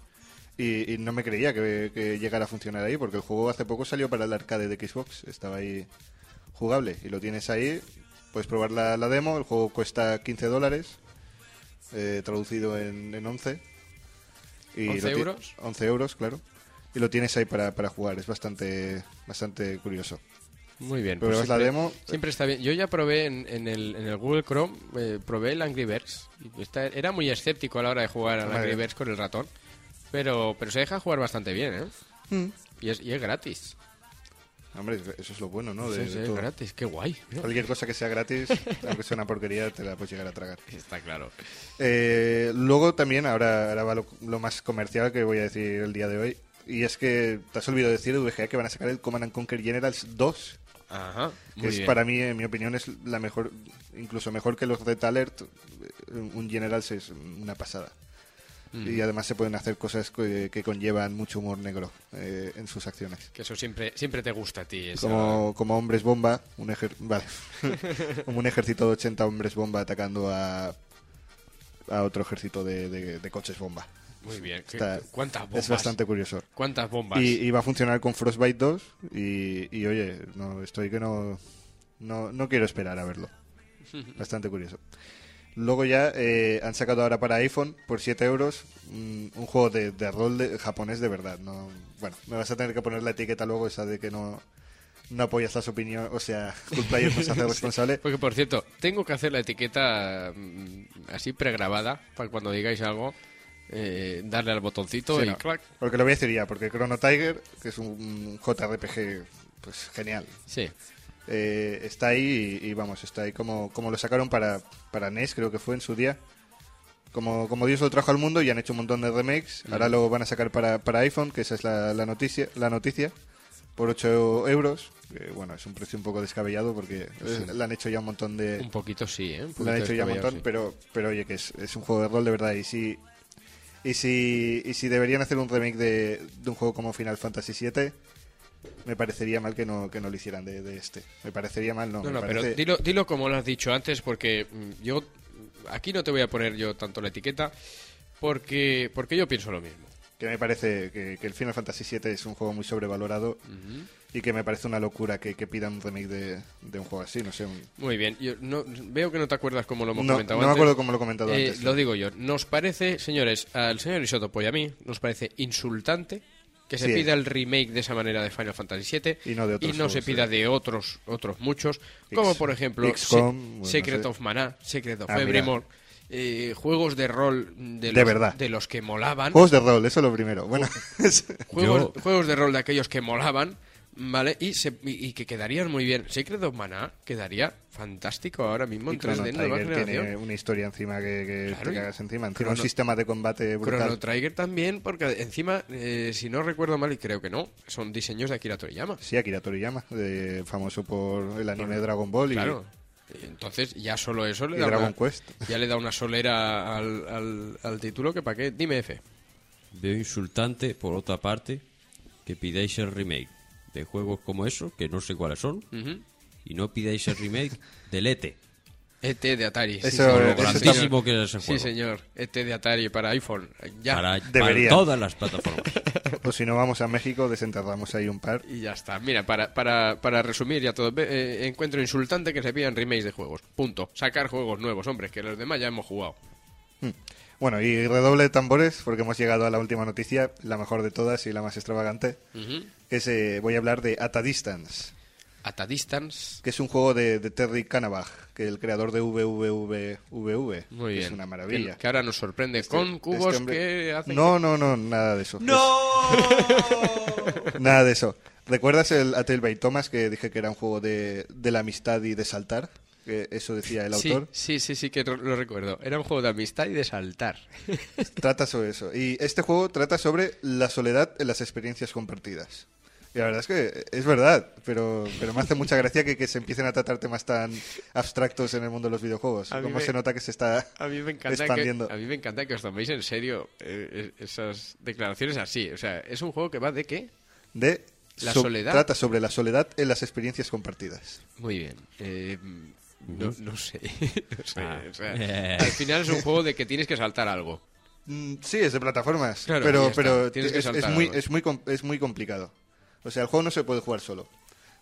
y, y no me creía que, que llegara a funcionar ahí porque el juego hace poco salió para el arcade de Xbox, estaba ahí jugable y lo tienes ahí puedes probar la, la demo. El juego cuesta 15 dólares, eh, traducido en, en 11. Y 11 lo ti- euros. 11 euros, claro. Y lo tienes ahí para, para jugar. Es bastante, bastante curioso. Muy bien. Pruebas pues la siempre- demo. Siempre está bien. Yo ya probé en, en el, en el Google Chrome, eh, probé el Angry Birds. Y está- era muy escéptico a la hora de jugar al. Angry Birds con el ratón. Pero, pero se deja jugar bastante bien, ¿eh? Mm. Y, es, y es gratis. Hombre, eso es lo bueno, ¿no? De- Sí, sí, de es todo. gratis, qué guay. ¿no? Cualquier cosa que sea gratis, aunque sea una porquería, te la puedes llegar a tragar. Está claro. Eh, luego también, ahora, ahora va lo, lo más comercial que voy a decir el día de hoy. Y es que te has olvidado decir, VGA, que van a sacar el Command and Conquer Generals 2. Ajá. Que es bien. para mí, en mi opinión, es la mejor, incluso mejor que los Red Alert. Un Generals es una pasada. Mm. Y además se pueden hacer cosas que, que conllevan mucho humor negro eh, en sus acciones. Que eso siempre, siempre te gusta a ti. esa- Como, como hombres bomba, un ejer- vale. como un ejército de 80 hombres bomba atacando a, a otro ejército de, de- de coches bomba. Muy bien. ¿Qué- Está- ¿Cuántas bombas? Es bastante curioso. ¿Cuántas bombas? Y, y va a funcionar con Frostbite 2 y, y, oye, no estoy que no, no, no quiero esperar a verlo. Bastante curioso. Luego ya eh, han sacado ahora para iPhone por 7 euros un, un juego de, de rol de, japonés de verdad. No, bueno, me vas a tener que poner la etiqueta luego esa de que no, no apoyas las opiniones, o sea, Cool Player no se hace responsable. Porque, por cierto, tengo que hacer la etiqueta mm, así pregrabada para cuando digáis algo, eh, darle al botoncito Sí, y no, clac. Porque lo voy a decir ya, porque Chrono Tiger, que es un JRPG pues genial. Sí. Eh, está ahí y, y vamos, está ahí como, como lo sacaron para, para NES, creo que fue en su día. Como, como Dios lo trajo al mundo y han hecho un montón de remakes. Ahora lo van a sacar para, para iPhone, que esa es la, la noticia, la noticia, por 8 euros. Que, bueno, es un precio un poco descabellado porque Sí. le han hecho ya un montón de... Un poquito sí, ¿eh? Un poquito han hecho ya un montón, sí. pero, pero oye, que es, es un juego de rol de verdad. Y si, y si, y si deberían hacer un remake de, de un juego como Final Fantasy VII, me parecería mal que no, que no lo hicieran de, de este. Me parecería mal, no. No, no, pero dilo, dilo como lo has dicho antes, porque mm, yo aquí no te voy a poner yo tanto la etiqueta, porque, porque yo pienso lo mismo. que me parece que, que el Final Fantasy VII es un juego muy sobrevalorado y que me parece una locura que, que pidan un remake de, de un juego así, no sé. un- Muy bien, yo no, veo que no te acuerdas cómo lo hemos No, comentado no me antes. acuerdo cómo lo he comentado Eh, antes. Lo digo yo, nos parece, señores, al señor Isotopo y a mí, nos parece insultante que se Sí. pida el remake de esa manera de Final Fantasy VII Y no de otros se juegos, pida sí. de otros otros muchos, como X- por ejemplo XCOM, Se- bueno, Secret of Mana, Secret of Ah. Evermore, eh, juegos de rol de, De los, verdad. de los que molaban. Juegos de rol, eso es lo primero. Bueno, Juegos, juegos de rol de aquellos que molaban, ¿vale? Y, se- y, y que quedarían muy bien. Secret of Mana quedaría fantástico ahora mismo en y Chrono 3D en nueva Trigger generación. tiene una historia encima que, que Claro, te cagas encima. Encima Chrono- un sistema de combate brutal. Chrono Trigger también, porque encima, eh, si no recuerdo mal, y creo que no, son diseños de Akira Toriyama. Sí, Akira Toriyama, de- famoso por el anime Dragon Ball y, Claro. Y Entonces, ya solo eso le da Dragon una, Quest. ya le da una solera al, al, al título que para qué. Dime F. Veo insultante, por otra parte, que pidáis el remake de juegos como eso, que no sé cuáles son, Ujú. y no pidáis el remake del ET. ET de Atari. sí, Eso- señor. Sí, grandísimo señor. que es ese Sí, juego. señor. ET de Atari para iPhone. Ya. Para, Debería. para todas las plataformas. O si no, vamos a México, desenterramos ahí un par. Y ya está. Mira, para, para, para resumir ya todo, ve- eh, encuentro insultante que se pidan remakes de juegos. Punto. Sacar juegos nuevos, hombre, que los demás ya hemos jugado. Bueno, y redoble de tambores, porque hemos llegado a la última noticia, la mejor de todas y la más extravagante, que es, eh, voy a hablar de At a Distance, At a Distance. que es un juego de, de Terry Canabach, que el creador de VVVVV, Muy bien. es una maravilla. Que, que ahora nos sorprende Este- con cubos este hombre- que hacen... No, no, no, nada de eso. Es- nada de eso. ¿Recuerdas el A Tale by Thomas que dije que era un juego de, de la amistad y de saltar? Que eso decía el Sí, autor. sí, sí, sí que lo recuerdo. Era un juego de amistad y de saltar. Trata sobre eso. Y este juego trata sobre la soledad en las experiencias compartidas. Y la verdad es que es verdad, pero, pero me hace mucha gracia que, que se empiecen a tratar temas tan abstractos en el mundo de los videojuegos. A mí Cómo me- se nota que se está A mí me encanta que, expandiendo. a mí me encanta que os toméis en serio eh, esas declaraciones así. O sea, es un juego que va de qué? De La so- soledad. Trata sobre la soledad en las experiencias compartidas. Muy bien. Eh, no, no sé. No sé, Ah. o sea, Eh. al final es un juego de que tienes que saltar algo. Mm, Sí, es de plataformas, Claro, pero, pero Tienes que es, muy, algo. es, muy, es muy complicado. O sea, el juego no se puede jugar solo.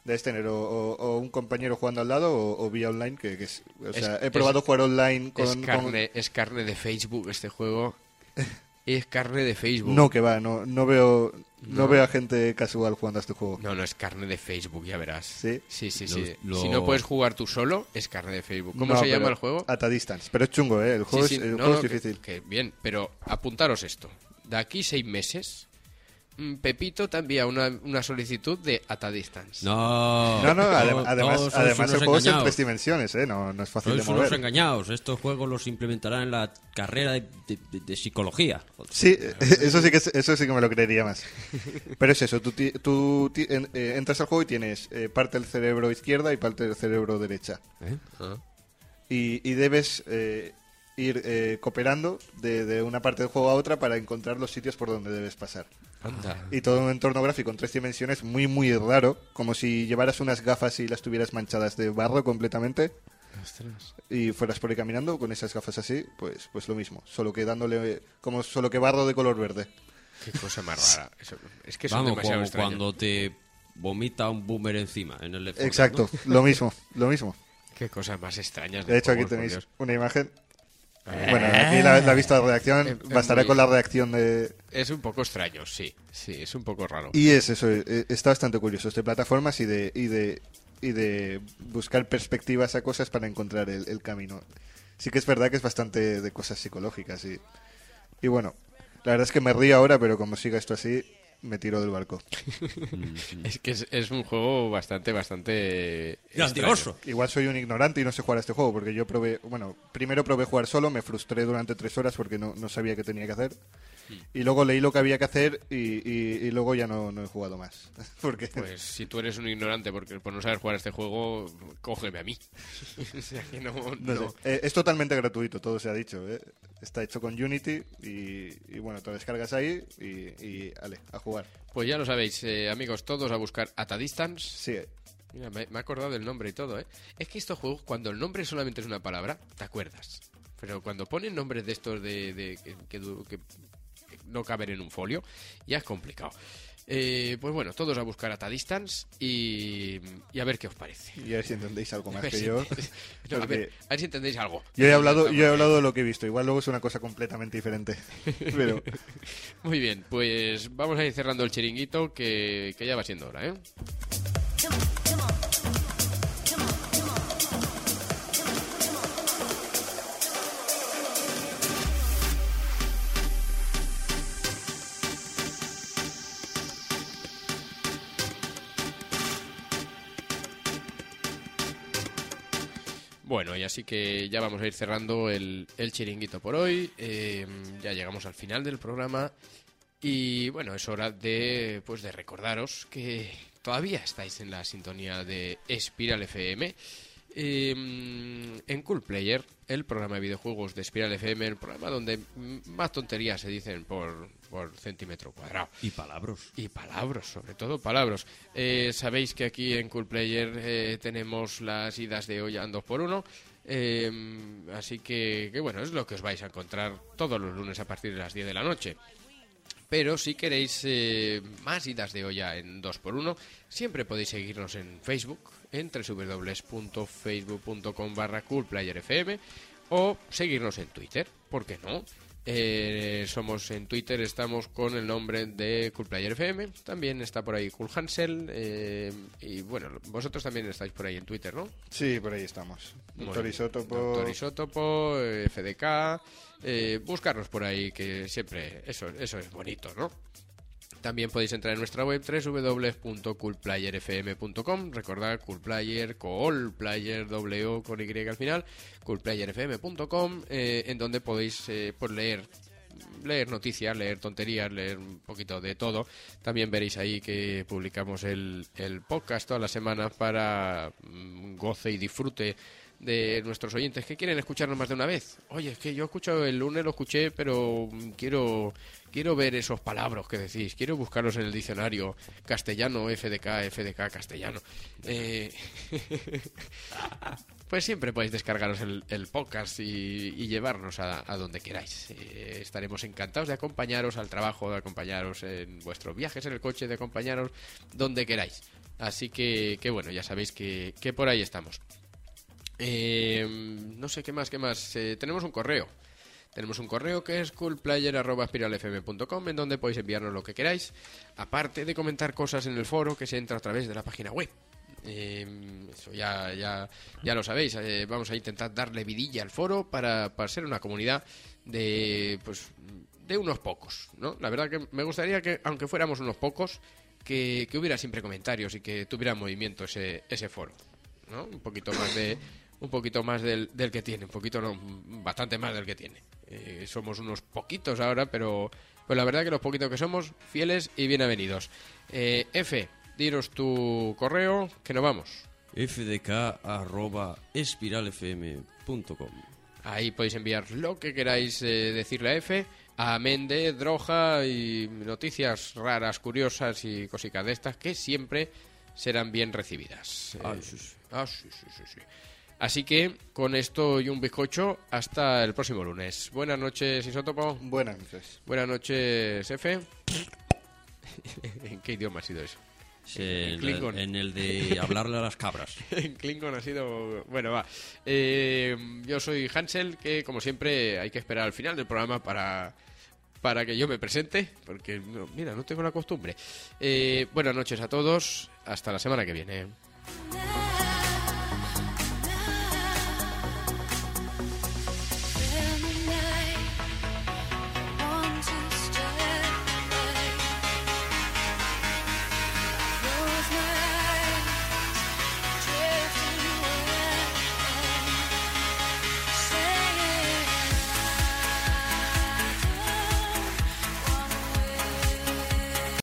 Debes tener o, o- o un compañero jugando al lado o, o vía online, que, que es... O Es- sea, he es- probado jugar online con... es, con- carne, es carne de Facebook este juego. es carne de Facebook. No, que va, no, no veo no. No. veo a gente casual jugando a este juego. No, no, es carne de Facebook, ya verás. ¿Sí? Sí, sí, sí. lo- Si no puedes jugar tú solo, es carne de Facebook. ¿Cómo No, se llama el juego? At a Distance. Pero es chungo, ¿eh? El juego, Sí, es, sí, el no, juego no, es que- difícil. que bien, pero apuntaros esto. De aquí seis meses, Pepito te envía una, una solicitud de At a Distance. No, No, no, adem- todos además, además unos el juego es en tres dimensiones, ¿eh? No, no es fácil Sois de unos mover. engañados. Estos juegos los implementarán en la carrera de, de- de- de psicología. Sí, eso sí, que, es- eso sí que me lo creería más. Pero es eso, tú, en- eh, entras al juego y tienes eh, parte del cerebro izquierda y parte del cerebro derecha. Ah. Y, y debes eh, ir eh, cooperando de, de una parte del juego a otra para encontrar los sitios por donde debes pasar. Anda. Y todo un entorno gráfico en tres dimensiones muy, muy raro, como si llevaras unas gafas y las tuvieras manchadas de barro completamente y fueras por ahí caminando con esas gafas así, pues, pues lo mismo, solo que dándole, como solo que barro de color verde. Qué cosa más rara. Eso- es que son Vamos, demasiado como cuando te vomita un boomer encima en el Left 4 Dead, Exacto, ¿no? lo mismo, lo mismo. Qué cosas más extrañas. De hecho, aquí tenéis una imagen. Bueno, aquí la, la vista de reacción, Eh, eh, bastará con la reacción de... Es un poco extraño, sí. Sí, es un poco raro. Y es eso, eh, está bastante curioso, es de plataformas y de, y de, y de buscar perspectivas a cosas para encontrar el, el camino. Sí que es verdad que es bastante de cosas psicológicas y, y bueno, la verdad es que me río ahora, pero como siga esto así, me tiro del barco. Es que es, es un juego bastante, bastante... Grandioso. Igual soy un ignorante y no sé jugar a este juego, porque yo probé, bueno, primero probé jugar solo, me frustré durante tres horas porque no, no sabía qué tenía que hacer. Y luego leí lo que había que hacer y, y- y luego ya no, no he jugado más. porque Pues si tú eres un ignorante porque por no saber jugar a este juego, cógeme a mí. o sea que no... No no. sé. Eh, es totalmente gratuito, todo se ha dicho. ¿eh? Está hecho con Unity y, y bueno, te descargas ahí y, ale, a jugar. Pues ya lo sabéis, eh, amigos, todos a buscar At a Distance. Sí, Mira, me, me he acordado del nombre y todo, ¿eh? Es que estos juegos, cuando el nombre solamente es una palabra, te acuerdas. Pero cuando ponen nombres de estos de, de- que, que que no caben en un folio, ya es complicado. Eh, pues bueno, todos a buscar At a Distance y, y a ver qué os parece. y a ver si entendéis algo más que si yo. No, a, ver, a ver si entendéis algo. Yo he hablado, yo he hablado de lo que he visto, igual luego es una cosa completamente diferente. Pero Muy bien, pues vamos a ir cerrando el chiringuito que, que ya va siendo hora, ¿eh? Así que ya vamos a ir cerrando el, el chiringuito por hoy. Eh, ya llegamos al final del programa. Y bueno, es hora de, pues, de recordaros que todavía estáis en la sintonía de Spiral FM. eh, en Cool Player, el programa de videojuegos de Spiral FM, el programa donde más tonterías se dicen por, por centímetro cuadrado. Y palabras. Y palabras, sobre todo palabras. Eh, Sabéis que aquí en Cool Player eh, tenemos las idas de olla en 2x1. Eh, así que, que bueno, es lo que os vais a encontrar todos los lunes a partir de las 10 de la noche. Pero si queréis eh, más idas de olla en 2x1, siempre podéis seguirnos en Facebook, en www.facebook.com barra coolplayerfm o seguirnos en Twitter, ¿por qué no? Eh, somos en Twitter, estamos con el nombre de Coolplayer FM, también está por ahí Cool Hansel, eh, y bueno, vosotros también estáis por ahí en Twitter, ¿no? sí, por ahí estamos. Doctor Bueno, Isótopo. Doctor Isótopo, eh, FDK, eh, buscarnos por ahí, que siempre eso, eso es bonito, ¿no? También podéis entrar en nuestra web www.coolplayerfm.com Recordad Coolplayer, Coolplayer, O con Y al final, coolplayerfm.com eh, en donde podéis eh, pues leer leer noticias, leer tonterías, leer un poquito de todo. También veréis ahí que publicamos el, el podcast todas las semanas para mm, goce y disfrute de nuestros oyentes que quieren escucharnos más de una vez. Oye, es que yo escucho el lunes, lo escuché, pero mm, quiero quiero ver esos palabras que decís, quiero buscarlos en el diccionario castellano, FDK, FDK, castellano. Eh, pues siempre podéis descargaros el, podcast y, llevarnos a, a donde queráis. Eh, estaremos encantados de acompañaros al trabajo, de acompañaros en vuestros viajes en el coche, de acompañaros donde queráis. Así que, que bueno, ya sabéis que, que por ahí estamos. Eh, no sé qué más, qué más. Eh, tenemos un correo. Tenemos un correo que es coolplayer.espiralfm.com en donde podéis enviarnos lo que queráis, aparte de comentar cosas en el foro que se entra a través de la página web. Eh, eso ya, ya, ya lo sabéis. eh, vamos a intentar darle vidilla al foro para, para ser una comunidad de, pues, de unos pocos. ¿no? La verdad que me gustaría que, aunque fuéramos unos pocos, que, que hubiera siempre comentarios y que tuviera movimiento ese, ese foro. ¿no? Un poquito más de un poquito más del, del que tiene, un poquito no, bastante más del que tiene. Eh, somos unos poquitos ahora, pero pues la verdad que los poquitos que somos fieles y bienvenidos. Eh, F, diros tu correo, que nos vamos. fdk.espiralfm.com Ahí podéis enviar lo que queráis eh, decirle a F, a Mende, Droja y noticias raras, curiosas y cositas de estas que siempre serán bien recibidas. Ah, Eh, sí, sí. ah, sí, sí, sí, sí. Así que con esto y un bizcocho, hasta el próximo lunes. Buenas noches, Isótopo. Buenas noches. Buenas noches, F. ¿En qué idioma ha sido eso? En, Klingon. en el de hablarle a las cabras. en Klingon ha sido... Bueno, va. Eh, yo soy Hansel, que como siempre hay que esperar al final del programa para, para que yo me presente, porque, no, mira, no tengo la costumbre. Eh, buenas noches a todos, hasta la semana que viene.